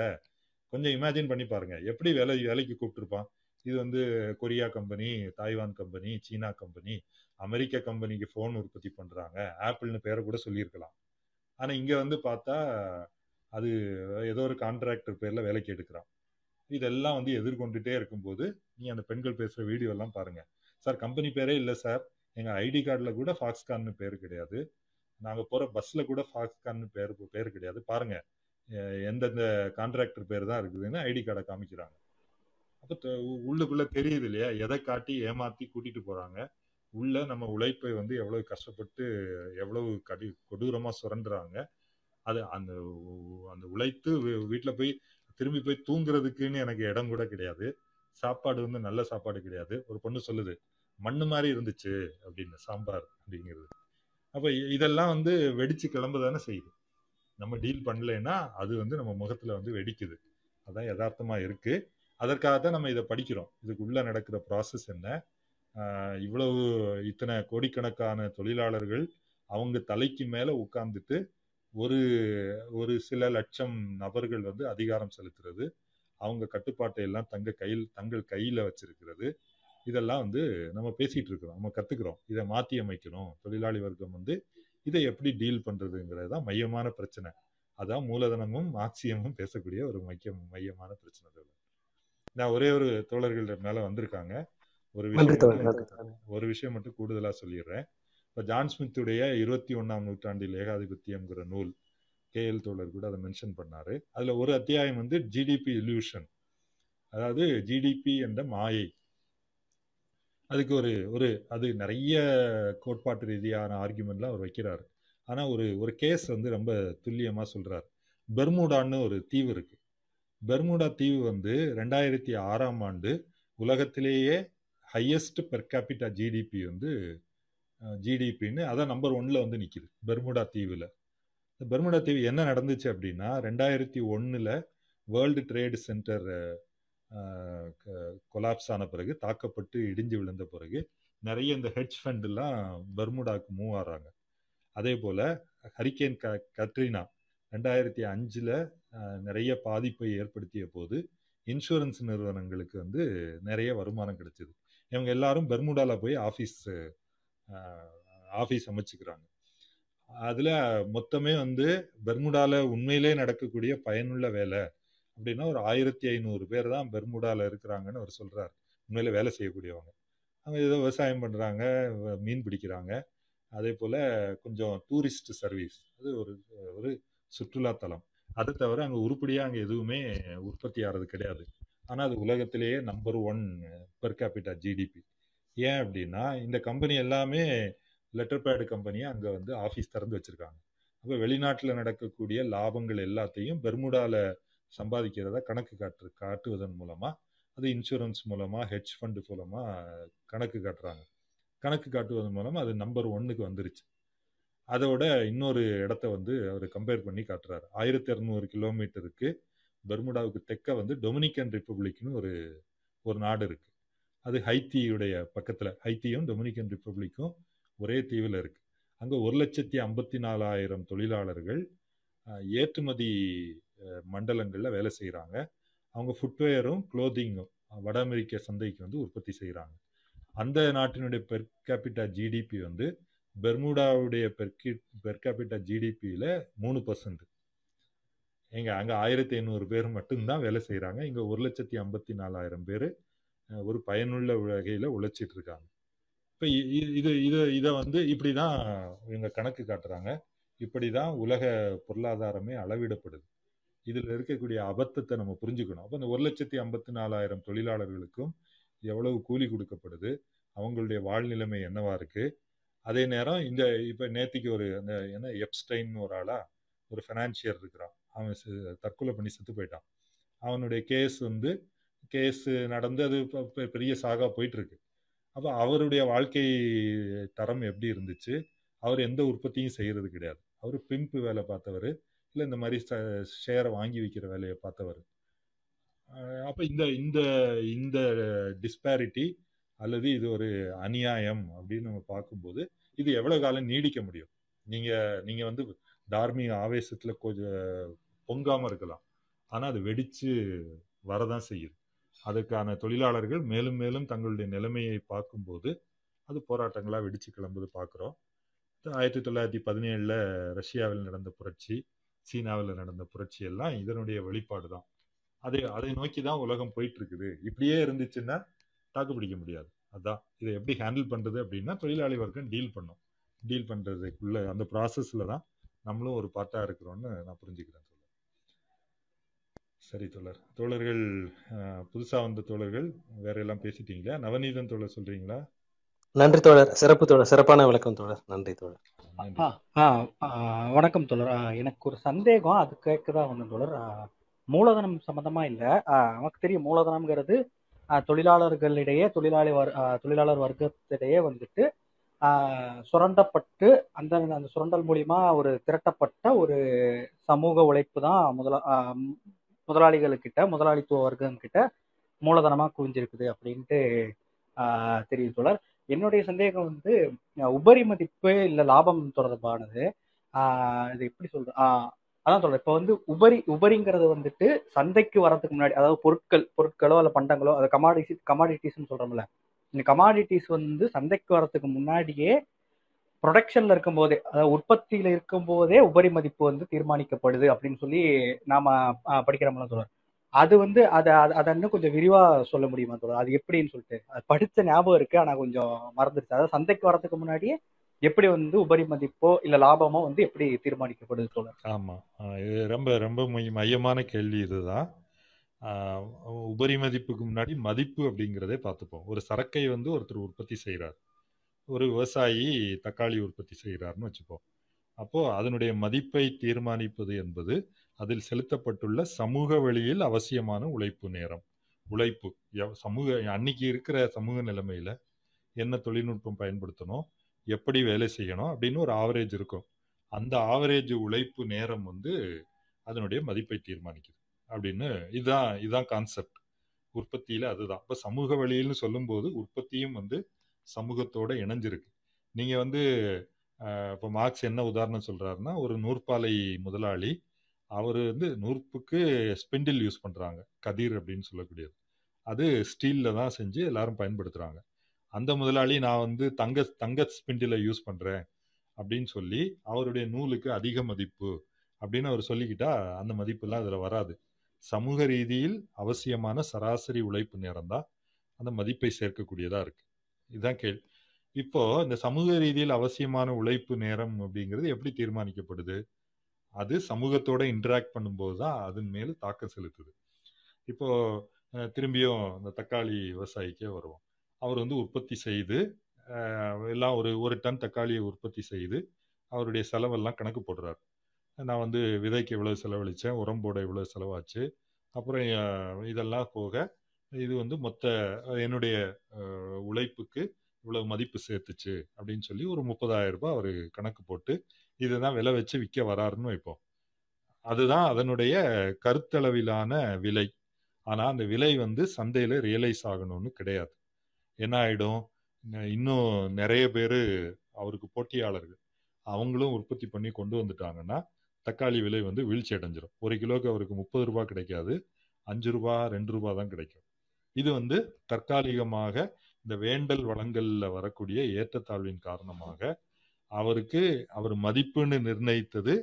கொஞ்சம் இமேஜின் பண்ணி பாருங்க. எப்படி வேலை வேலைக்கு கூப்பிட்டுருப்பான். இது வந்து கொரியா கம்பெனி தாய்வான் கம்பெனி சீனா கம்பெனி அமெரிக்க கம்பெனிக்கு ஃபோன் உற்பத்தி பண்ணுறாங்க ஆப்பிள்னு பேரை கூட சொல்லியிருக்கலாம். ஆனால் இங்கே வந்து பார்த்தா அது ஏதோ ஒரு கான்ட்ராக்டர் பேரில் வேலைக்கு எடுக்கிறான். இதெல்லாம் வந்து எதிர்கொண்டுட்டே இருக்கும்போது நீ அந்த பெண்கள் பேசுகிற வீடியோலாம் பாருங்கள் சார் கம்பெனி பேரே இல்லை சார். எங்கள் ஐடி கார்டில் கூட ஃபாக்ஸ்கான்னு பேர் கிடையாது. நாங்கள் போகிற பஸ்ஸில் கூட ஃபாக்ஸ்கான்னு பேர் பேர் கிடையாது. பாருங்கள் எந்தெந்த கான்ட்ராக்டர் பேர் தான் இருக்குதுன்னு ஐடி கார்டை காமிக்கிறாங்க. அப்போ உள்ளுக்குள்ளே உள்ளுக்குள்ள தெரியுது இல்லையா எதை காட்டி ஏமாத்தி கூட்டிட்டு போறாங்க? உள்ள நம்ம உழைப்பை வந்து எவ்வளவு கஷ்டப்பட்டு எவ்வளவு கடி கொடூரமா சுரண்டுறாங்க? அது அந்த அந்த உழைத்து வீட்டில் போய் திரும்பி போய் தூங்குறதுக்குன்னு எனக்கு இடம் கூட கிடையாது. சாப்பாடு வந்து நல்ல சாப்பாடு கிடையாது. ஒரு பொண்ணு சொல்லுது மண்ணு மாதிரி இருந்துச்சு அப்படின்னு சாம்பார் அப்படிங்கிறது. அப்ப இதெல்லாம் வந்து வெடிச்சு கிளம்ப தானே செய்யுது. நம்ம டீல் பண்ணலைன்னா அது வந்து நம்ம முகத்தில் வந்து வெடிக்குது. அதான் யதார்த்தமாக இருக்குது அதற்காக தான் நம்ம இதை படிக்கிறோம். இதுக்குள்ளே நடக்கிற ப்ராசஸ் என்ன? இவ்வளவு இத்தனை கோடிக்கணக்கான தொழிலாளர்கள் அவங்க தலைக்கு மேலே உட்கார்ந்துட்டு ஒரு ஒரு சில லட்சம் நபர்கள் வந்து அதிகாரம் செலுத்துறது அவங்க கட்டுப்பாட்டை எல்லாம் தங்க கையில் தங்கள் கையில் வச்சிருக்கிறது இதெல்லாம் வந்து நம்ம பேசிகிட்டு இருக்கிறோம். நம்ம கற்றுக்குறோம் இதை மாற்றி அமைக்கணும். தொழிலாளி வர்க்கம் வந்து இதை எப்படி டீல் பண்றதுங்கிறது தான் மையமான பிரச்சனை. அதான் மூலதனமும் மார்க்சியமும் பேசக்கூடிய ஒரு மைய மையமான பிரச்சனை தோழர் நான் ஒரே ஒரு தோழர்கள் மேல வந்திருக்காங்க. ஒரு விஷயம் ஒரு விஷயம் மட்டும் கூடுதலா சொல்லிடுறேன். இப்போ ஜான் ஸ்மித்துடைய இருபத்தி ஒண்ணாம் நூற்றாண்டில் ஏகாதிபத்தியம்ங்கிற நூல் கேஎல் தோழர் கூட அதை மென்ஷன் பண்ணாரு. அதுல ஒரு அத்தியாயம் வந்து ஜிடிபி illusion. அதாவது ஜிடிபி என்ற மாயை. அதுக்கு ஒரு ஒரு அது நிறைய கோட்பாட்டு ரீதியான ஆர்கியூமெண்ட்லாம் அவர் வைக்கிறாரு. ஆனால் ஒரு ஒரு கேஸ் வந்து ரொம்ப துல்லியமாக சொல்கிறார் பெர்முடான்னு ஒரு தீவு இருக்குது பெர்முடா தீவு வந்து ரெண்டாயிரத்தி ஆறாம் ஆண்டு உலகத்திலேயே ஹையஸ்ட் பெர் கேபிட்டா ஜிடிபி வந்து ஜிடிபின்னு அதான் நம்பர் ஒன்ல வந்து நிற்கிது பெர்முடா தீவில். இந்த பெர்முடா தீவு என்ன நடந்துச்சு அப்படின்னா ரெண்டாயிரத்தி ஒன்றில் வேர்ல்டு ட்ரேட் சென்டர் கொலாப்ஸ் ஆன பிறகு தாக்கப்பட்டு இடிஞ்சு விழுந்த பிறகு நிறைய இந்த ஹெட்ஜ் ஃபண்டெல்லாம் எல்லாம் மூவ் ஆறாங்க. அதே போல் ஹரிகேன் க கத்ரினா ரெண்டாயிரத்தி அஞ்சில் நிறைய பாதிப்பை ஏற்படுத்திய போது இன்சூரன்ஸ் நிறுவனங்களுக்கு வந்து நிறைய வருமானம் கிடைச்சிது. இவங்க எல்லாரும் பெர்முடாவில் போய் ஆஃபீஸ் ஆஃபீஸ் அமைச்சுக்கிறாங்க. அதில் மொத்தமே வந்து பெர்முடாவில் உண்மையிலே நடக்கக்கூடிய பயனுள்ள வேலை அப்படின்னா ஒரு ஆயிரத்தி ஐநூறு பேர் தான் பெர்முடாவில் இருக்கிறாங்கன்னு அவர் சொல்கிறார் உண்மையில் வேலை செய்யக்கூடியவங்க. அவங்க ஏதோ விவசாயம் பண்ணுறாங்க வ- மீன் பிடிக்கிறாங்க. அதே போல் கொஞ்சம் டூரிஸ்ட் சர்வீஸ் அது ஒரு ஒரு சுற்றுலாத்தலம் அதை தவிர அங்கே உருப்படியாக அங்கே எதுவுமே உற்பத்தி ஆகிறது கிடையாது. ஆனால் அது உலகத்திலேயே number one per capita GDP ஏன் அப்படின்னா இந்த கம்பெனி எல்லாமே லெட்டர் பேடு கம்பெனியை அங்கே வந்து ஆஃபீஸ் திறந்து வச்சுருக்காங்க. அப்போ வெளிநாட்டில் நடக்கக்கூடிய லாபங்கள் எல்லாத்தையும் பெர்முடாவில் சம்பாதிக்கிறத கணக்கு காட்டு காட்டுவதன் மூலமாக அது இன்சூரன்ஸ் மூலமாக ஹெட்ஜ் ஃபண்டு மூலமாக கணக்கு காட்டுறாங்க. கணக்கு காட்டுவதன் மூலமாக அது நம்பர் ஒன்னுக்கு வந்துருச்சு. அதோட இன்னொரு இடத்த வந்து அவர் கம்பேர் பண்ணி காட்டுறாரு. ஆயிரத்தி இரநூறு கிலோமீட்டருக்கு பெர்முடாவுக்கு தெற்க வந்து டொமினிக்கன் ரிப்பப்ளிக்னு ஒரு ஒரு நாடு இருக்கு. அது ஹைத்தியுடைய பக்கத்தில் ஹைத்தியும் டொமினிக்கன் ரிப்பப்ளிக்கும் ஒரே தீவில் இருக்கு. அங்கே ஒரு லட்சத்தி ஐம்பத்தி நாலாயிரம் தொழிலாளர்கள் ஏற்றுமதி மண்டலங்களில் வேலை செய்கிறாங்க அவங்க ஃபுட்வேரும் க்ளோதிங்கும் வட அமெரிக்க சந்தைக்கு வந்து உற்பத்தி செய்கிறாங்க அந்த நாட்டினுடைய பெர் கேபிட்டா ஜிடிபி வந்து பெர்முடாவுடைய பெர்கி பெர் கேபிட்டா ஜிடிபியில் மூணு பர்சன்ட் எங்க அங்கே ஆயிரத்தி ஐநூறு பேர் மட்டும்தான் வேலை செய்கிறாங்க இங்கே ஒரு லட்சத்தி ஐம்பத்தி நாலாயிரம் பேர் ஒரு பயனுள்ள வகையில் உழைச்சிட்டு இருக்காங்க. இப்போ இது இது இதை வந்து இப்படி தான் இவங்க கணக்கு காட்டுறாங்க. இப்படி தான் உலக பொருளாதாரமே அளவிடப்படுது. இதில் இருக்கக்கூடிய அபத்தத்தை நம்ம புரிஞ்சுக்கணும். அப்போ இந்த ஒரு லட்சத்தி ஐம்பத்தி நாலாயிரம் தொழிலாளர்களுக்கும் எவ்வளவு கூலி கொடுக்கப்படுது அவங்களுடைய வாழ்நிலைமை என்னவா இருக்கு? அதே நேரம் இந்த இப்போ நேத்திக்கு ஒரு அந்த என்ன எப்ஸ்டைன் ஒரு ஆளா ஒரு ஃபினான்ஷியர் இருக்கிறான். அவன் செ- தற்கொலை பண்ணி செத்து போயிட்டான். அவனுடைய கேஸ் வந்து கேஸ் நடந்து அது பெரிய சாகா போயிட்டு இருக்கு அப்போ அவருடைய வாழ்க்கை தரம் எப்படி இருந்துச்சு? அவர் எந்த உற்பத்தியும் செய்யறது கிடையாது. அவர் பிம்ப் வேலை பார்த்தவர். இல்லை இந்த மாதிரி ஷேரை வாங்கி விற்கிற வேலையை பார்த்தவர். அப்போ இந்த இந்த இந்த டிஸ்பேரிட்டி அல்லது இது ஒரு அநியாயம் அப்படின்னு நம்ம பார்க்கும்போது இது எவ்வளோ காலம் நீடிக்க முடியும்? நீங்கள் நீங்கள் வந்து தார்மீக ஆவேசத்தில் கொஞ்சம் பொங்காமல் இருக்கலாம். ஆனால் அது வெடித்து வரதான் செய்யுது. அதுக்கான தொழிலாளர்கள் மேலும் மேலும் தங்களுடைய நிலைமையை பார்க்கும்போது அது போராட்டங்களாக வெடித்து கிளம்புது பார்க்குறோம். ஆயிரத்தி தொள்ளாயிரத்தி பதினேழில் ரஷ்யாவில் நடந்த புரட்சி சீனாவில் நடந்த புரட்சி எல்லாம் இதனுடைய வெளிப்பாடு தான் அதை அதை நோக்கி தான் உலகம் போயிட்டு இருக்குது இப்படியே இருந்துச்சுன்னா தாக்கு பிடிக்க முடியாது. அதான். இதை எப்படி ஹேண்டில் பண்ணுறது அப்படின்னா தொழிலாளி வர்க்கம் டீல் பண்ணும். டீல் பண்ணுறதுக்குள்ள அந்த ப்ராசஸில் தான் நம்மளும் ஒரு பார்ட்டாக இருக்கிறோம்னு நான் புரிஞ்சுக்கிறேன் தோழர். சரி தோழர். தோழர்கள் புதுசாக வந்த தோழர்கள் வேற எல்லாம் பேசிட்டீங்களா? நவநீதன் தோழர் சொல்கிறீங்களா நன்றி தோழர். சிறப்பு தோழர். சிறப்பான விளக்கம் தோழர். நன்றி தோழர். வணக்கம் தோழர். எனக்கு ஒரு சந்தேகம். அது கேட்க தான் வந்தேன் தோழர். மூலதனம் சம்பந்தமா இல்ல. நமக்கு தெரியும் மூலதனம்ங்கிறது தொழிலாளர்களிடையே தொழிலாளி வர் தொழிலாளர் வர்க்கத்திடையே வந்துட்டு சுரண்டப்பட்டு அந்த அந்த சுரண்டல் மூலியமா ஒரு திரட்டப்பட்ட ஒரு சமூக உழைப்பு தான் முதலா முதலாளிகளுக்கிட்ட முதலாளித்துவ வர்க்கம் கிட்ட மூலதனமா குவிஞ்சிருக்குது அப்படின்ட்டு தெரியும் தோழர். என்னுடைய சந்தேகம் வந்து உபரி மதிப்பு இல்ல லாபம் தொடர்பானது. ஆஹ் இது எப்படி சொல்றது அதான் சொல்றேன். இப்போ வந்து உபரி உபரிங்கிறது வந்துட்டு சந்தைக்கு வரதுக்கு முன்னாடி அதாவது பொருட்கள் பொருட்களோ அல்ல பண்டங்களோ அது கமாடிட்டி கமாடிட்டிஸ்ன்னு சொல்றோம்ல. இந்த கமாடிட்டிஸ் வந்து சந்தைக்கு வரதுக்கு முன்னாடியே ப்ரொடக்ஷன்ல இருக்கும் போதே அதாவது உற்பத்தியில இருக்கும் போதே உபரி மதிப்பு வந்து தீர்மானிக்கப்படுது அப்படின்னு சொல்லி நாம படிக்கிறோம்லாம் சொல்றோம் அது வந்து அதை அதை இன்னும் கொஞ்சம் விரிவா சொல்ல முடியுமா தோழர்? அது எப்படின்னு சொல்லிட்டு. அது படிச்ச ஞாபகம் இருக்கு ஆனா கொஞ்சம் மறந்துருச்சு. அதாவது சந்தைக்கு வரதுக்கு முன்னாடியே எப்படி வந்து உபரி மதிப்போ இல்ல லாபமோ வந்து எப்படி தீர்மானிக்கப்படுது தோழர்? ஆமா. இது ரொம்ப ரொம்ப மையமான கேள்வி இதுதான். உபரி மதிப்புக்கு முன்னாடி மதிப்பு அப்படிங்கிறதே பார்த்துப்போம். ஒரு சரக்கை வந்து ஒருத்தர் உற்பத்தி செய்கிறார் ஒரு விவசாயி தக்காளி உற்பத்தி செய்கிறார்னு வச்சுப்போம். அப்போது அதனுடைய மதிப்பை தீர்மானிப்பது என்பது அதில் செலுத்தப்பட்டுள்ள சமூக வழியில் அவசியமான உழைப்பு நேரம். உழைப்பு. எவ்- சமூக அன்னைக்கு இருக்கிற சமூக நிலைமையில என்ன தொழில்நுட்பம் பயன்படுத்தணும்? எப்படி வேலை செய்யணும்? அப்படின்னு ஒரு ஆவரேஜ் இருக்கும். அந்த ஆவரேஜ் உழைப்பு நேரம் வந்து அதனுடைய மதிப்பை தீர்மானிக்குது. அப்படின்னு இதுதான் இதுதான் கான்செப்ட் உற்பத்தியில அதுதான். இப்போ சமூக வழியில்னு சொல்லும்போது உற்பத்தியும் வந்து சமூகத்தோட இணைஞ்சிருக்கு. நீங்க வந்து இப்போ மார்க்ஸ் என்ன உதாரணம் சொல்றாருன்னா ஒரு நூற்பாலை முதலாளி அவர் வந்து நூற்புக்கு ஸ்பெண்டில் யூஸ் பண்ணுறாங்க கதிர் அப்படின்னு சொல்லக்கூடியது. அது ஸ்டீலில் தான் செஞ்சு எல்லாரும் பயன்படுத்துகிறாங்க அந்த முதலாளி நான் வந்து தங்க தங்க ஸ்பெண்டிலை யூஸ் பண்ணுறேன் அப்படின்னு சொல்லி அவருடைய நூலுக்கு அதிக மதிப்பு அப்படின்னு அவர் சொல்லிக்கிட்டா அந்த மதிப்புலாம் அதில் வராது. சமூக ரீதியில் அவசியமான சராசரி உழைப்பு நேரம் தான் அந்த மதிப்பை சேர்க்கக்கூடியதாக இருக்குது இதுதான் கேள்வி. இப்போ இந்த சமூக ரீதியில் அவசியமான உழைப்பு நேரம் அப்படிங்கிறது எப்படி தீர்மானிக்கப்படுது? அது சமூகத்தோட இன்டராக்ட் பண்ணும்போது தான் அதன் மேல் தாக்கம் செலுத்துது. இப்போ திரும்பியும் இந்த தக்காளி விவசாயிக்கே வருவோம். அவர் வந்து உற்பத்தி செய்து எல்லாம் ஒரு ஒரு டன் தக்காளியை உற்பத்தி செய்து அவருடைய செலவெல்லாம் கணக்கு போடுறாரு. நான் வந்து விதைக்கு இவ்வளவு செலவழித்தேன் உரம் போட இவ்வளவு செலவாச்சு அப்புறம் இதெல்லாம் போக இது வந்து மொத்த என்னுடைய உழைப்புக்கு இவ்வளவு மதிப்பு சேர்த்துச்சு அப்படின்னு சொல்லி ஒரு முப்பதாயிரம் ரூபாய் அவர் கணக்கு போட்டு இதுதான் விலை வச்சு விற்க வராருன்னு வைப்போம். அதுதான் அதனுடைய கருத்தளவிலான விலை. ஆனால் அந்த விலை வந்து சந்தையில் ரியலைஸ் ஆகணும்னு கிடையாது. என்ன ஆகிடும் இன்னும் நிறைய பேர் அவருக்கு போட்டியாளர்கள். அவங்களும் உற்பத்தி பண்ணி கொண்டு வந்துட்டாங்கன்னா தக்காளி விலை வந்து வீழ்ச்சி அடைஞ்சிரும். ஒரு கிலோவுக்கு அவருக்கு முப்பது ரூபா கிடைக்காது. அஞ்சு ரூபா ரெண்டு ரூபா தான் கிடைக்கும். இது வந்து தற்காலிகமாக இந்த வேண்டல் வளங்களில் வரக்கூடிய ஏற்றத்தாழ்வின் காரணமாக அவருக்கு அவர் மதிப்புன்னு நிர்ணயித்தது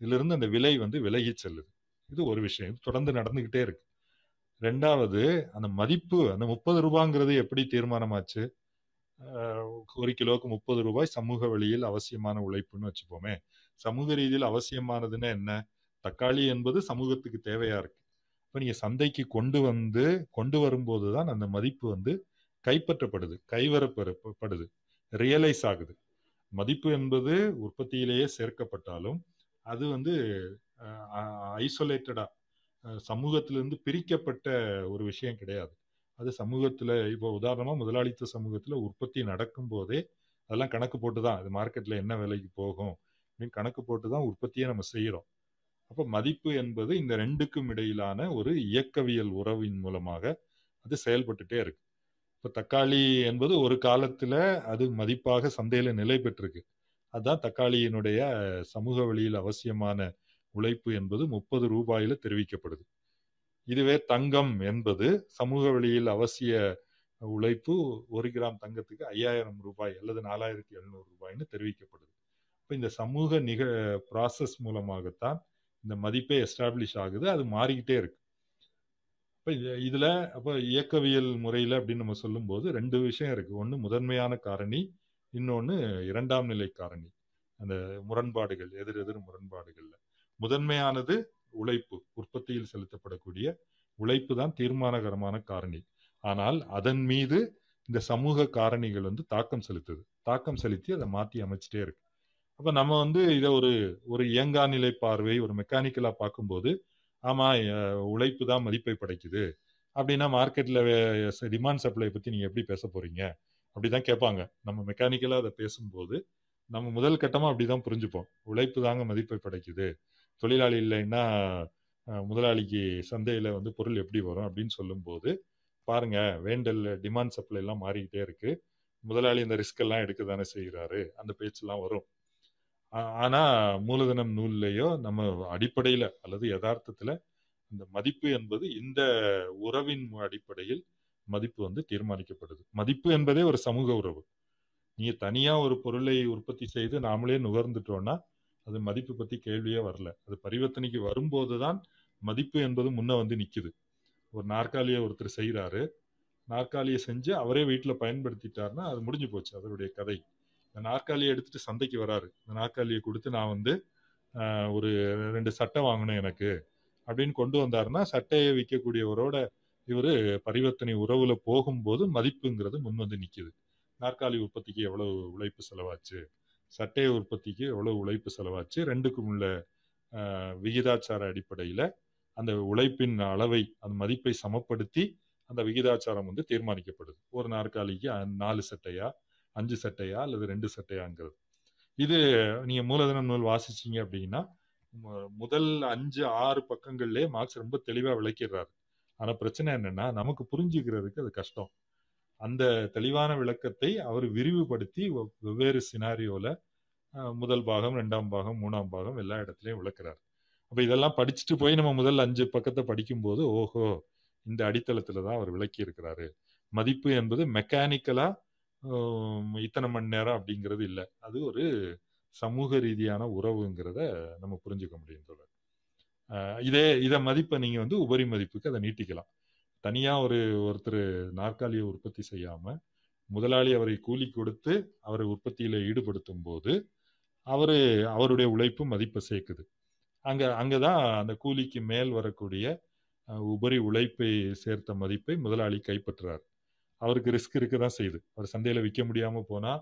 இதிலிருந்து அந்த விலை வந்து விலகி செல்லுது. இது ஒரு விஷயம். தொடர்ந்து நடந்துகிட்டே இருக்கு. ரெண்டாவது அந்த மதிப்பு அந்த முப்பது ரூபாங்கிறது எப்படி தீர்மானமாச்சு? ஒரு கிலோவுக்கு முப்பது ரூபாய் சமூக வழியில் அவசியமான உழைப்புன்னு வச்சுப்போமே. சமூக ரீதியில் அவசியமானதுன்னா என்ன? தக்காளி என்பது சமூகத்துக்கு தேவையா இருக்கு. இப்போ நீங்க சந்தைக்கு கொண்டு வந்து கொண்டு வரும்போது தான் அந்த மதிப்பு வந்து கைப்பற்றப்படுது கைவரப்படுது ரியலைஸ் ஆகுது. மதிப்பு என்பது உற்பத்தியிலேயே சேர்க்கப்பட்டாலும் அது வந்து ஐசோலேட்டடா சமூகத்திலிருந்து பிரிக்கப்பட்ட ஒரு விஷயம் கிடையாது. அது சமூகத்துல இப்போ உதாரணமா முதலாளித்துவ சமூகத்துல உற்பத்தி நடக்கும் போதே அதெல்லாம் கணக்கு போட்டு தான் அது மார்க்கெட்ல என்ன விலைக்கு போகும் அப்படின்னு கணக்கு போட்டு தான் உற்பத்தியை நம்ம செய்யறோம் அப்ப மதிப்பு என்பது இந்த ரெண்டுக்கும் இடையிலான ஒரு இயக்கவியல் உறவின் மூலமாக அது செயல்பட்டுட்டே இருக்கு. இப்போ தக்காளி என்பது ஒரு காலத்தில் அது மதிப்பாக சந்தையில் நிலை பெற்றிருக்கு. அதுதான் தக்காளியினுடைய சமூக வழியில் அவசியமான உழைப்பு என்பது முப்பது ரூபாயில தெரிவிக்கப்படுது. இதுவே தங்கம் என்பது சமூக வழியில் அவசிய உழைப்பு ஒரு கிராம் தங்கத்துக்கு ஐயாயிரம் ரூபாய் அல்லது நாலாயிரத்தி எழுநூறு ரூபாய்னு தெரிவிக்கப்படுது. இப்போ இந்த சமூக நிக ப்ராசஸ் மூலமாகத்தான் இந்த மதிப்பே எஸ்டாப்ளிஷ் ஆகுது. அது மாறிக்கிட்டே இருக்கு. இப்போ இதில் அப்போ இயக்கவியல் முறையில் அப்படின்னு நம்ம சொல்லும்போது ரெண்டு விஷயம் இருக்குது ஒன்று முதன்மையான காரணி இன்னொன்று இரண்டாம் நிலை காரணி. அந்த முரண்பாடுகள் எதிர் எதிர் முரண்பாடுகளில். முதன்மையானது உழைப்பு உற்பத்தியில் செலுத்தப்படக்கூடிய உழைப்பு தான் தீர்மானகரமான காரணி. ஆனால் அதன் மீது இந்த சமூக காரணிகள் வந்து தாக்கம் செலுத்துது. தாக்கம் செலுத்தி அதை மாற்றி அமைச்சிட்டே இருக்கு. அப்போ நம்ம வந்து இதை ஒரு ஒரு இயங்கா நிலை பார்வை ஒரு மெக்கானிக்கலாக பார்க்கும்போது ஆமா உழைப்பு தான் மதிப்பை படைக்குது. அப்படின்னா மார்க்கெட்ல டிமாண்ட் சப்ளை பத்தி நீங்க எப்படி பேச போறீங்க? அப்படிதான் கேட்பாங்க. நம்ம மெக்கானிக்கலா அதை பேசும்போது நம்ம முதல் கட்டமா அப்படிதான் புரிஞ்சுப்போம். உழைப்பு தாங்க மதிப்பை படைக்குது. தொழிலாளி இல்லைன்னா முதலாளிக்கு சந்தையில வந்து பொருள் எப்படி வரும் அப்படின்னு சொல்லும்போது பாருங்க வேண்டல் டிமாண்ட் சப்ளை எல்லாம் மாறிக்கிட்டே இருக்கு. முதலாளி இந்த ரிஸ்க் எல்லாம் எடுக்க தானே செய்கிறாரு அந்த பேச்செல்லாம் வரும். ஆனா மூலதனம் நூல்லையோ நம்ம அடிப்படையில அல்லது யதார்த்தத்துல இந்த மதிப்பு என்பது இந்த உறவின் அடிப்படையில் மதிப்பு வந்து தீர்மானிக்கப்படுது. மதிப்பு என்பதே ஒரு சமூக உறவு. நீங்க தனியா ஒரு பொருளை உற்பத்தி செய்து நாமளே நுகர்ந்துட்டோம்னா அது மதிப்பு பத்தி கேள்வியே வரல. அது பரிவர்த்தனைக்கு வரும்போதுதான் மதிப்பு என்பது முன்ன வந்து நிக்குது. ஒரு நாற்காலியை ஒருத்தர் செய்கிறாரு நாற்காலியை செஞ்சு அவரே வீட்டில் பயன்படுத்திட்டாருன்னா அது முடிஞ்சு போச்சு அதனுடைய கதை. இந்த நாற்காலியை எடுத்துட்டு சந்தைக்கு வராரு. இந்த நாற்காலியை கொடுத்து நான் வந்து ஒரு ரெண்டு சட்டை வாங்கணும் எனக்கு. அப்படின்னு கொண்டு வந்தாருன்னா சட்டையை விற்கக்கூடியவரோட இவர் பரிவர்த்தனை உறவுல போகும்போது மதிப்புங்கிறது முன் வந்து நிற்கிது நாற்காலி உற்பத்திக்கு எவ்வளவு உழைப்பு செலவாச்சு? சட்டை உற்பத்திக்கு எவ்வளவு உழைப்பு செலவாச்சு? ரெண்டுக்கும் உள்ள விகிதாச்சார அடிப்படையில் அந்த உழைப்பின் அளவை அந்த மதிப்பை சமப்படுத்தி அந்த விகிதாச்சாரம் வந்து தீர்மானிக்கப்படுது. ஒரு நாற்காலிக்கு நாலு சட்டையா? அஞ்சு சட்டையா அல்லது ரெண்டு சட்டையாங்கிறது. இது நீங்க மூலதனம் நூல் வாசிச்சீங்க அப்படின்னா முதல் அஞ்சு ஆறு பக்கங்கள்லயே மார்க்ஸ் ரொம்ப தெளிவா விளக்கிடுறாரு. ஆனா பிரச்சனை என்னன்னா நமக்கு புரிஞ்சுக்கிறதுக்கு அது கஷ்டம். அந்த தெளிவான விளக்கத்தை அவர் விரிவுபடுத்தி வெவ்வேறு சினாரியோல முதல் பாகம் ரெண்டாம் பாகம் மூணாம் பாகம் எல்லா இடத்துலயும் விளக்குறாரு. அப்ப இதெல்லாம் படிச்சுட்டு போய் நம்ம முதல் அஞ்சு பக்கத்தை படிக்கும்போது ஓஹோ இந்த அடித்தளத்துல தான் அவர் விளக்கி இருக்கிறாரு மதிப்பு என்பது மெக்கானிக்கலா இத்தனை மணி நேரம் அப்படிங்கிறது இல்லை. அது ஒரு சமூக ரீதியான உறவுங்கிறத நம்ம புரிஞ்சுக்க முடியும் தோழர். இதே இதை மதிப்பை நீங்கள் வந்து உபரி மதிப்புக்கு அதை நீட்டிக்கலாம். தனியாக ஒரு ஒருத்தர் நாற்காலியை உற்பத்தி செய்யாமல் முதலாளி அவரை கூலி கொடுத்து அவரை உற்பத்தியில் ஈடுபடுத்தும் போது அவர் அவருடைய உழைப்பு மதிப்பை சேர்க்குது. அங்கே அங்கே தான் அந்த கூலிக்கு மேல் வரக்கூடிய உபரி உழைப்பை சேர்த்த மதிப்பை முதலாளி கைப்பற்றுறார். அவருக்கு ரிஸ்க் இருக்க தான் செய்யுது. அவர் சந்தையில் விற்க முடியாமல் போனால்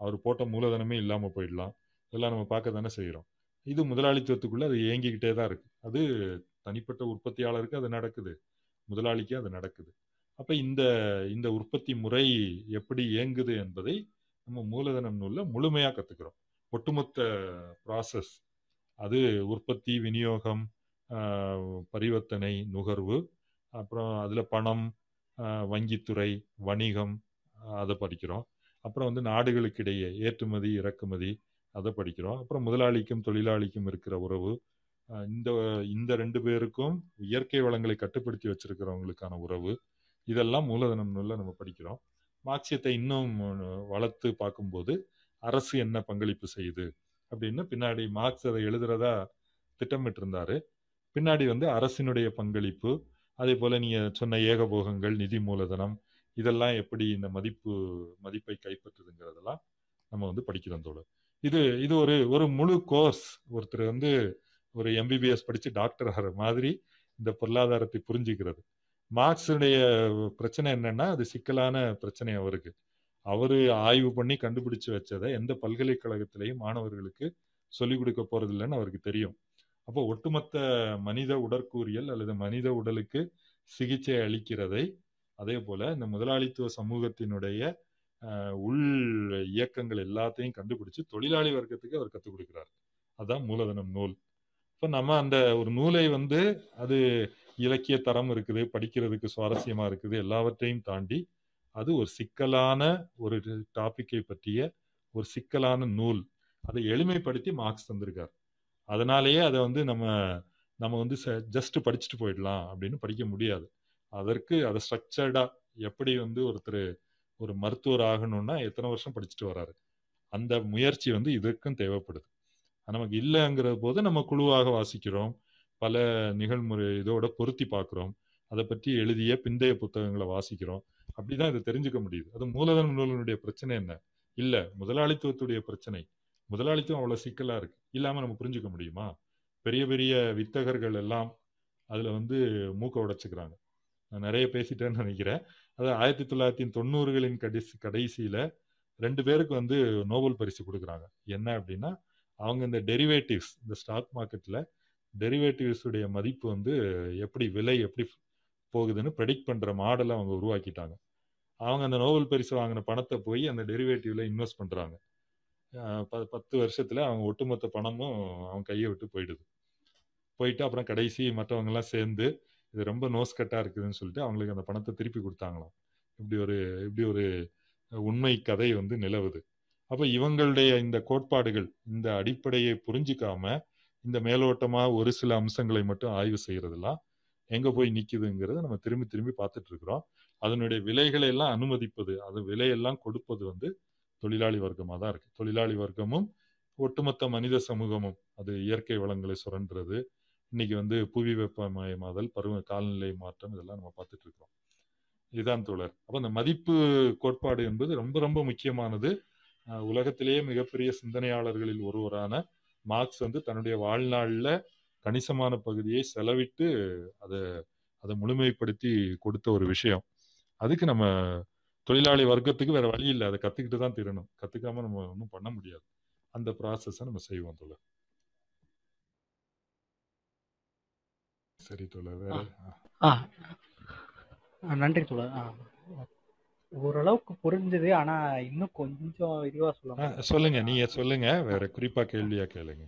அவர் போட்ட மூலதனமே இல்லாமல் போயிடலாம். இதெல்லாம் நம்ம பார்க்க தானே செய்கிறோம் இது முதலாளித்துவத்துக்குள்ளே அது இயங்கிக்கிட்டே தான் இருக்குது அது தனிப்பட்ட உற்பத்தியாளருக்கு அது நடக்குது. முதலாளிக்கு அது நடக்குது. அப்போ இந்த இந்த உற்பத்தி முறை எப்படி இயங்குது என்பதை நம்ம மூலதனம் நூலில் முழுமையாக கற்றுக்கிறோம் ஒட்டுமொத்த ப்ராசஸ் அது உற்பத்தி விநியோகம் பரிவர்த்தனை நுகர்வு அப்புறம் அதில் பணம் வங்கித்துறை வணிகம் அதை படிக்கிறோம். அப்புறம் வந்து நாடுகளுக்கிடையே ஏற்றுமதி இறக்குமதி அதை படிக்கிறோம். அப்புறம் முதலாளிக்கும் தொழிலாளிக்கும் இருக்கிற உறவு இந்த இந்த ரெண்டு பேருக்கும் இயற்கை வளங்களை கட்டுப்படுத்தி வச்சிருக்கிறவங்களுக்கான உறவு இதெல்லாம் மூலதனம் நூலில் நம்ம படிக்கிறோம். மார்க்சியத்தை இன்னும் வளர்த்து பார்க்கும்போது அரசு என்ன பங்களிப்பு செய்யுது அப்படின்னு பின்னாடி மார்க்ஸ் அதை எழுதுறதா திட்டமிட்டிருந்தாரு. பின்னாடி வந்து அரசினுடைய பங்களிப்பு அதே போல் நீங்கள் சொன்ன ஏகபோகங்கள் நிதி மூலதனம் இதெல்லாம் எப்படி இந்த மதிப்பு மதிப்பை கைப்பற்றுதுங்கிறதெல்லாம் நம்ம வந்து படிக்கிறோம் தோடு இது இது ஒரு ஒரு முழு கோர்ஸ் ஒருத்தர் வந்து ஒரு எம்பிபிஎஸ் படித்து டாக்டர் ஆகிற மாதிரி இந்த பொருளாதாரத்தை புரிஞ்சுக்கிறது. மார்க்ஸுடைய பிரச்சனை என்னன்னா அது சிக்கலான பிரச்சனை அவருக்கு அவர் ஆய்வு பண்ணி கண்டுபிடிச்சு வச்சதை எந்த பல்கலைக்கழகத்திலையும் மாணவர்களுக்கு சொல்லிக் கொடுக்க போறதில்லைன்னு அவருக்கு தெரியும். அப்போ ஒட்டுமொத்த மனித உடற்கூறியல் அல்லது மனித உடலுக்கு சிகிச்சை அளிக்கிறதை அதே போல இந்த முதலாளித்துவ சமூகத்தினுடைய உள் இயக்கங்கள் எல்லாத்தையும் கண்டுபிடிச்சு தொழிலாளி வர்க்கத்துக்கு அவர் கற்றுக் கொடுக்கிறார். அதுதான் மூலதனம் நூல். இப்போ நம்ம அந்த ஒரு நூலை வந்து அது இலக்கிய தரம் இருக்குது படிக்கிறதுக்கு சுவாரஸ்யமா இருக்குது எல்லாவற்றையும் தாண்டி அது ஒரு சிக்கலான ஒரு டாபிக்கை பற்றிய ஒரு சிக்கலான நூல். அதை எளிமைப்படுத்தி மார்க்ஸ் தந்திருக்கார். அதனாலேயே அதை வந்து நம்ம நம்ம வந்து ஜஸ்ட் படிச்சுட்டு போயிடலாம் அப்படின்னு படிக்க முடியாது. அதற்கு அதை ஸ்ட்ரக்சர்டாக எப்படி வந்து ஒருத்தர் ஒரு மருத்துவர் ஆகணும்னா எத்தனை வருஷம் படிச்சுட்டு வராரு? அந்த முயற்சி வந்து இதற்கும் தேவைப்படுது. நமக்கு இல்லைங்கிற போது நம்ம குழுவாக வாசிக்கிறோம். பல நிகழ்முறை இதோட பொருத்தி பார்க்குறோம். அதை பற்றி எழுதிய பிந்தைய புத்தகங்களை வாசிக்கிறோம். அப்படிதான் இதை தெரிஞ்சுக்க முடியுது. அது மூலதன நூலினுடைய பிரச்சனை என்ன? இல்லை முதலாளித்துவத்துடைய பிரச்சனை. முதலாளித்துவம் அவ்வளோ சிக்கலாக இருக்கு. இல்லாம நம்ம புரிஞ்சுக்க முடியுமா? பெரிய பெரிய வித்தகர்கள் எல்லாம் அதுல வந்து மூக்க உடைச்சுக்கிறாங்க. நான் நிறைய பேசிட்டேன்னு நினைக்கிறேன். அது ஆயிரத்தி தொள்ளாயிரத்தி தொண்ணூறுகளின் கடைசி கடைசியில ரெண்டு பேருக்கு வந்து நோபல் பரிசு கொடுக்குறாங்க. என்ன அப்படின்னா அவங்க இந்த டெரிவேட்டிவ்ஸ் இந்த ஸ்டாக் மார்க்கெட்ல டெரிவேட்டிவ்ஸ் உடைய மதிப்பு வந்து எப்படி விலை எப்படி போகுதுன்னு ப்ரெடிக்ட் பண்ற மாடலை அவங்க உருவாக்கிட்டாங்க. அவங்க அந்த நோபல் பரிசு வாங்கின பணத்தை போய் அந்த டெரிவேட்டிவ்ல இன்வெஸ்ட் பண்றாங்க. பத்து வருஷத்தில் அவங்க ஒட்டுமொத்த பணமும் அவன் கையை விட்டு போயிடுது. போயிட்டு அப்புறம் கடைசி மற்றவங்கெல்லாம் சேர்ந்து இது ரொம்ப நோஸ்கட்டாக இருக்குதுன்னு சொல்லிட்டு அவங்களுக்கு அந்த பணத்தை திருப்பி கொடுத்தாங்களாம். இப்படி ஒரு இப்படி ஒரு உண்மை கதை வந்து நிலவுது. அப்போ இவங்களுடைய இந்த கோட்பாடுகள் இந்த அடிப்படையை புரிஞ்சிக்காம இந்த மேலோட்டமாக ஒரு சில அம்சங்களை மட்டும் ஆய்வு செய்கிறதெல்லாம் எங்கே போய் நிற்கிதுங்கிறத நம்ம திரும்பி திரும்பி பார்த்துட்டு இருக்கிறோம். அதனுடைய விலைகளை எல்லாம் அனுமதிப்பது அது விலையெல்லாம் கொடுப்பது வந்து தொழிலாளி வர்க்கமாக தான் இருக்குது தொழிலாளி வர்க்கமும் ஒட்டுமொத்த மனித சமூகமும் அது இயற்கை வளங்களை சுரண்டுறது. இன்னைக்கு வந்து புவி வெப்பமயமாதல் பருவ காலநிலை மாற்றம் இதெல்லாம் நம்ம பார்த்துட்டு இருக்கிறோம். இதுதான் தோழர். அப்போ அந்த மதிப்பு கோட்பாடு என்பது ரொம்ப ரொம்ப முக்கியமானது. உலகத்திலேயே மிகப்பெரிய சிந்தனையாளர்களில் ஒருவரான மார்க்ஸ் வந்து தன்னுடைய வாழ்நாளில் கணிசமான பகுதியை செலவிட்டு அதை அதை முழுமைப்படுத்தி கொடுத்த ஒரு விஷயம். அதுக்கு நம்ம தொழிலாளி வர்க்கத்துக்கு வேற வழி இல்லை. அதை கத்துக்கிட்டு தான் தீரணும் கத்துக்காம நம்ம ஒன்றும் பண்ண முடியாது. அந்த ப்ராசஸை நம்ம செய்வோம் தோழர். சரி தோழர் வேற? நன்றி தோழர். ஆ. ஓரளவுக்கு புரிஞ்சுது. ஆனா இன்னும் கொஞ்சம் இதுவா சொல்ல ஆ, முடியுமா? சொல்லுங்க. நீங்க சொல்லுங்க. வேற குறிப்பா கேள்வியா கேளுங்க.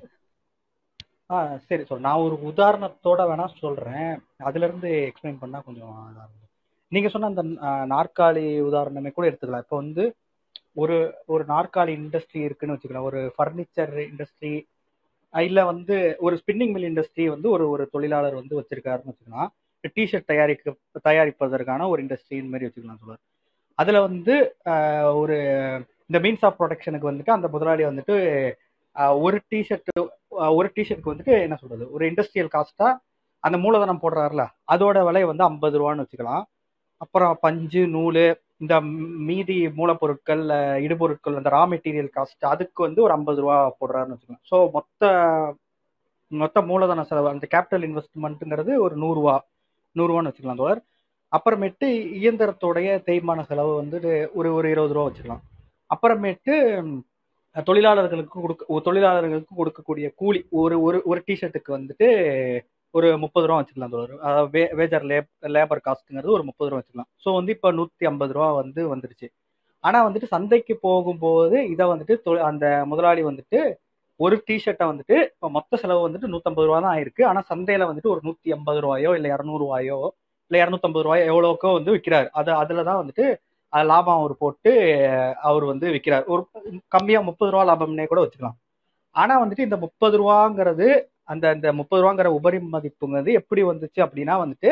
ஆ சரி சொல் நான் ஒரு உதாரணத்தோட வேணா சொல்றேன். அதுல இருந்து எக்ஸ்பிளைன் பண்ணா கொஞ்சம் நீங்க சொன்ன அந்த நாற்காலி உதாரணமே கூட எடுத்துக்கலாம். இப்போ வந்து ஒரு ஒரு நாற்காலி இண்டஸ்ட்ரி இருக்குன்னு வச்சுக்கலாம். ஒரு ஃபர்னிச்சர் இண்டஸ்ட்ரி இல்ல வந்து ஒரு ஸ்பின்னிங் மில் இண்டஸ்ட்ரி வந்து ஒரு ஒரு தொழிலாளர் வந்து வச்சிருக்காருன்னு வச்சுக்கலாம். டிஷர்ட் தயாரிக்க தயாரிப்பதற்கான ஒரு இண்டஸ்ட்ரி இந்த மாதிரி வச்சுக்கலாம் சொல்லுவார் அதுல வந்து ஒரு இந்த மீன்ஸ் ஆஃப் ப்ரொடக்ஷனுக்கு வந்துட்டு அந்த முதலாளி வந்துட்டு ஒரு டிஷர்ட் ஒரு டிஷர்ட்க்கு வந்துட்டு என்ன சொல்றது? ஒரு இண்டஸ்ட்ரியல் காஸ்டா அந்த மூலதனம் போடுறாருல அதோட விலை வந்து ஐம்பது ரூபான்னு வச்சுக்கலாம். அப்புறம் பஞ்சு நூல் இந்த மீதி மூலப்பொருட்கள் இடுபொருட்கள் அந்த ரா மெட்டீரியல் காஸ்ட் அதுக்கு வந்து ஒரு ஐம்பது ரூபா போடுறாருன்னு வச்சுக்கலாம் ஸோ மொத்த மொத்த மூலதன செலவு அந்த கேபிட்டல் இன்வெஸ்ட்மெண்ட்டுங்கிறது ஒரு நூறுரூவா நூறுரூவான்னு வச்சுக்கலாம் தோழர். அப்புறமேட்டு இயந்திரத்தோடைய தேய்மான செலவு வந்துட்டு ஒரு ஒரு இருபது ரூபா வச்சுக்கலாம். அப்புறமேட்டு தொழிலாளர்களுக்கு கொடுக்க தொழிலாளர்களுக்கு கொடுக்கக்கூடிய கூலி ஒரு ஒரு ஒரு டிஷர்ட்டுக்கு வந்துட்டு ஒரு முப்பது ரூபா வச்சுக்கலாம் தோழர். அதாவது வே வேஜர் லேப் லேபர் காஸ்ட்டுங்கிறது ஒரு முப்பது ரூபா வச்சுக்கலாம். ஸோ வந்து இப்போ நூற்றி ஐம்பது ரூபா வந்து வந்துருச்சு. ஆனால் வந்துட்டு சந்தைக்கு போகும்போது இதை வந்துட்டு அந்த முதலாளி வந்துட்டு ஒரு டிஷர்ட்டை வந்துட்டு இப்போ மொத்த செலவு வந்துட்டு நூற்றம்பது ரூபா தான் ஆயிருக்கு. ஆனால் சந்தையில் வந்துட்டு ஒரு நூற்றி ஐம்பது ரூபாயோ இல்லை இரநூறுவாயோ இல்லை இரநூத்தம்பது ரூபாயோ எவ்வளோக்கோ வந்து விற்கிறார் அது அதில் தான் வந்துட்டு அது லாபம் அவர் போட்டு அவர் வந்து விற்கிறார் ஒரு கம்மியாக முப்பது ரூபா லாபம்னே கூட வச்சுக்கலாம். ஆனால் வந்துட்டு இந்த முப்பது ரூபாங்கிறது அந்த அந்த முப்பது ரூபாங்கிற உபரி மதிப்புங்கிறது எப்படி வந்துச்சு அப்படின்னா வந்துட்டு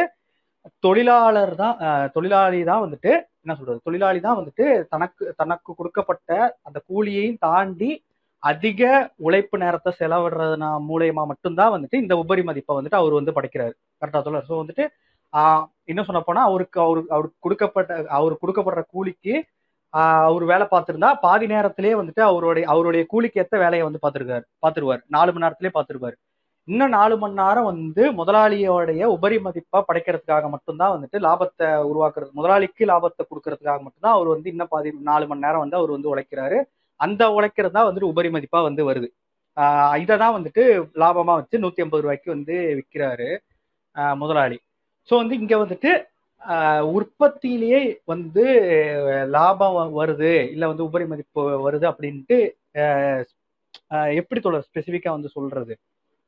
தொழிலாளர் தான் தொழிலாளி தான் வந்துட்டு என்ன சொல்றது தொழிலாளி தான் வந்துட்டு தனக்கு தனக்கு கொடுக்கப்பட்ட அந்த கூலியையும் தாண்டி அதிக உழைப்பு நேரத்தை செலவிடுறதுனா மூலயமா மட்டும்தான் வந்துட்டு இந்த உபரி மதிப்பை வந்துட்டு அவர் வந்து படைக்கிறாரு. கரெக்டா சொல்ல ஸோ வந்துட்டு என்ன சொன்ன போனா அவருக்கு அவருக்கு அவருக்கு கொடுக்கப்பட்ட அவருக்கு கொடுக்கப்படுற கூலிக்கு அவர் வேலை பார்த்திருந்தா பாதி நேரத்திலேயே வந்துட்டு அவருடைய அவருடைய கூலிக்கு ஏற்ற வேலையை வந்து பார்த்துருக்காரு பார்த்துருவார். நாலு மணி நேரத்திலேயே பார்த்துருவாரு இன்னும் நாலு மணி நேரம் வந்து முதலாளியோடைய உபரி மதிப்பா படைக்கிறதுக்காக மட்டும்தான் வந்துட்டு லாபத்தை உருவாக்குறது. முதலாளிக்கு லாபத்தை கொடுக்கறதுக்காக மட்டும்தான் அவர் வந்து இன்னும் பாதி நாலு மணி நேரம் வந்து அவர் வந்து உழைக்கிறாரு. அந்த உழைக்கிறது தான் வந்துட்டு உபரி மதிப்பா வந்து வருது. ஆஹ் இதை தான் வந்துட்டு லாபமா வச்சு நூத்தி ஐம்பது ரூபாய்க்கு வந்து விற்கிறாரு முதலாளி. ஸோ வந்து இங்க வந்துட்டு உற்பத்தியிலேயே வந்து லாபம் வ- வருது இல்ல வந்து உபரி மதிப்பு வருது அப்படின்ட்டு எப்படி சொல்ற ஸ்பெசிஃபிக்காக வந்து சொல்றது?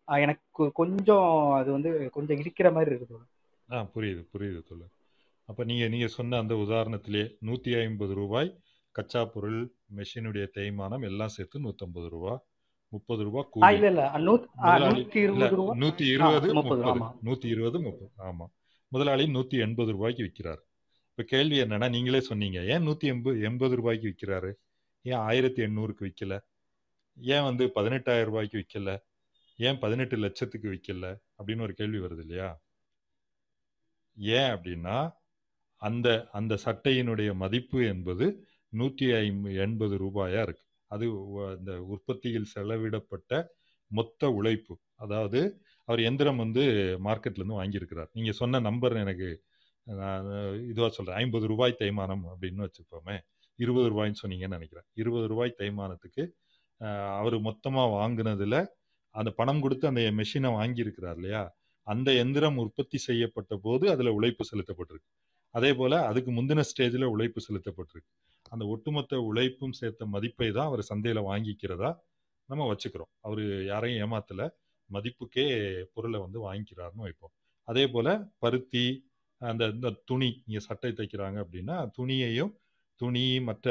எனக்கு கொஞ்சம் அது வந்து கொஞ்சம் இடிக்கிற மாதிரி இருக்குது. ஆ புரியுது புரியுது தோழர். அப்போ நீங்கள் நீங்கள் சொன்ன அந்த உதாரணத்திலே நூற்றி ஐம்பது ரூபாய் கச்சா பொருள் மெஷினுடைய தேய்மானம் எல்லாம் சேர்த்து நூற்றம்பது ரூபா முப்பது ரூபா இல்ல இல்ல நூத்தி இருபது முப்பது ஆமா. நூற்றி இருபது முப்பது ஆமாம் முதலாளி நூற்றி எண்பது ரூபாய்க்கு விற்கிறார் இப்போ கேள்வி என்னன்னா நீங்களே சொன்னீங்க ஏன் நூற்றி எண்பது எண்பது ரூபாய்க்கு விற்கிறாரு ஏன் ஆயிரத்தி எண்ணூறுக்கு விற்கல ஏன் வந்து பதினெட்டாயிரம் ரூபாய்க்கு விற்கல ஏன் பதினெட்டு லட்சத்துக்கு விற்கல அப்படின்னு ஒரு கேள்வி வருது இல்லையா? ஏன் அப்படின்னா அந்த அந்த சட்டையினுடைய மதிப்பு என்பது நூற்றி ஐம்பது எண்பது ரூபாயா இருக்கு. அது இந்த அந்த உற்பத்தியில் செலவிடப்பட்ட மொத்த உழைப்பு. அதாவது அவர் எந்திரம் வந்து மார்க்கெட்லேருந்து வாங்கியிருக்கிறார். நீங்கள் சொன்ன நம்பர் எனக்கு நான் இதுவாக சொல்கிறேன் ஐம்பது ரூபாய் தேய்மானம் அப்படின்னு வச்சுப்போமே. இருபது ரூபாய்ன்னு சொன்னீங்கன்னு நினைக்கிறேன். இருபது ரூபாய் தேய்மானத்துக்கு அவர் மொத்தமாக வாங்கினதில் அந்த பணம் கொடுத்து அந்த மெஷினை வாங்கியிருக்கிறார் இல்லையா? அந்த எந்திரம் உற்பத்தி செய்யப்பட்ட போது அதில் உழைப்பு செலுத்தப்பட்டிருக்கு. அதே போல அதுக்கு முந்தின ஸ்டேஜில் உழைப்பு செலுத்தப்பட்டிருக்கு. அந்த ஒட்டுமொத்த உழைப்பும் சேர்த்த மதிப்பை தான் அவர் சந்தையில் வாங்கிக்கிறதா நம்ம வச்சுக்கிறோம். அவர் யாரையும் ஏமாத்தல. மதிப்புக்கே பொருளை வந்து வாங்கிக்கிறாருன்னு வைப்போம். அதே போல பருத்தி அந்த இந்த துணி இங்கே சட்டை தைக்கிறாங்க அப்படின்னா துணியையும் துணி மற்ற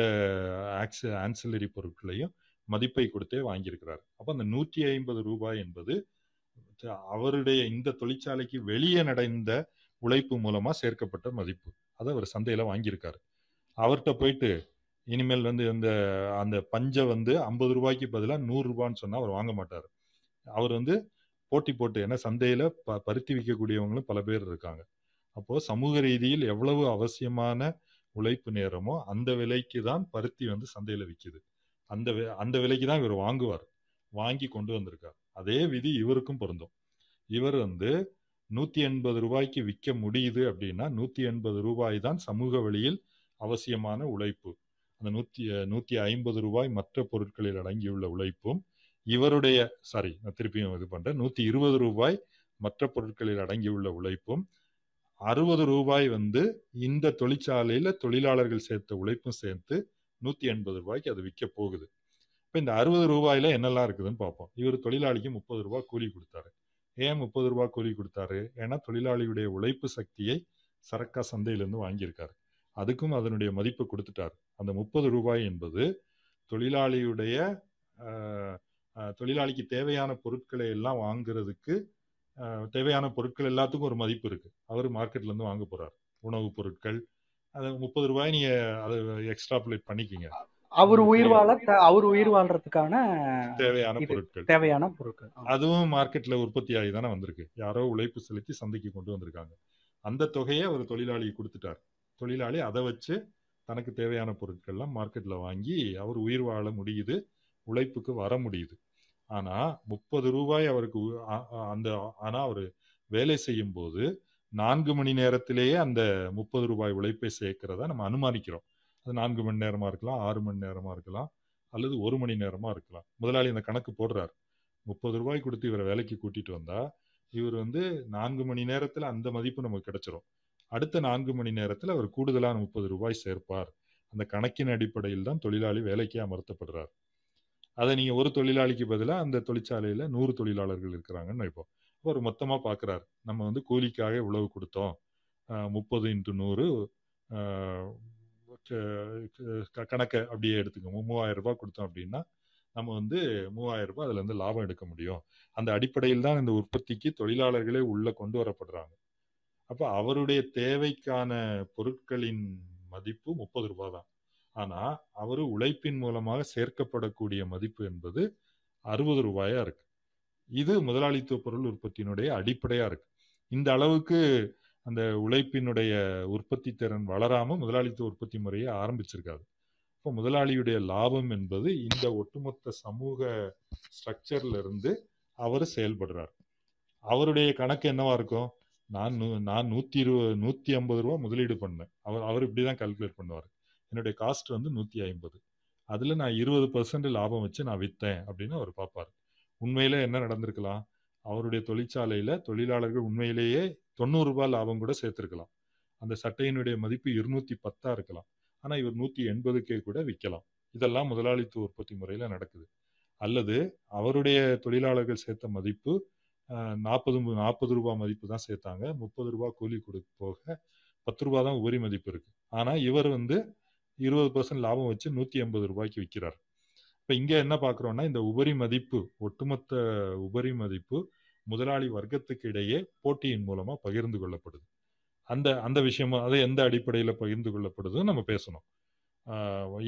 ஆக்ஸ் ஆன்சிலரி பொருட்களையும் மதிப்பை கொடுத்தே வாங்கியிருக்கிறார். அப்போ அந்த நூற்றி ஐம்பது ரூபாய் என்பது அவருடைய இந்த தொழிற்சாலைக்கு வெளியே நடந்த உழைப்பு மூலமா சேர்க்கப்பட்ட மதிப்பு. அதை அவர் சந்தையில வாங்கியிருக்காரு. அவர்கிட்ட போயிட்டு இனிமேல் வந்து இந்த அந்த பஞ்சை வந்து ஐம்பது ரூபாய்க்கு பதிலாக நூறு ரூபான்னு சொன்னா அவர் வாங்க மாட்டார். அவர் வந்து போட்டி போட்டு ஏன்னா சந்தையில ப பருத்தி விற்கக்கூடியவங்களும் பல பேர் இருக்காங்க. அப்போ சமூக ரீதியில் எவ்வளவு அவசியமான உழைப்பு நேரமோ அந்த விலைக்கு தான் பருத்தி வந்து சந்தையில விற்கிது அந்த அந்த விலைக்கு தான் இவர் வாங்குவார். வாங்கி கொண்டு வந்திருக்கார். அதே விதி இவருக்கும் பொருந்தும். இவர் வந்து நூத்தி எண்பது ரூபாய்க்கு விற்க முடியுது அப்படின்னா நூத்தி எண்பது ரூபாய் தான் சமூக வழியில் அவசியமான உழைப்பு. அந்த நூத்தி நூத்தி ஐம்பது ரூபாய் மற்ற பொருட்களில் அடங்கியுள்ள உழைப்பும் இவருடைய சாரி நான் திருப்பியும் இது பண்றேன். நூத்தி இருபது ரூபாய் மற்ற பொருட்களில் அடங்கியுள்ள உழைப்பும் அறுபது ரூபாய் வந்து இந்த தொழிற்சாலையில தொழிலாளர்கள் சேர்த்த உழைப்பும் சேர்த்து நூத்தி எண்பது ரூபாய்க்கு அது விற்க போகுது. இப்போ இந்த அறுபது ரூபாயில என்னெல்லாம் இருக்குதுன்னு பார்ப்போம். இவர் தொழிலாளிக்கு முப்பது ரூபாய் கூலி கொடுத்தாரு. ஏன் முப்பது ரூபாய் கூலி கொடுத்தாரு? ஏன்னா தொழிலாளியுடைய உழைப்பு சக்தியை சரக்கா சந்தையிலேருந்து வாங்கியிருக்காரு. அதுக்கும் அதனுடைய மதிப்பு கொடுத்துட்டாரு. அந்த முப்பது ரூபாய் என்பது தொழிலாளியுடைய தொழிலாளிக்கு தேவையான பொருட்களை எல்லாம் வாங்குறதுக்கு தேவையான பொருட்கள் எல்லாத்துக்கும் ஒரு மதிப்பு இருக்கு. அவர் மார்க்கெட்ல இருந்து வாங்க போறார். உணவுப் பொருட்கள் அது முப்பது ரூபாய் நீங்க அதை எக்ஸ்ட்ராபுலேட் பண்ணிக்கிங்க. அவர் உயிர் வாழ அவர் உயிர் வாழ்றதுக்கான தேவையான பொருட்கள். தேவையான பொருட்கள். அதுவும் மார்க்கெட்ல உற்பத்தி ஆகி தானே வந்திருக்கு. யாரோ உழைப்பு செலுத்தி சந்தைக்கு கொண்டு வந்திருக்காங்க. அந்த தொகையை அவர் தொழிலாளிக்கு கொடுத்துட்டார். தொழிலாளி அதை வச்சு தனக்கு தேவையான பொருட்கள்லாம் மார்க்கெட்ல வாங்கி அவர் உயிர் வாழ முடியுது உழைப்புக்கு வர முடியுது. ஆனா முப்பது ரூபாய் அவருக்கு அந்த ஆனா அவர் வேலை செய்யும் போது நான்கு மணி நேரத்திலேயே அந்த முப்பது ரூபாய் உழைப்பை சேர்க்கிறதா நம்ம அனுமானிக்கிறோம். அது நான்கு மணி நேரமா இருக்கலாம் ஆறு மணி நேரமா இருக்கலாம் அல்லது ஒரு மணி நேரமா இருக்கலாம். முதலாளி அந்த கணக்கு போடுறார். முப்பது ரூபாய் கொடுத்து இவரை வேலைக்கு கூட்டிட்டு வந்தா இவர் வந்து நான்கு மணி நேரத்துல அந்த மதிப்பு நமக்கு கிடைச்சிரும். அடுத்த நான்கு மணி நேரத்தில் அவர் கூடுதலான முப்பது ரூபாய் சேர்ப்பார். அந்த கணக்கின் அடிப்படையில் தான் தொழிலாளி வேலைக்கு அமர்த்தப்படுறார். அதை நீங்கள் ஒரு தொழிலாளிக்கு பதிலாக அந்த தொழிற்சாலையில் நூறு தொழிலாளர்கள் இருக்கிறாங்கன்னு வைப்போம். அவர் மொத்தமாக பார்க்குறாரு நம்ம வந்து கூலிக்காக இவ்வளவு கொடுத்தோம். முப்பது இன்ட்டு நூறு கணக்கை அப்படியே எடுத்துக்கோங்க. மூவாயிரம் ரூபாய் கொடுத்தோம் அப்படின்னா நம்ம வந்து மூவாயிரம் ரூபாய் அதுல இருந்து லாபம் எடுக்க முடியும். அந்த அடிப்படையில் தான் இந்த உற்பத்திக்கு தொழிலாளர்களே உள்ள கொண்டு வரப்படுறாங்க. அப்ப அவருடைய தேவைக்கான பொருட்களின் மதிப்பு முப்பது ரூபாய் தான். ஆனா அவரு உழைப்பின் மூலமாக சேர்க்கப்படக்கூடிய மதிப்பு என்பது அறுபது ரூபாயா இருக்கு. இது முதலாளித்துவ பொருள் உற்பத்தியினுடைய அடிப்படையா இருக்கு. இந்த அளவுக்கு அந்த உழைப்பினுடைய உற்பத்தி திறன் வளராம முதலாளித்துவ உற்பத்தி முறையை ஆரம்பிச்சிருக்காது இப்போ முதலாளியுடைய லாபம் என்பது இந்த ஒட்டுமொத்த சமூக ஸ்ட்ரக்சர்ல இருந்து அவர் செயல்படுறார். அவருடைய கணக்கு என்னவா இருக்கும்? நான் நூ- நான் நூத்தி இருபது நூத்தி ஐம்பது ரூபா முதலீடு பண்ணேன். அவர் அவர் இப்படிதான் கால்குலேட் பண்ணுவார். என்னுடைய காஸ்ட் வந்து நூத்தி ஐம்பது. அதுல நான் இருபது பர்சன்ட் லாபம் வச்சு நான் வித்தேன் அப்படின்னு அவர் பார்ப்பார் உண்மையில என்ன நடந்திருக்கலாம்? அவருடைய தொழிற்சாலையில தொழிலாளர்கள் உண்மையிலேயே தொண்ணூறு ரூபாய் லாபம் கூட சேர்த்திருக்கலாம். அந்த சட்டையினுடைய மதிப்பு இருநூத்தி பத்தா இருக்கலாம். ஆனா இவர் நூத்தி எண்பதுக்கே கூட விற்கலாம் இதெல்லாம் முதலாளித்துவ உற்பத்தி முறையில நடக்குது. அல்லது அவருடைய தொழிலாளர்கள் சேர்த்த மதிப்பு நாற்பது நாற்பது ரூபாய் மதிப்பு தான் சேர்த்தாங்க. முப்பது ரூபாய் கூலி கொடு போக பத்து ரூபாய் தான் உபரி மதிப்பு இருக்கு. ஆனா இவர் வந்து இருபது பர்சன்ட் லாபம் வச்சு நூத்தி எண்பது ரூபாய்க்கு விற்கிறார் இப்போ இங்கே என்ன பார்க்குறோன்னா இந்த உபரி மதிப்பு ஒட்டுமொத்த உபரி மதிப்பு முதலாளி வர்க்கத்துக்கு இடையே போட்டியின் மூலமாக பகிர்ந்து கொள்ளப்படுது. அந்த அந்த விஷயமும் அது எந்த அடிப்படையில் பகிர்ந்து கொள்ளப்படுதுன்னு நம்ம பேசணும்.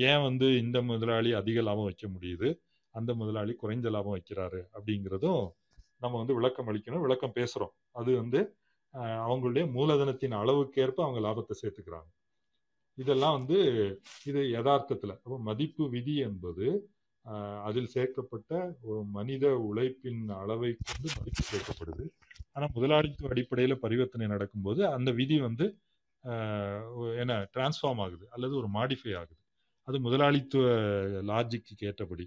ஏன் வந்து இந்த முதலாளி அதிக லாபம் வைக்க முடியுது? அந்த முதலாளி குறைந்த லாபம் வைக்கிறாரு அப்படிங்கிறதும் நம்ம வந்து விளக்கம் அளிக்கணும் விளக்கம் பேசுகிறோம் அது வந்து அவங்களுடைய மூலதனத்தின் அளவுக்கேற்ப அவங்க லாபத்தை சேர்த்துக்கிறாங்க. இதெல்லாம் வந்து இது யதார்த்தத்தில். அப்போ மதிப்பு விதி என்பது அதில் சேர்க்கப்பட்ட ஒரு மனித உழைப்பின் அளவை கொண்டு மதிப்பு சேர்க்கப்படுது. ஆனால் முதலாளித்துவ அடிப்படையில் பரிவர்த்தனை நடக்கும்போது அந்த விதி வந்து என்ன டிரான்ஸ்ஃபார்ம் ஆகுது அல்லது ஒரு மாடிஃபை ஆகுது. அது முதலாளித்துவ லாஜிக்கு ஏற்றபடி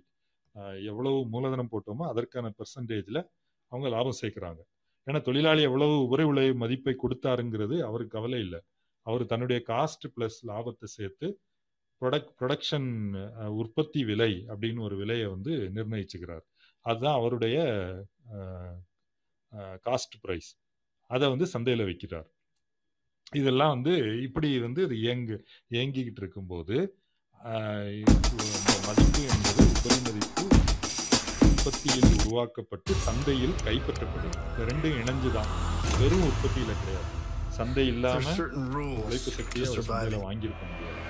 எவ்வளவு மூலதனம் போட்டோமோ அதற்கான பெர்சன்டேஜில் அவங்க லாபம் சேர்க்குறாங்க. ஏன்னா தொழிலாளி எவ்வளவு உரை உழை மதிப்பை கொடுத்தாருங்கிறது அவருக்கு கவலை இல்லை. அவர் தன்னுடைய காஸ்ட் ப்ளஸ் லாபத்தை சேர்த்து ப்ரொடக் ப்ரொடக்ஷன் உற்பத்தி விலை அப்படின்னு ஒரு விலையை வந்து நிர்ணயிச்சுக்கிறார். அதுதான் அவருடைய காஸ்ட் ப்ரைஸ் அதை வந்து சந்தையில் வைக்கிறார். இதெல்லாம் வந்து இப்படி வந்து இது இயங்கு இயங்கிக்கிட்டு இருக்கும்போது மதிப்பு என்பது உபரி மதிப்பு உற்பத்தியில் உருவாக்கப்பட்டு சந்தையில் கைப்பற்றப்படுது இந்த ரெண்டும் இணைஞ்சுதான். வெறும் உற்பத்தியில கிடையாது. சந்தை இல்லாம There's certain rules உழைப்பு சக்தியை சந்தையில. வாங்கியிருக்க முடியாது.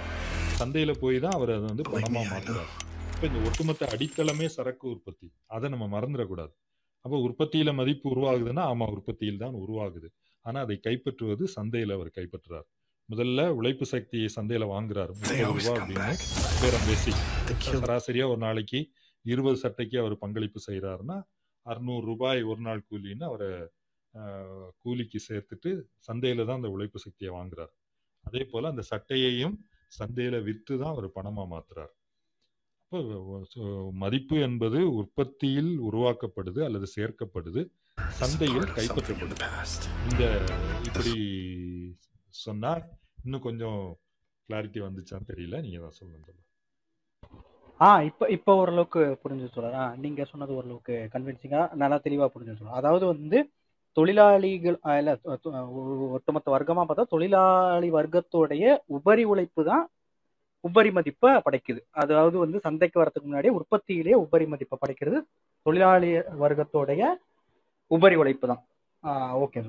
சந்தையில போய் தான் அவர் அதை வந்து பணமா. மாத்துறாரு இப்ப இந்த ஒட்டுமொத்த அடித்தளமே சரக்கு உற்பத்தி. அதை நம்ம மறந்துடக்கூடாது. அப்போ உற்பத்தியில மதிப்பு உருவாகுதுன்னா ஆமா உற்பத்தியில் தான் உருவாகுது. ஆனா அதை கைப்பற்றுவது சந்தையில அவர் கைப்பற்றுறார். முதல்ல உழைப்பு சக்தியை சந்தையில வாங்குறாரு. பேரம் பேசி. சராசரியா ஒரு நாளைக்கு இருபது சட்டைக்கு அவர் பங்களிப்பு செய்யறாருன்னா அறுநூறு ரூபாய் ஒரு நாள் கூலின்னு அவரை கூலிக்கு சேர்த்துட்டு சந்தையில தான் அந்த உழைப்பு சக்தியை வாங்குறார். அதே போல அந்த சட்டையையும் சந்தையில விற்று தான் அவர் பணமா மாத்துறார். அப்போ மதிப்பு என்பது உற்பத்தியில் உருவாக்கப்படுது அல்லது சேர்க்கப்படுது. சந்தையில் கைப்பற்றப்படுது. இந்த இப்படி சொன்னால் இன்னும் கொஞ்சம் கிளாரிட்டி வந்துச்சான்னு தெரியல. நீங்கள் தான் சொல்லுங்க ஆ இப்போ இப்போ ஓரளவுக்கு புரிஞ்சு சொல்கிறேன் நீங்கள் சொன்னது ஓரளவுக்கு கன்வின்சிங்காக நல்லா தெளிவாக புரிஞ்சு சொல்கிறேன் அதாவது வந்து தொழிலாளிகள் இல்ல ஒட்டுமொத்த வர்க்கமாக பார்த்தா தொழிலாளி வர்க்கத்தோடைய உபரி உழைப்பு தான் உபரி மதிப்பை படைக்குது. அதாவது வந்து சந்தைக்கு வரதுக்கு முன்னாடியே உற்பத்தியிலேயே உபரி மதிப்பை படைக்கிறது தொழிலாளி வர்க்கத்தோடைய உபரி உழைப்பு தான். ஓகே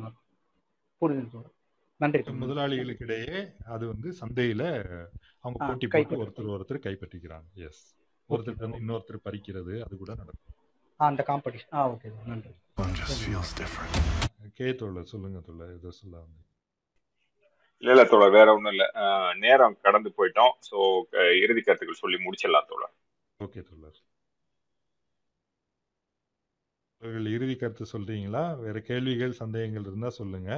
புரிஞ்சு சொல்கிறேன் நன்றி தோழர். முதலாளிகளுக்கு இடையே அது வந்து சந்தையில அவங்க போட்டி போட்டு. ஒருத்தர் ஒருத்தர் கைப்பற்றிக்கிறாங்க. எஸ் ஒருத்தர் இன்னொருத்தர் பறிக்கிறது அது கூட நடக்கும். அந்த காம்படிஷன் ஆ ஓகே நன்றி. கே தோழர் சொல்லுங்க தோழர் ஏதோ சொல்ல வந்து இல்ல இல்ல தோழர் வேற ஒண்ணும் இல்ல. நேரம் கடந்து போயிட்டோம். ஸோ இறுதி கருத்துக்கள் சொல்லி முடிச்சிடலாம் தோழர். ஓகே தோழர். உங்கள் இறுதி கருத்து சொல்றீங்களா? வேற கேள்விகள் சந்தேகங்கள் இருந்தா சொல்லுங்க.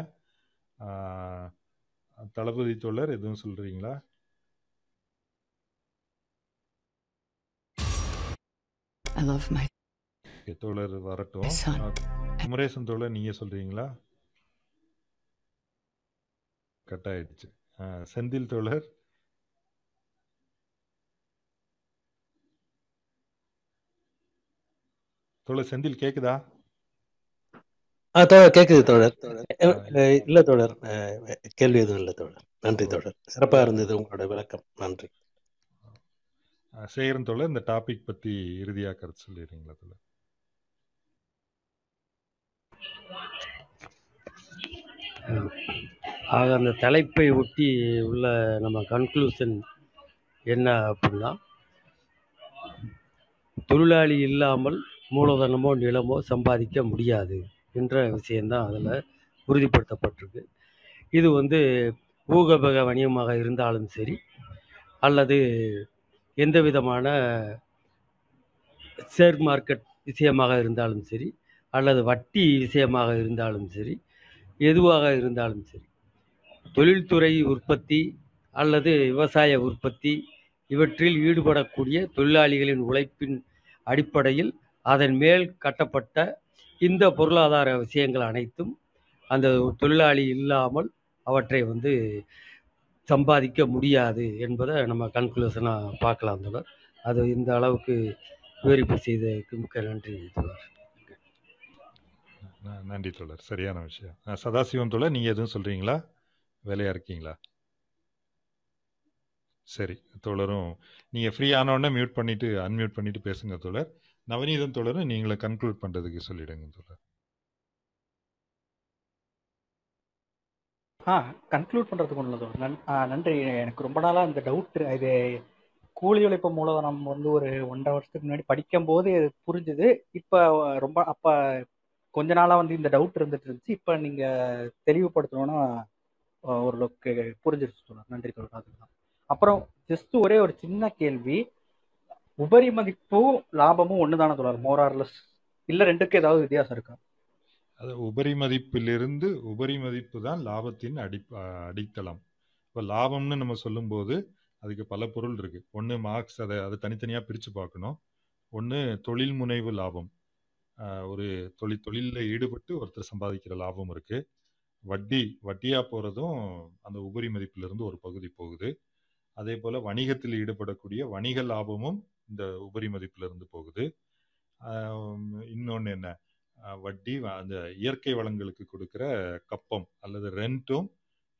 தளபதி தோழர் எதுவும் சொல்றீங்களா? I love my ஓகே, தோழர் வரட்டும். குமரேசன் தோழர் நீங்க சொல்றீங்களா? கட் ஆயிடுச்சு. செந்தில் தோழர். தோழர் செந்தில் கேக்குதா? ஆ தோழர் கேக்குது தோழர். இல்ல தோழர். அஹ் கேள்வி எதுவும் இல்லை தோழர். நன்றி தோழர். சிறப்பா இருந்தது உங்களோட விளக்கம். நன்றி. சேகரன் தோழர் இந்த டாபிக் பத்தி இறுதியா கருத்து சொல்லிடுறீங்களா தோழர்? ஆக அந்த தலைப்பை ஒட்டி உள்ள நம்ம கன்க்ளூஷன் என்ன அப்படின்னா தொழிலாளி இல்லாமல் மூலதனமோ நிலமோ சம்பாதிக்க முடியாது என்ற விஷயந்தான் அதில் உறுதிப்படுத்தப்பட்டிருக்கு. இது வந்து ஊகபக வணிகமாக இருந்தாலும் சரி அல்லது எந்த விதமான ஷேர் மார்க்கெட் விஷயமாக இருந்தாலும் சரி அல்லது வட்டி விஷயமாக இருந்தாலும் சரி எதுவாக இருந்தாலும் சரி தொழில்துறை உற்பத்தி அல்லது விவசாய உற்பத்தி இவற்றில் ஈடுபடக்கூடிய தொழிலாளிகளின் உழைப்பின் அடிப்படையில் அதன் மேல் கட்டப்பட்ட இந்த பொருளாதார விஷயங்கள் அனைத்தும் அந்த தொழிலாளி இல்லாமல் அவற்றை வந்து சம்பாதிக்க முடியாது என்பதை நம்ம கன்க்ளூஷனாக பார்க்கலாம் தொடர் அது இந்த அளவுக்கு விவரிப்பு செய்ததுக்கு மிக்க நன்றி தொடர் நன்றி தோழர். சரியான விஷயம். சதாசிவம் தோழர் நீங்கள் எதுவும் சொல்றீங்களா? வேலையா இருக்கீங்களா? சரி தோழரும் நீங்க ஃப்ரீ ஆனவுடனே மியூட் பண்ணிட்டு அன்மியூட் பண்ணிட்டு பேசுங்க தோழர். நவநீதம் தோழரும் நீங்களே கன்க்ளூட் பண்றதுக்கு சொல்லிடுங்க தோழர். ஆ கன்க்ளூட் பண்ணுறதுக்கு ஒன்றும் இல்லை ஆ, நன்றி. எனக்கு ரொம்ப நாளாக இந்த டவுட் இது கூலி உழைப்பு மூலதனம் வந்து ஒரு ஒன்றரை வருஷத்துக்கு முன்னாடி படிக்கும்போது புரிஞ்சுது. இப்போ ரொம்ப அப்போ கொஞ்ச நாளாக வந்து இந்த டவுட் இருந்துட்டு இருந்துச்சு. இப்போ நீங்கள் தெளிவுபடுத்தணும்னா ஓரளவுக்கு புரிஞ்சிருச்சு தோழர். நன்றி தோழர். அதுதான். அப்புறம் ஜஸ்ட் ஒரே ஒரு சின்ன கேள்வி. உபரி மதிப்பும் லாபமும் ஒன்று தானே தோழர் மோரார்லஸ் இல்லை ரெண்டுக்கும் ஏதாவது வித்தியாசம் இருக்கா? அது உபரி மதிப்பிலிருந்து உபரி மதிப்பு தான் லாபத்தின் அடி அடித்தளம். இப்போ லாபம்னு நம்ம சொல்லும்போது அதுக்கு பல பொருள் இருக்கு. ஒன்று மார்க்ஸ் அதை அதை தனித்தனியாக பிரித்து பார்க்கணும். ஒன்று தொழில் முனைவு லாபம். ஒரு தொழில் தொழிலில் ஈடுபட்டு ஒருத்தர் சம்பாதிக்கிற லாபம் இருக்கு. வட்டி வட்டியாக போகிறதும் அந்த உபரி மதிப்பிலிருந்து ஒரு பகுதி போகுது. அதே போல் வணிகத்தில் ஈடுபடக்கூடிய வணிக லாபமும் இந்த உபரி மதிப்பிலிருந்து போகுது. இன்னொன்று என்ன? வட்டி அந்த இயற்கை வளங்களுக்கு கொடுக்குற கப்பம் அல்லது ரெண்ட்டும்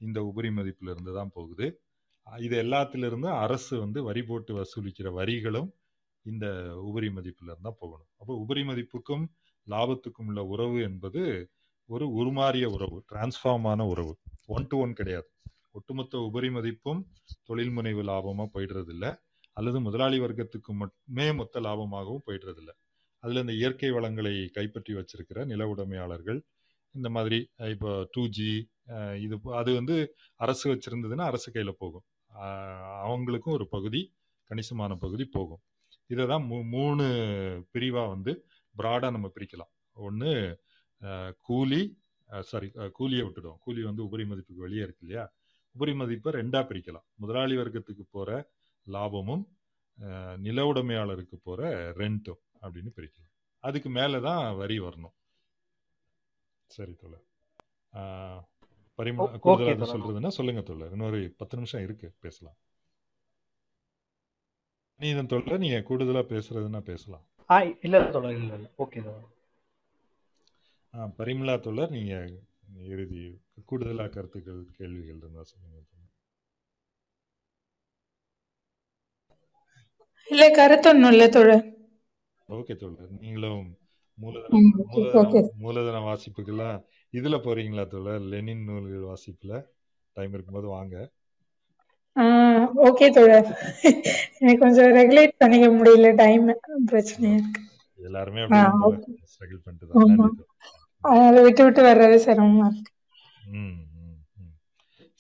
இந்த உபரி மதிப்பிலிருந்து தான் போகுது. இது எல்லாத்திலிருந்து அரசு வந்து வரி போட்டு வசூலிக்கிற வரிகளும் இந்த உபரி மதிப்பிலிருந்து தான் போகணும். அப்போ உபரி மதிப்புக்கும் லாபத்துக்கும் உள்ள உறவு என்பது ஒரு உருமாறிய உறவு டிரான்ஸ்ஃபார்மான உறவு. ஒன் டு ஒன் கிடையாது. ஒட்டுமொத்த உபரி மதிப்பும் தொழில் முனைவு லாபமா போயிடுறது அல்லது முதலாளி வர்க்கத்துக்கு மட்டுமே மொத்த லாபமாகவும் போயிடுறது அதில் இந்த இயற்கை வளங்களை கைப்பற்றி வச்சிருக்கிற நில உடைமையாளர்கள் இந்த மாதிரி இப்போ டூ ஜி இது அது வந்து அரசு வச்சிருந்ததுன்னா அரசு கையில் போகும். அவங்களுக்கும் ஒரு பகுதி கணிசமான பகுதி போகும். இதை தான் மூ மூணு பிரிவா வந்து ப்ராடா நம்ம பிரிக்கலாம். ஒன்று கூலி சாரி கூலியை விட்டுடும் கூலி வந்து உபரி மதிப்புக்கு வெளியே இருக்கு இல்லையா? உபரி மதிப்பை ரெண்டா பிரிக்கலாம். முதலாளி வர்க்கத்துக்கு போற லாபமும் நில உடைமையாளருக்கு போற ரெண்ட்டும் அப்படின்னு பிரிக்கலாம். அதுக்கு மேலே தான் வரி வரணும். சரி தோழர். பரிமளா ஓகே கூடுதலா எதுவும் தோழர். சொல்றதுன்னா சொல்லுங்க தோழர். இன்னொரு பத்து நிமிஷம் இருக்கு பேசலாம். நீதன் தோழர் நீங்க கூடுதலா பேசுறதுன்னா பேசலாம். ஆ இல்ல தோழர் இல்ல இல்ல. ஓகே தோழர். ஆ, பரிமளா தோழர் நீங்க இறுதி கூடுதலா கருத்துக்கள் கேள்விகள் இருந்தா சொல்லுங்க. இல்ல கருத்து ஒண்ணும் இல்ல தோழர். ஓகே தோழர். நீங்களும் மூலதனம் ம், ஓகே மூலதனம் மூலதன வாசிப்புக்கெல்லாம் இதுல போறீங்களா தோழர்? லெனின் நூல்கள் வாசிப்புல டைம் இருக்கும்போது வாங்க. ஓகே தோழர். எனக்கு கொஞ்சம் ரெகுலேட் பண்ணிக்க முடியல டைம் பிரச்சனையா இருக்கு. எல்லாருமே ஸ்ட்ரகிள் பண்ணிட்டு அதை விட்டு விட்டு வர்றது சிரமமா இருக்கு.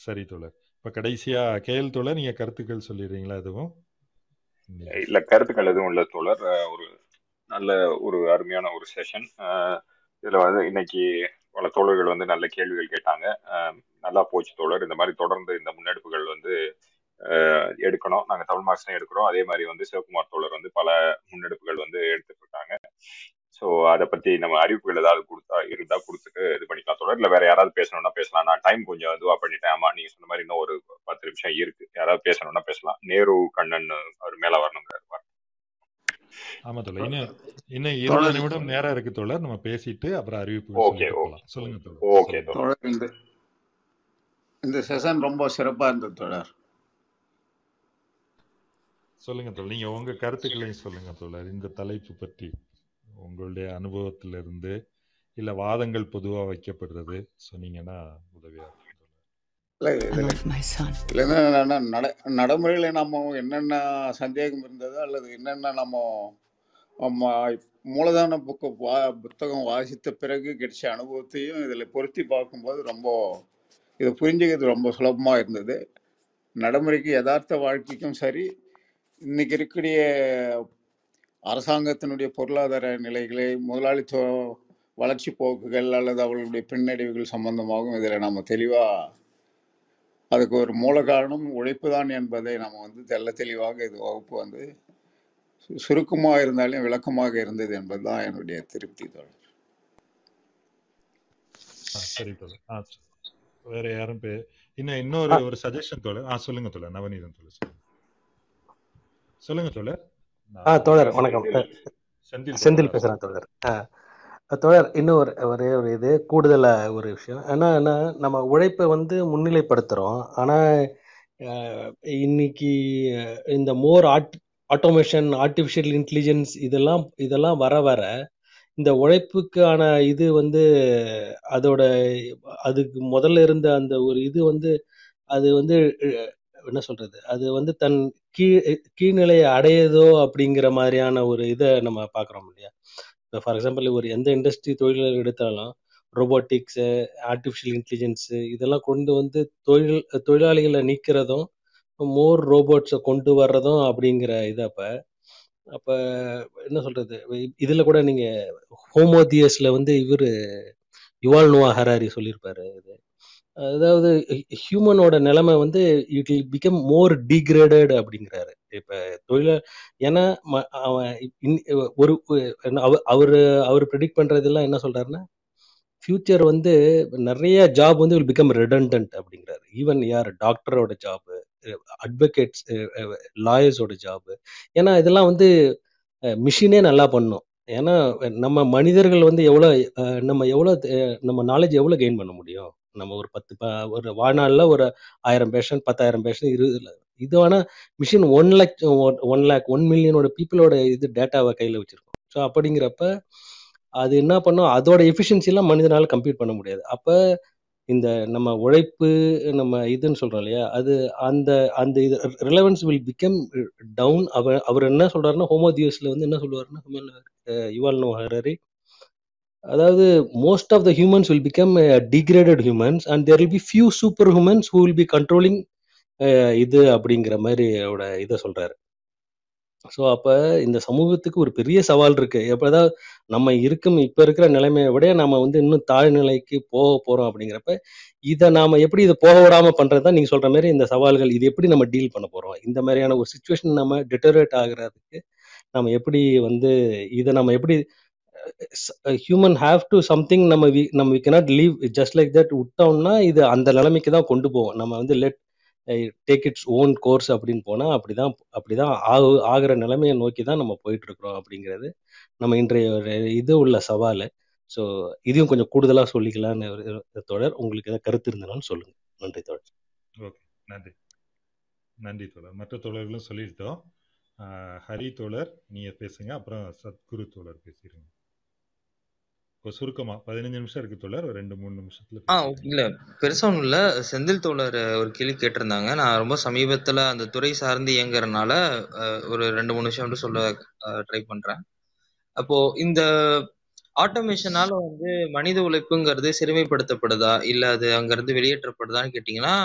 சரி தோழர். இப்ப கடைசியா கேஎல் தோழர் நீங்க கருத்துக்கள் சொல்லிடுறீங்களா எதுவும்? இன்னைக்கு இல்ல கருத்துக்கள் எதுவும் இல்ல தோழர். ஒரு நல்ல ஒரு அருமையான ஒரு செஷன் இதுல வந்து இன்னைக்கு பல தோழர்கள் வந்து நல்ல கேள்விகள் கேட்டாங்க. நல்லா போச்சு தோழர். இந்த மாதிரி தொடர்ந்து இந்த முன்னெடுப்புகள் வந்து எடுக்கணும். நாங்க தமிழ் மார்க்ஸ் தான் எடுக்கிறோம். அதே மாதிரி வந்து சிவகுமார் தோழர் வந்து பல முன்னெடுப்புகள் வந்து எடுத்துட்டு இருக்காங்க ஸோ அதை பத்தி நம்ம அறிவிப்புகள் ஏதாவது கொடுத்தா இருந்தா கொடுத்துட்டு இது பண்ணிக்கலாம் தொடர் இல்ல வேற யாராவது பேசணும்னா பேசலாம். நான் டைம் கொஞ்சம் இதுவா பண்ணிட்டேன். ஆமா நீங்க சொன்ன மாதிரி இன்னும் ஒரு பத்து நிமிஷம் இருக்கு. யாராவது பேசணும்னா பேசலாம். நேரு கண்ணன் அவர் மேல வரணுங்கிறாரு. ஆமா தோழர். இன்னும் இன்னும் இருபது நிமிடம் நேரம் இருக்கு தோழர். நம்ம பேசிட்டு அப்புறம் அறிவிப்புகள் ஓகே சொல்லுங்க தோழர். ஓகே தோழர். இந்த இந்த செஷன் ரொம்ப சிறப்பா இருந்தது தொடர் சொல்லுங்க தோழர். நீங்க உங்க கருத்துக்களையும் சொல்லுங்க தோழர். இந்த தலைப்பு பற்றி உங்களுடைய அனுபவத்திலிருந்து இல்ல வாதங்கள் பொதுவா வைக்கப்படுறது சொன்னீங்கன்னா உதவியா இருக்கும் தோழர். இல்ல I இதுல love my son. இதுல என்னன்னா நட நடைமுறையில நம்ம என்னென்ன சந்தேகம் இருந்ததோ அல்லது என்னென்ன நம்ம மூலதன புக்கு வா புத்தகம் வாசித்த பிறகு கிடைச்ச அனுபவத்தையும் இதில் பொருத்தி பார்க்கும்போது ரொம்ப இதை புரிஞ்சுக்கிறது ரொம்ப சுலபமா இருந்தது. நடைமுறைக்கு யதார்த்த வாழ்க்கைக்கும் சரி இன்னைக்கு இருக்கக்கூடிய அரசாங்கத்தினுடைய பொருளாதார நிலைகளை முதலாளித்துவ வளர்ச்சி போக்குகள் அல்லது அவர்களுடைய பின்னடைவுகள் சம்பந்தமாகவும் இதில் நம்ம தெளிவாக அதுக்கு ஒரு மூல காரணம் உழைப்பு தான் என்பதை நம்ம வந்து தெள்ள தெளிவாக இது வகுப்பு வந்து சு- சுருக்கமா இருந்தாலும் விளக்கமாக இருந்தது என்பதுதான் என்னுடைய திருப்தி தோழர். ஆ, சரி வேற யாரும் இன்னும் இன்னொரு ஒரு சஜஷன் தோழர். ஆ சொல்லுங்க தோழர். நவநீதன் தோழர் சொல்லுங்க தோழர். ஆ தோழர் வணக்கம். செந்தில் செந்தில் பேசுறேன். தோழர். தோழர் இன்னும் ஒரு ஒரே ஒரு இது கூடுதலா ஒரு விஷயம். ஏன்னா என்ன நம்ம உழைப்பை வந்து முன்னிலைப்படுத்துறோம். ஆனா அஹ், இன்னைக்கு இந்த more ad automation artificial intelligence இதெல்லாம் இதெல்லாம் வர வர இந்த உழைப்புக்கான இது வந்து அதோட அதுக்கு முதல்ல இருந்த அந்த ஒரு இது வந்து அது வந்து என்ன சொல்றது? அது வந்து தன் கீழ் கீழ்நிலையை அடையதோ அப்படிங்கிற மாதிரியான ஒரு இதை நம்ம பார்க்குறோம் இல்லையா? இப்போ ஃபார் எக்ஸாம்பிள் ஒரு எந்த இண்டஸ்ட்ரி தொழில் எடுத்தாலும் ரோபோட்டிக்ஸு ஆர்டிஃபிஷியல் இன்டெலிஜென்ஸு இதெல்லாம் கொண்டு வந்து தொழில் தொழிலாளிகளை நீக்கிறதும் மோர் ரோபோட்ஸை கொண்டு வர்றதும் அப்படிங்கிற இது அப்போ அப்போ என்ன சொல்கிறது இதில் கூட நீங்கள் ஹோமோதியஸில் வந்து இவர் யுவால் நோவா ஹராரி சொல்லியிருப்பாரு இது. அதாவது ஹியூமனோட நிலைமை வந்து it will become more degraded அப்படிங்கிறாரு. இப்ப தொழில ஏன்னா ம- அவன் இன்- ஒரு அவர் அவர் ப்ரெடிக்ட் பண்றதெல்லாம் என்ன சொல்றாருன்னா ஃபியூச்சர் வந்து நிறைய ஜாப் வந்து வில் பிகம் redundant அப்படிங்கிறாரு. ஈவன் யார் டாக்டரோட ஜாப்பு அட்வொகேட்ஸ் லாயர்ஸோட ஜாப்பு ஏன்னா இதெல்லாம் வந்து மிஷினே நல்லா பண்ணும். ஏன்னா நம்ம மனிதர்கள் வந்து எவ்வளோ நம்ம எவ்வளோ நம்ம நாலேஜ் எவ்வளோ கெயின் பண்ண முடியும்? நம்ம ஒரு பத்து ஒரு வாழ்நாளில் ஒரு ஆயிரம் பேஷன் பத்தாயிரம் பேஷன் இருபது இது வேணா machine one lakh one lakh one மில்லியனோட பீப்புளோட இது டேட்டாவை கையில் வச்சிருக்கோம். ஸோ அப்படிங்கிறப்ப அது என்ன பண்ணும்? அதோட எஃபிஷியன்சிலாம் மனிதனால் கம்ப்ளீட் பண்ண முடியாது. அப்போ இந்த நம்ம உழைப்பு நம்ம இதுன்னு சொல்கிறோம் இல்லையா? அது அந்த அந்த இது ரிலவன்ஸ் வில் பிகம் டவுன் அவர் அவர் என்ன சொல்கிறாருன்னா ஹோமோதியோஸில் வந்து என்ன சொல்லுவாருன்னா யுவால் நோ ஹரரி அதாவது most of the humans will become degraded humans and there will be few super humans who will be controlling இது அப்படிங்கிற மாதிரி அவரோட இதை சொல்றாரு. ஸோ அப்போ இந்த சமூகத்துக்கு ஒரு பெரிய சவால் இருக்கு. எப்போ அதாவது நம்ம இருக்கும் இப்போ இருக்கிற நிலைமையை விட நம்ம வந்து இன்னும் தாழ்நிலைக்கு போக போகிறோம் அப்படிங்கிறப்ப இதை நாம எப்படி இதை போக விடாம பண்றது தான் நீங்கள் சொல்ற மாதிரி இந்த சவால்கள் இது எப்படி நம்ம டீல் பண்ண போகிறோம் இந்த மாதிரியான ஒரு சுச்சுவேஷன் நம்ம டிட்டரேட் ஆகுறதுக்கு நம்ம எப்படி வந்து இதை நம்ம எப்படி ஹியூமன் ஹாவ் டு சம்திங் நம்ம வி நம்ம we cannot leave just like that விட்டோம்னா இது அந்த நிலைமைக்கு தான் கொண்டு போவோம். நம்ம வந்து let take its own course அப்படின்னு போனால் அப்படிதான் அப்படிதான் ஆகு ஆகிற நிலைமையை நோக்கி தான் நம்ம போயிட்டுருக்குறோம் அப்படிங்கிறது நம்ம இன்றைய ஒரு இது உள்ள சவால். ஸோ இதையும் கொஞ்சம் கூடுதலாக சொல்லிக்கலான்னு தொடர் உங்களுக்கு ஏதாவது கருத்து இருந்தாலும் சொல்லுங்கள் நன்றி தொடர் ஓகே நன்றி. நன்றி தோழர். மற்ற தோழர்களும் சொல்லிட்டோம் ஹரி தோழர் நீங்கள் பேசுங்க. அப்புறம் சத்குரு தோழர் பேசிடுங்க. இப்போ சுருக்கமாக பதினஞ்சு நிமிஷம் இருக்கு தோழர். ஒரு ரெண்டு மூணு நிமிஷத்தில் ஆ இல்ல பெருசா ஒண்ணும் இல்ல. செந்தில் தோழர் ஒரு கேள்வி கேட்டிருந்தாங்க. நான் ரொம்ப சமீபத்துல அந்த துறை சார்ந்து இயங்குறதுனால ஒரு ரெண்டு மூணு விஷயம் மட்டும் சொல்ல ட்ரை பண்றேன். அப்போ இந்த ஆட்டோமேஷனால வந்து மனித உழைப்புங்கிறது சிறுமைப்படுத்தப்படுதா? இல்ல அது அங்கிருந்து வெளியேற்றப்படுதான்னு கேட்டீங்கன்னா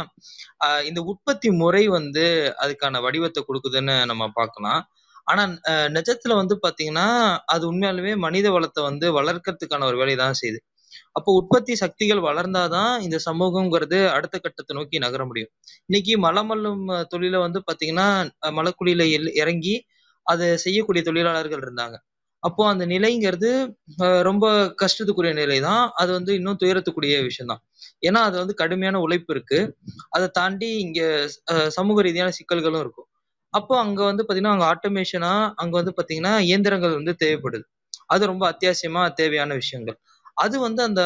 இந்த உற்பத்தி முறை வந்து அதுக்கான வடிவத்தை கொடுக்குதுன்னு நம்ம பார்க்கலாம். ஆனா அஹ் நிஜத்துல வந்து பாத்தீங்கன்னா அது உண்மையாலுமே மனித வளத்தை வந்து வளர்க்கறதுக்கான ஒரு வேலையை தான் செய்யுது. அப்போ உற்பத்தி சக்திகள் வளர்ந்தாதான் இந்த சமூகம்ங்கிறது அடுத்த கட்டத்தை நோக்கி நகர முடியும். இன்னைக்கு மலமல்லும் அஹ், தொழில வந்து பாத்தீங்கன்னா மலக்குழியில எல்- இறங்கி அதை செய்யக்கூடிய தொழிலாளர்கள் இருந்தாங்க. அப்போ அந்த நிலைங்கிறது ரொம்ப கஷ்டத்துக்குரிய நிலை தான். அது வந்து இன்னும் துயரத்துக்குரிய விஷயம் தான். ஏன்னா அது வந்து கடுமையான உழைப்பு இருக்கு. அதை தாண்டி இங்க சமூக ரீதியான சிக்கல்களும் இருக்கும். அப்போ அங்க வந்து பாத்தீங்கன்னா அங்க ஆட்டோமேஷனா அங்க வந்து பாத்தீங்கன்னா இயந்திரங்கள் வந்து தேவைப்படுது. அது ரொம்ப அத்தியாவசியமா தேவையான விஷயங்கள். அது வந்து அந்த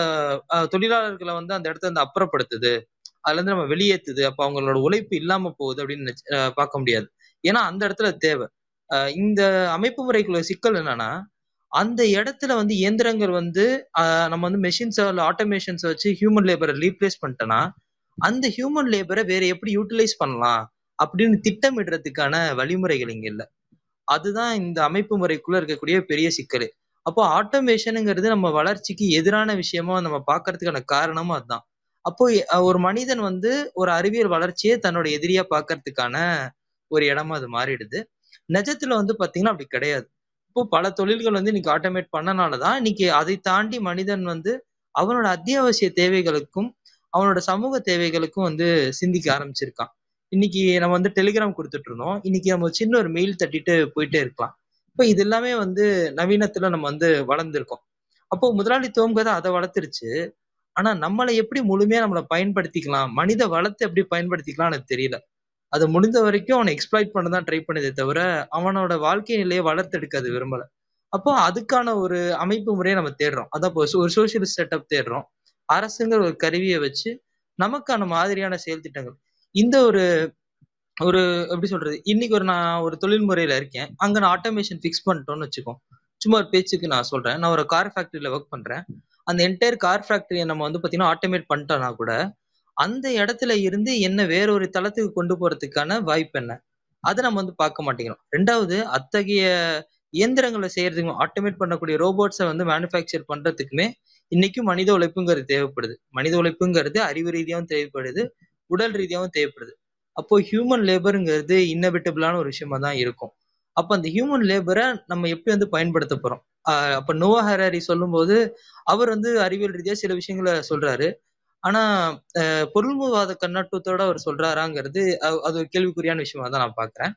தொழிலாளர்களை வந்து அந்த இடத்துல வந்து அப்புறப்படுத்துது. அதுல இருந்து நம்ம வெளியேத்துது. அப்ப அவங்களோட உழைப்பு இல்லாம போகுது அப்படின்னு நினைச்சு- பார்க்க முடியாது. ஏன்னா அந்த இடத்துல தேவை. இந்த அமைப்பு முறைக்குள்ள சிக்கல் என்னன்னா அந்த இடத்துல வந்து இயந்திரங்கள் வந்து நம்ம வந்து மெஷின்ஸ் ஆட்டோமேஷன்ஸை வச்சு ஹியூமன் லேபரை ரீப்ளேஸ் பண்ணிட்டோம்னா அந்த ஹியூமன் லேபரை வேற எப்படி யூட்டிலைஸ் பண்ணலாம்? அப்படின்னு திட்டமிடுறதுக்கான வழிமுறைகள் இங்க இல்ல. அதுதான் இந்த அமைப்பு முறைக்குள்ள இருக்கக்கூடிய பெரிய சிக்கல். அப்போ ஆட்டோமேஷனுங்கிறது நம்ம வளர்ச்சிக்கு எதிரான விஷயமா நம்ம பார்க்கறதுக்கான காரணமும் அதுதான். அப்போ ஒரு மனிதன் வந்து ஒரு அறிவியல் வளர்ச்சியை தன்னோட எதிரியா பார்க்கறதுக்கான ஒரு இடமா அது மாறிடுது. நிஜத்துல வந்து பாத்தீங்கன்னா அப்படி கிடையாது. இப்போ பல தொழில்கள் வந்து இன்னைக்கு ஆட்டோமேட் பண்ணனாலதான் இன்னைக்கு அதை தாண்டி மனிதன் வந்து அவனோட அத்தியாவசிய தேவைகளுக்கும் அவனோட சமூக தேவைகளுக்கும் வந்து சிந்திக்க ஆரம்பிச்சிருக்கான். இன்னைக்கு நம்ம வந்து டெலிகிராம் கொடுத்துட்டு இருந்தோம் இன்னைக்கு நம்ம சின்ன ஒரு மெயில் தட்டிட்டு போயிட்டே இருக்கலாம். இப்போ இது எல்லாமே வந்து நவீனத்துல நம்ம வந்து வளர்ந்துருக்கோம். அப்போ முதலாளித்துவம்ங்கிறது அதை வளர்த்துருச்சு. ஆனா நம்மளை எப்படி முழுமையா நம்மளை பயன்படுத்திக்கலாம்? மனித வளத்தை எப்படி பயன்படுத்திக்கலாம் எனக்கு தெரியல. அது முடிந்த வரைக்கும் அவனை எக்ஸ்பிளைட் பண்ண தான் ட்ரை பண்ணுதே தவிர அவனோட வாழ்க்கை நிலையை வளர்த்தெடுக்க அது விரும்பல. அப்போ அதுக்கான ஒரு அமைப்பு முறையை நம்ம தேடுறோம். அதான் இப்போ ஒரு சோசியலிஸ்ட் செட்டப் தேடுறோம். அரசுங்கிற ஒரு கருவியை வச்சு நமக்கான மாதிரியான செயல் திட்டங்கள் இந்த ஒரு ஒரு எப்படி சொல்றது? இன்னைக்கு ஒரு நான் ஒரு தொழில்முறையில இருக்கேன். அங்க நான் ஆட்டோமேஷன் ஃபிக்ஸ் பண்ணிட்டோம்னு வச்சுக்கோ. சும்மா ஒரு பேச்சுக்கு நான் சொல்றேன். நான் ஒரு கார் ஃபேக்டரியில ஒர்க் பண்றேன். அந்த என்டையர் கார் ஃபேக்டரியை நம்ம வந்து பாத்தீங்கன்னா ஆட்டோமேட் பண்ணிட்டோம்னா கூட அந்த இடத்துல இருந்து என்ன வேற ஒரு தளத்துக்கு கொண்டு போறதுக்கான வாய்ப்பு என்ன? அதை நம்ம வந்து பார்க்க மாட்டேங்கிறோம். ரெண்டாவது அத்தகைய இயந்திரங்களை செய்யறதுக்கு ஆட்டோமேட் பண்ணக்கூடிய ரோபோட்ஸை வந்து மேனுஃபேக்சர் பண்றதுக்குமே இன்னைக்கும் மனித உழைப்புங்கிறது தேவைப்படுது. மனித உழைப்புங்கிறது அறிவு ரீதியாகவும் தேவைப்படுது. உடல் ரீதியாகவும் தேவைப்படுது. அப்போ ஹியூமன் லேபருங்கிறது இன்னபிட்டபிளான ஒரு விஷயமா தான் இருக்கும். அப்போ அந்த ஹியூமன் லேபரை நம்ம எப்படி வந்து பயன்படுத்த போறோம்? அப்ப நோவா ஹராரி சொல்லும்போது அவர் வந்து அறிவியல் ரீதியா சில விஷயங்களை சொல்றாரு. ஆனா அஹ் பொருள்முவாத கண்ணோட்டத்தோட அவர் சொல்றாராங்கிறது அது அது ஒரு கேள்விக்குறியான விஷயமா தான் நான் பாக்குறேன்.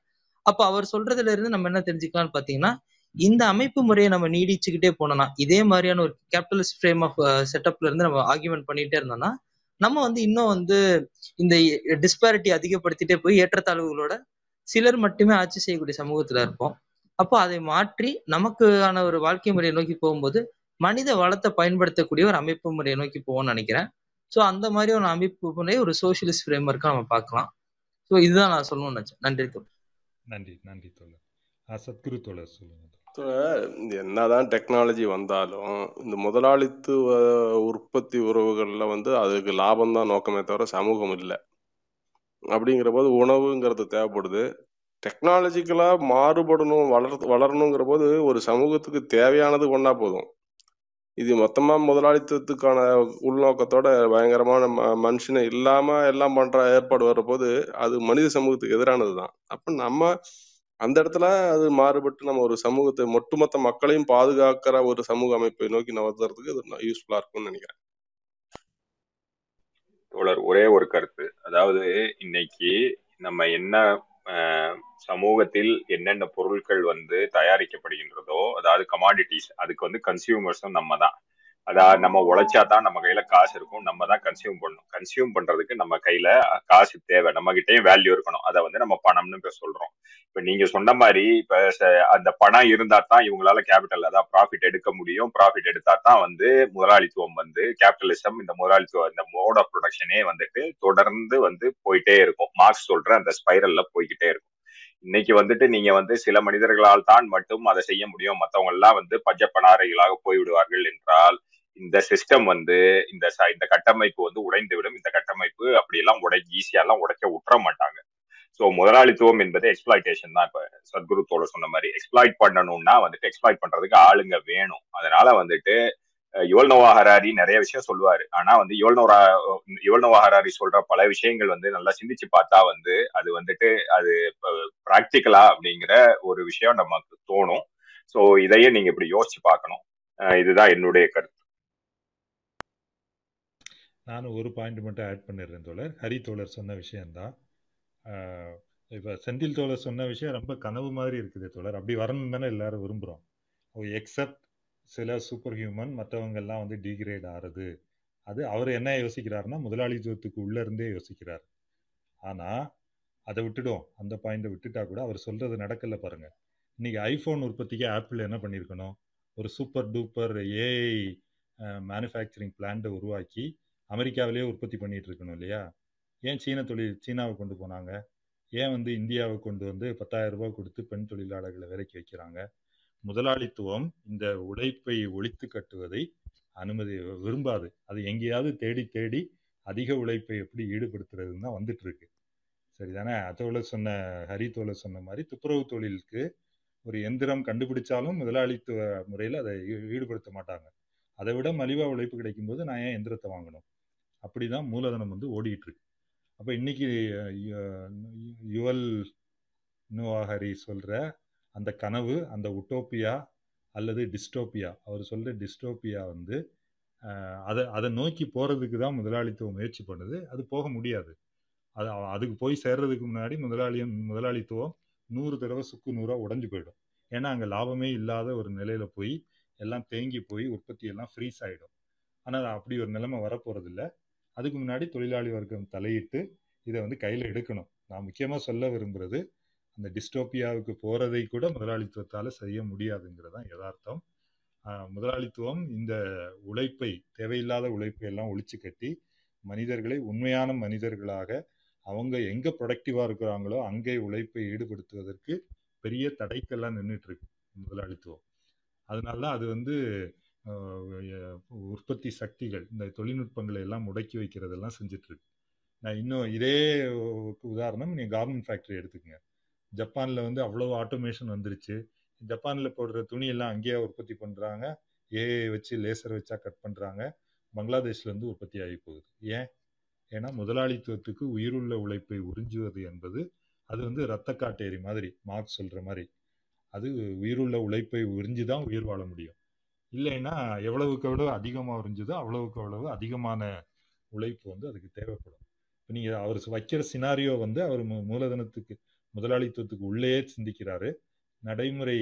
அப்ப அவர் சொல்றதுல இருந்து நம்ம என்ன தெரிஞ்சுக்கலாம்னு பாத்தீங்கன்னா இந்த அமைப்பு முறையை நம்ம நீடிச்சுக்கிட்டே போனோம்னா இதே மாதிரியான ஒரு கேபிட்டலிஸ்ட் ஃப்ரேம் ஆஃப் செட்டப்ல இருந்து நம்ம ஆர்கியூமெண்ட் பண்ணிட்டே இருந்தோம்னா நம்ம வந்து இன்னும் வந்து இந்த டிஸ்பாரிட்டி அதிகப்படுத்திட்டே போய் ஏற்றத்தாழ்வுகளோட சிலர் மட்டுமே ஆட்சி செய்யக்கூடிய சமூகத்துல இருப்போம். அப்போ அதை மாற்றி நமக்கான ஒரு வாழ்க்கை முறையை நோக்கி போகும்போது மனித வளத்தை பயன்படுத்தக்கூடிய ஒரு அமைப்பு முறையை நோக்கி போவோம்னு நினைக்கிறேன். ஸோ அந்த மாதிரி ஒரு அமைப்பு முறை ஒரு சோசியலிஸ்ட் ஃப்ரேம் ஒர்க்காக நம்ம பார்க்கலாம். ஸோ இதுதான் நான் சொல்லணும்னு நினைச்சேன். நன்றி தோழர். நன்றி நன்றி தோழர். சத்குரு தோழர் சொல்லுங்க. என்னதான் டெக்னாலஜி வந்தாலும் இந்த முதலாளித்துவ உற்பத்தி உறவுகள்ல வந்து அதுக்கு லாபம் தான் நோக்கமே தவிர சமூகம் இல்லை. அப்படிங்கிற போது உணவுங்கிறது தேவைப்படுது. டெக்னாலஜிக்கலா மாறுபடணும் வளர் வளரணுங்கிற போது ஒரு சமூகத்துக்கு தேவையானது ஒண்ணா போதும். இது மொத்தமா முதலாளித்துவத்துக்கான உள்நோக்கத்தோட பயங்கரமான ம- மனுஷனை இல்லாம எல்லாம் பண்ற ஏற்பாடு வர்றபோது அது மனித சமூகத்துக்கு எதிரானது தான் அப்ப நம்ம அந்த இடத்துல அது மாறுபட்டு நம்ம ஒரு சமூகத்தை ஒட்டுமொத்த மக்களையும் பாதுகாக்கிற ஒரு சமூக அமைப்பை நோக்கி நகர்த்துறதுக்கு இது யூஸ்ஃபுல்லா இருக்கும்னு நினைக்கிறேன். தோழர் ஒரே ஒரு கருத்து. அதாவது இன்னைக்கு நம்ம என்ன சமூகத்தில் என்னென்ன பொருட்கள் வந்து தயாரிக்கப்படுகின்றதோ அதாவது கமாடிட்டிஸ் அதுக்கு வந்து கன்சியூமர்ஸும் நம்ம தான். அதாவது நம்ம உழைச்சா தான் நம்ம கையில காசு இருக்கும். நம்ம தான் கன்சியூம் பண்ணணும் கன்சியூம் பண்றதுக்கு நம்ம கையில காசு தேவை. நம்ம கிட்டயும் வேல்யூ இருக்கணும். அதை வந்து நம்ம பணம்னு இப்ப சொல்றோம். இப்ப நீங்க சொன்ன மாதிரி இப்ப அந்த பணம் இருந்தா தான் இவங்களால கேபிட்டல் அதாவது ப்ராஃபிட் எடுக்க முடியும். ப்ராஃபிட் எடுத்தா தான் வந்து முதலாளித்துவம் வந்து கேபிட்டலிசம் இந்த முதலாளித்துவம் இந்த மோட் ஆஃப் ப்ரொடக்ஷனே வந்துட்டு தொடர்ந்து வந்து போயிட்டே இருக்கும். மார்க்ஸ் சொல்ற அந்த ஸ்பைரல்ல போய்கிட்டே இருக்கும். இன்னைக்கு வந்துட்டு நீங்க வந்து சில மனிதர்களால் தான் மட்டும் அதை செய்ய முடியும். மற்றவங்க எல்லாம் வந்து பஞ்ச போய்விடுவார்கள் என்றால் இந்த சிஸ்டம் வந்து இந்த இந்த கட்டமைப்பு வந்து உடைந்து விடும் இந்த கட்டமைப்பு அப்படியெல்லாம் உடை ஈஸியாலாம் உடைக்க விட்டுற மாட்டாங்க. ஸோ முதலாளித்துவம் என்பது எக்ஸ்பிளாய்டேஷன் தான். இப்போ சத்குரு சொன்ன மாதிரி எக்ஸ்பிளாய்ட் பண்ணணும்னா வந்துட்டு எக்ஸ்பிளாய்ட் பண்றதுக்கு ஆளுங்க வேணும். அதனால வந்துட்டு யோல்னோவா ஹராரி நிறைய விஷயம் சொல்லுவாரு. ஆனா வந்து யோல்னோரா நோரா ஹராரி சொல்ற பல விஷயங்கள் வந்து நல்லா சிந்திச்சு பார்த்தா வந்து அது வந்துட்டு அது பிராக்டிக்கலா அப்படிங்கிற ஒரு விஷயம் நமக்கு தோணும். சோ இதையே நீங்க இப்படி யோசிச்சு பார்க்கணும். அஹ், இதுதான் என்னுடைய கருத்து. நானும் ஒரு பாயிண்ட் மட்டும் ஆட் பண்ணிடுறேன் தோழர். ஹரி தோழர் சொன்ன விஷயம்தான். இப்போ செந்தில் தோழர் சொன்ன விஷயம் ரொம்ப கனவு மாதிரி இருக்குது தோழர். அப்படி வரணும் தானே எல்லாரும் விரும்புகிறோம் எக்ஸப்ட் சில சூப்பர் ஹியூமன் மற்றவங்கெல்லாம் வந்து டிகிரேட் ஆறுது. அது அவர் என்ன யோசிக்கிறாருன்னா முதலாளித்துவத்துக்கு உள்ள இருந்தே யோசிக்கிறார். ஆனால் அதை விட்டுடும். அந்த பாயிண்டை விட்டுட்டா கூட அவர் சொல்றது நடக்கல பாருங்க. இன்னைக்கு ஐஃபோன் உற்பத்திக்கு ஆப்பிள் என்ன பண்ணியிருக்கணும்? ஒரு சூப்பர் டூப்பர் ஏஐ மேனுஃபேக்சரிங் பிளான்ட்டை உருவாக்கி அமெரிக்காவிலேயே உற்பத்தி பண்ணிட்டு இருக்கணும் இல்லையா? ஏன் சீன தொழில் சீனாவை கொண்டு போனாங்க? ஏன் வந்து இந்தியாவை கொண்டு வந்து பத்தாயிரம் ரூபாய் கொடுத்து பெண் தொழிலாளர்களை வேலைக்கு வைக்கிறாங்க? முதலாளித்துவம் இந்த உழைப்பை ஒழித்து கட்டுவதை அனுமதி விரும்பாது. அது எங்கேயாவது தேடி தேடி அதிக உழைப்பை எப்படி ஈடுபடுத்துறதுன்னு தான் வந்துட்டு இருக்கு. சரிதானே? அதோட சொன்ன ஹரி சொன்ன மாதிரி துப்புரவு தொழிலுக்கு ஒரு எந்திரம் கண்டுபிடிச்சாலும் முதலாளித்துவ முறையில் அதை ஈடுபடுத்த மாட்டாங்க. அதை விட மலிவா உழைப்பு கிடைக்கும்போது நான் ஏன் எந்திரத்தை வாங்கணும்? அப்படிதான் மூலதனம் வந்து ஓடிட்டு இருக்கு. அப்போ இன்னைக்கு யுவல் நோவாஹரி சொல்ற அந்த கனவு அந்த உட்டோப்பியா அல்லது டிஸ்டோப்பியா அவர் சொல்ற டிஸ்டோப்பியா வந்து அதை அதை நோக்கி போகிறதுக்கு தான் முதலாளித்துவம் முயற்சி பண்ணுது. அது போக முடியாது. அது அதுக்கு போய் சேர்றதுக்கு முன்னாடி முதலாளியம் முதலாளித்துவம் நூறு தடவை சுக்கு நூறாக உடஞ்சு போயிடும். ஏன்னா அங்கே லாபமே இல்லாத ஒரு நிலையில போய் எல்லாம் தேங்கி போய் உற்பத்தி எல்லாம் ஃப்ரீஸ் ஆகிடும் ஆனால் அப்படி ஒரு நிலைமை வரப்போகிறது இல்லை அதுக்கு முன்னாடி தொழிலாளி வர்க்கம் தலையிட்டு இதை வந்து கையில் எடுக்கணும். நான் முக்கியமாக சொல்ல விரும்புகிறது அந்த டிஸ்டோப்பியாவுக்கு போறதை கூட முதலாளித்துவத்தால் செய்ய முடியாதுங்கிறது தான் யதார்த்தம் முதலாளித்துவம் இந்த உழைப்பை தேவையில்லாத உழைப்பை எல்லாம் ஒழிச்சு கட்டி மனிதர்களை உண்மையான மனிதர்களாக அவங்க எங்க ப்ரொடக்டிவா இருக்கிறாங்களோ அங்கே உழைப்பை ஈடுபடுத்துவதற்கு பெரிய தடைக்கெல்லாம் நின்றுட்டு இருக்கு முதலாளித்துவம். அதனால அது வந்து உற்பத்தி சக்திகள் இந்த தொழில்நுட்பங்களை எல்லாம் முடக்கி வைக்கிறதெல்லாம் செஞ்சுட்டு இருக்கு நான் இன்னும் இதே உதாரணம் நீங்க கார்மெண்ட் ஃபேக்டரி எடுத்துக்கங்க. ஜப்பானில் வந்து அவ்வளோ ஆட்டோமேஷன் வந்துருச்சு. ஜப்பானில் போடுற துணியெல்லாம் அங்கேயே உற்பத்தி பண்ணுறாங்க ஏஐ வச்சு லேசர் வச்சா கட் பண்ணுறாங்க பங்களாதேஷ்லேருந்து உற்பத்தி ஆகி போகுது. ஏன்? ஏன்னா முதலாளித்துவத்துக்கு உயிருள்ள உழைப்பை உறிஞ்சுவது என்பது அது வந்து ரத்த காட்டேரி மாதிரி மார்க் சொல்கிற மாதிரி. அது உயிருள்ள உழைப்பை உறிஞ்சு தான் உயிர் வாழ முடியும். இல்லைன்னா எவ்வளவுக்கு எவ்வளவு அதிகமாக உறிஞ்சுதோ அவ்வளவுக்கு அவ்வளவு அதிகமான உழைப்பு வந்து அதுக்கு தேவைப்படும். இப்போ நீங்கள் அவர் வைக்கிற சினாரியோ வந்து அவர் மூ- மூலதனத்துக்கு முதலாளித்துவத்துக்கு உள்ளேயே சிந்திக்கிறாரு. நடைமுறை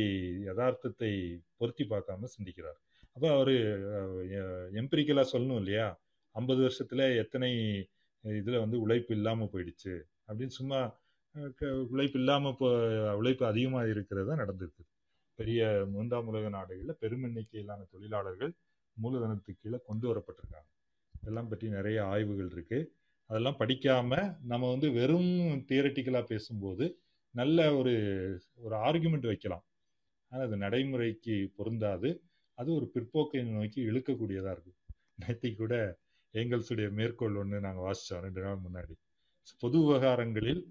யதார்த்தத்தை பொருத்தி பார்க்காம சிந்திக்கிறார். அப்போ அவர் எம்பிரிக்கலா சொல்லணும் இல்லையா? ஐம்பது வருஷத்துல எத்தனை இதில் வந்து உழைப்பு இல்லாமல் போயிடுச்சு அப்படின்னு சும்மா க- உழைப்பு இல்லாமல் இப்போ உழைப்பு அதிகமாக இருக்கிறது தான் நடந்திருக்கு. பெரிய மூன்றாம் உலக நாடுகளில் பெரும் எண்ணிக்கையிலான தொழிலாளர்கள் மூலதனத்துக்கு கீழே கொண்டு வரப்பட்டிருக்காங்க. இதெல்லாம் பற்றி நிறைய ஆய்வுகள் இருக்குது அதெல்லாம் படிக்காம நம்ம வந்து வெறும் தியரட்டிக்கலாக பேசும்போது நல்ல ஒரு ஒரு ஆர்குமெண்ட் வைக்கலாம். ஆனால் அது நடைமுறைக்கு பொருந்தாது. அது ஒரு பிற்போக்கை நோக்கி இழுக்கக்கூடியதாக இருக்கும். நேற்று கூட எங்கள்ஸுடைய மேற்கோள் ஒன்று நாங்கள் வாசித்தோம் ரெண்டு நாள் முன்னாடி. பொது விவகாரங்களில்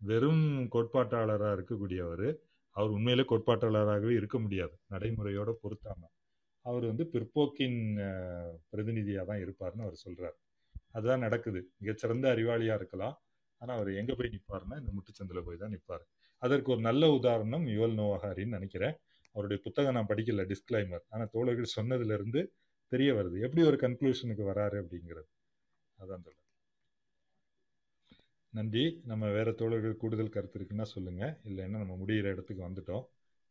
வெறும் கோட்பாட்டாளராக இருக்கக்கூடியவர் அவர் உண்மையிலே கோட்பாட்டாளராகவே இருக்க முடியாது. நடைமுறையோட பொருத்தாம. அவர் வந்து பிற்போக்கின் பிரதிநிதியாக தான் இருப்பார்னு அவர் சொல்கிறார் அதுதான் நடக்குது. மிகச்சிறந்த அறிவாளியா இருக்கலாம். ஆனா அவர் எங்க போய் நிற்பாருன்னா இந்த முட்டுச்சந்தில போய் தான் நிற்பார் அதற்கு ஒரு நல்ல உதாரணம் யுவல் நோவாகாரின்னு நினைக்கிறேன். அவருடைய புத்தகம் நான் படிக்கல டிஸ்கிளைமர் ஆனா தோழர்கள் சொன்னதுல இருந்து தெரிய வருது. எப்படி ஒரு கன்க்ளூஷனுக்கு வராரு அப்படிங்கிறது. அதான் சொல்றேன். நன்றி. நம்ம வேற தோழர்கள் கூடுதல் கருத்து இருக்குன்னா சொல்லுங்க. இல்லைன்னா நம்ம முடிகிற இடத்துக்கு வந்துட்டோம்.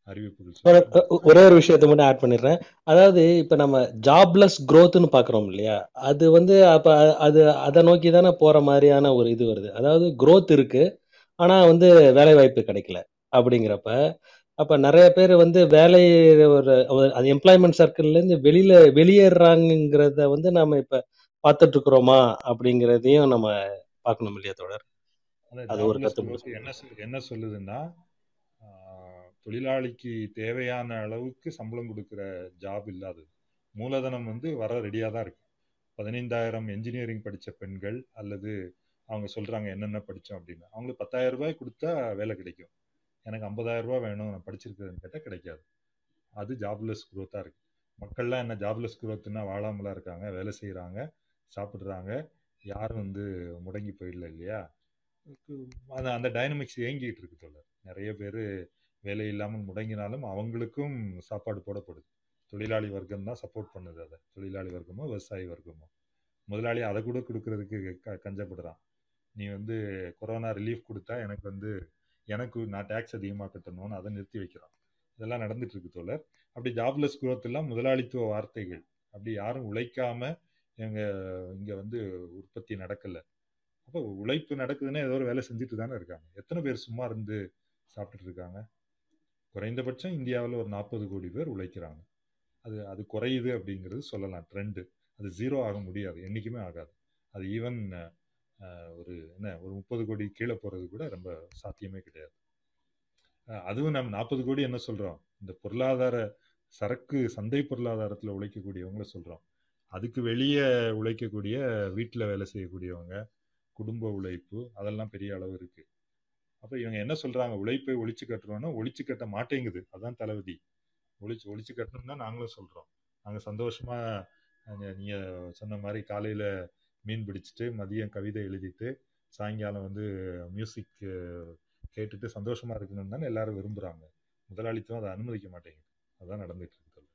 அறிவிப்புகள் ஒரு ஒரே விஷயத்த மட்டும் ஆட் பண்ணிடுறேன். அதாவது இப்ப நம்ம ஜாப்லெஸ் growthன்னு பாக்குறோம் இல்லையா? அது வந்து அப்ப அது அதை நோக்கி தானே போற மாதிரியான ஒரு இது வருது. அதாவது growth இருக்கு ஆனா வந்து வேலை வாய்ப்பு கிடைக்கல அப்படிங்கிறப்ப அப்ப நிறைய பேர் வந்து வேலை ஒரு அது எம்ப்ளாய்மெண்ட் சர்க்கிள்ல இருந்து வெளியில வெளியேறாங்கிறத வந்து நாம இப்ப பார்த்துட்டு இருக்கிறோமா அப்படிங்கிறதையும் நம்ம பார்க்கணும் இல்லையா அதான் அது ஒரு என்ன என்ன சொல்லுதுன்னா தொழிலாளிக்கு தேவையான அளவுக்கு சம்பளம் கொடுக்குற ஜாப் இல்லாதது. மூலதனம் வந்து வர ரெடியாக தான் இருக்கு. பதினைந்தாயிரம் என்ஜினியரிங் படித்த பெண்கள் அல்லது அவங்க சொல்கிறாங்க என்னென்ன படித்தோம் அப்படின்னு. அவங்களுக்கு பத்தாயிரம் ரூபாய் கொடுத்தா வேலை கிடைக்கும். எனக்கு ஐம்பதாயிரம் ரூபாய் வேணும் நான் படிச்சிருக்கிறேன்னு கேட்டால் கிடைக்காது. அது ஜாப்லெஸ் குரோத்தாக இருக்குது இருக்கு. மக்கள்லாம் என்ன ஜாப்லெஸ் growthனா வாழாமலாம் இருக்காங்க வேலை செய்கிறாங்க சாப்பிட்றாங்க. யாரும் வந்து முடங்கி போயிடல இல்லையா? அந்த அந்த டைனமிக்ஸ் இயங்கிட்டு இருக்கு தோழர். நிறைய பேர் வேலை இல்லாமல் முடங்கினாலும் அவங்களுக்கும் சாப்பாடு போடப்படுது. தொழிலாளி வர்க்கம் தான் சப்போர்ட் பண்ணுது அதை. தொழிலாளி வர்க்கமோ விவசாயி வர்க்கமோ. முதலாளி அதை கூட கொடுக்கறதுக்கு க கஞ்சப்படுறான். நீ வந்து கொரோனா ரிலீஃப் கொடுத்தா எனக்கு வந்து எனக்கு நான் டேக்ஸ் அதிகமாக கட்டணும்னு அதை நிறுத்தி வைக்கிறான். இதெல்லாம் நடந்துட்டு இருக்கு தோழர். அப்படி ஜாப்லெஸ் குரோத் எல்லாம் முதலாளித்துவ வார்த்தைகள். அப்படி யாரும் உழைக்காம எங்க இங்க வந்து உற்பத்தி நடக்கல. அப்போ உழைப்பு நடக்குதுன்னா ஏதோ ஒரு வேலை செஞ்சுட்டு தானே இருக்காங்க. எத்தனை பேர் சும்மா இருந்து சாப்பிட்டுட்டு இருக்காங்க? குறைந்தபட்சம் இந்தியாவில் ஒரு நாற்பது கோடி பேர் உழைக்கிறாங்க. அது அது குறையுது அப்படிங்கிறது சொல்லலாம். ட்ரெண்டு அது ஜீரோ ஆக முடியாது. என்றைக்குமே ஆகாது. அது ஈவன் ஒரு என்ன ஒரு முப்பது கோடி கீழே போகிறது கூட ரொம்ப சாத்தியமே கிடையாது. அதுவும் நம்ம நாற்பது கோடி என்ன சொல்கிறோம் இந்த பொருளாதார சரக்கு சந்தை பொருளாதாரத்தில் உழைக்கக்கூடியவங்கள சொல்கிறோம் அதுக்கு வெளியே உழைக்கக்கூடிய வீட்டில் வேலை செய்யக்கூடியவங்க குடும்ப உழைப்பு அதெல்லாம் பெரிய அளவு இருக்குது அப்போ இவங்க என்ன சொல்கிறாங்க உழைப்பை ஒழிச்சு கட்டுறோன்னா ஒழிச்சு கட்ட மாட்டேங்குது. அதான் தலைவிதி ஒழிச்சு ஒழிச்சு கட்டணும்னா நாங்களும் சொல்கிறோம் நாங்கள் சந்தோஷமாக நீங்கள் சொன்ன மாதிரி காலையில் மீன் பிடிச்சிட்டு மதியம் கவிதை எழுதிட்டு சாயங்காலம் வந்து மியூசிக் கேட்டுட்டு சந்தோஷமாக இருக்கணும்னு தானே எல்லாரும் விரும்புகிறாங்க முதலாளித்துவம் அதை அனுமதிக்க மாட்டேங்குது. அதுதான் நடந்துட்டு இருக்கு தோழர்.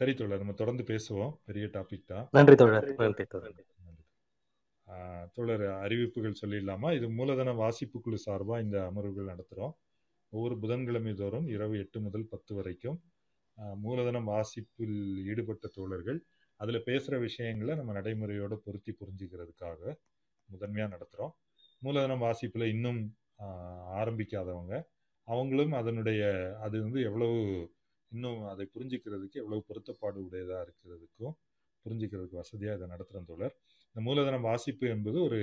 சரி தோழர் நம்ம தொடர்ந்து பேசுவோம். பெரிய டாபிக் தான். நன்றி தோழர். நன்றி தோழர். தோழர் அறிவிப்புகள் சொல்லிடலாமா? இது மூலதன வாசிப்பு குழு சார்பாக இந்த அமர்வுகள் நடத்துகிறோம் ஒவ்வொரு புதன்கிழமை தோறும் இரவு எட்டு முதல் பத்து வரைக்கும் மூலதனம் வாசிப்பில் ஈடுபட்ட தோழர்கள் அதில் பேசுகிற விஷயங்களை நம்ம நடைமுறையோடு பொருத்தி புரிஞ்சுக்கிறதுக்காக முதன்மையாக நடத்துகிறோம் மூலதனம் வாசிப்பில் இன்னும் ஆரம்பிக்காதவங்க அவங்களும் அதனுடைய அது வந்து எவ்வளவு இன்னும் அதை புரிஞ்சுக்கிறதுக்கு எவ்வளவு பொருத்தப்பாடு உடையதாக இருக்கிறதுக்கும் புரிஞ்சுக்கிறதுக்கு வசதியாக இதை நடத்துகிறோம் தோழர். இந்த மூலதனம் வாசிப்பு என்பது ஒரு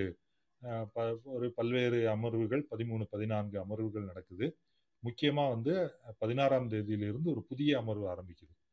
ப- ஒரு பல்வேறு அமர்வுகள் பதிமூணு பதினான்கு அமர்வுகள் நடக்குது. முக்கியமாக வந்து பதினாறாம் தேதியிலிருந்து ஒரு புதிய அமர்வு ஆரம்பிக்குது.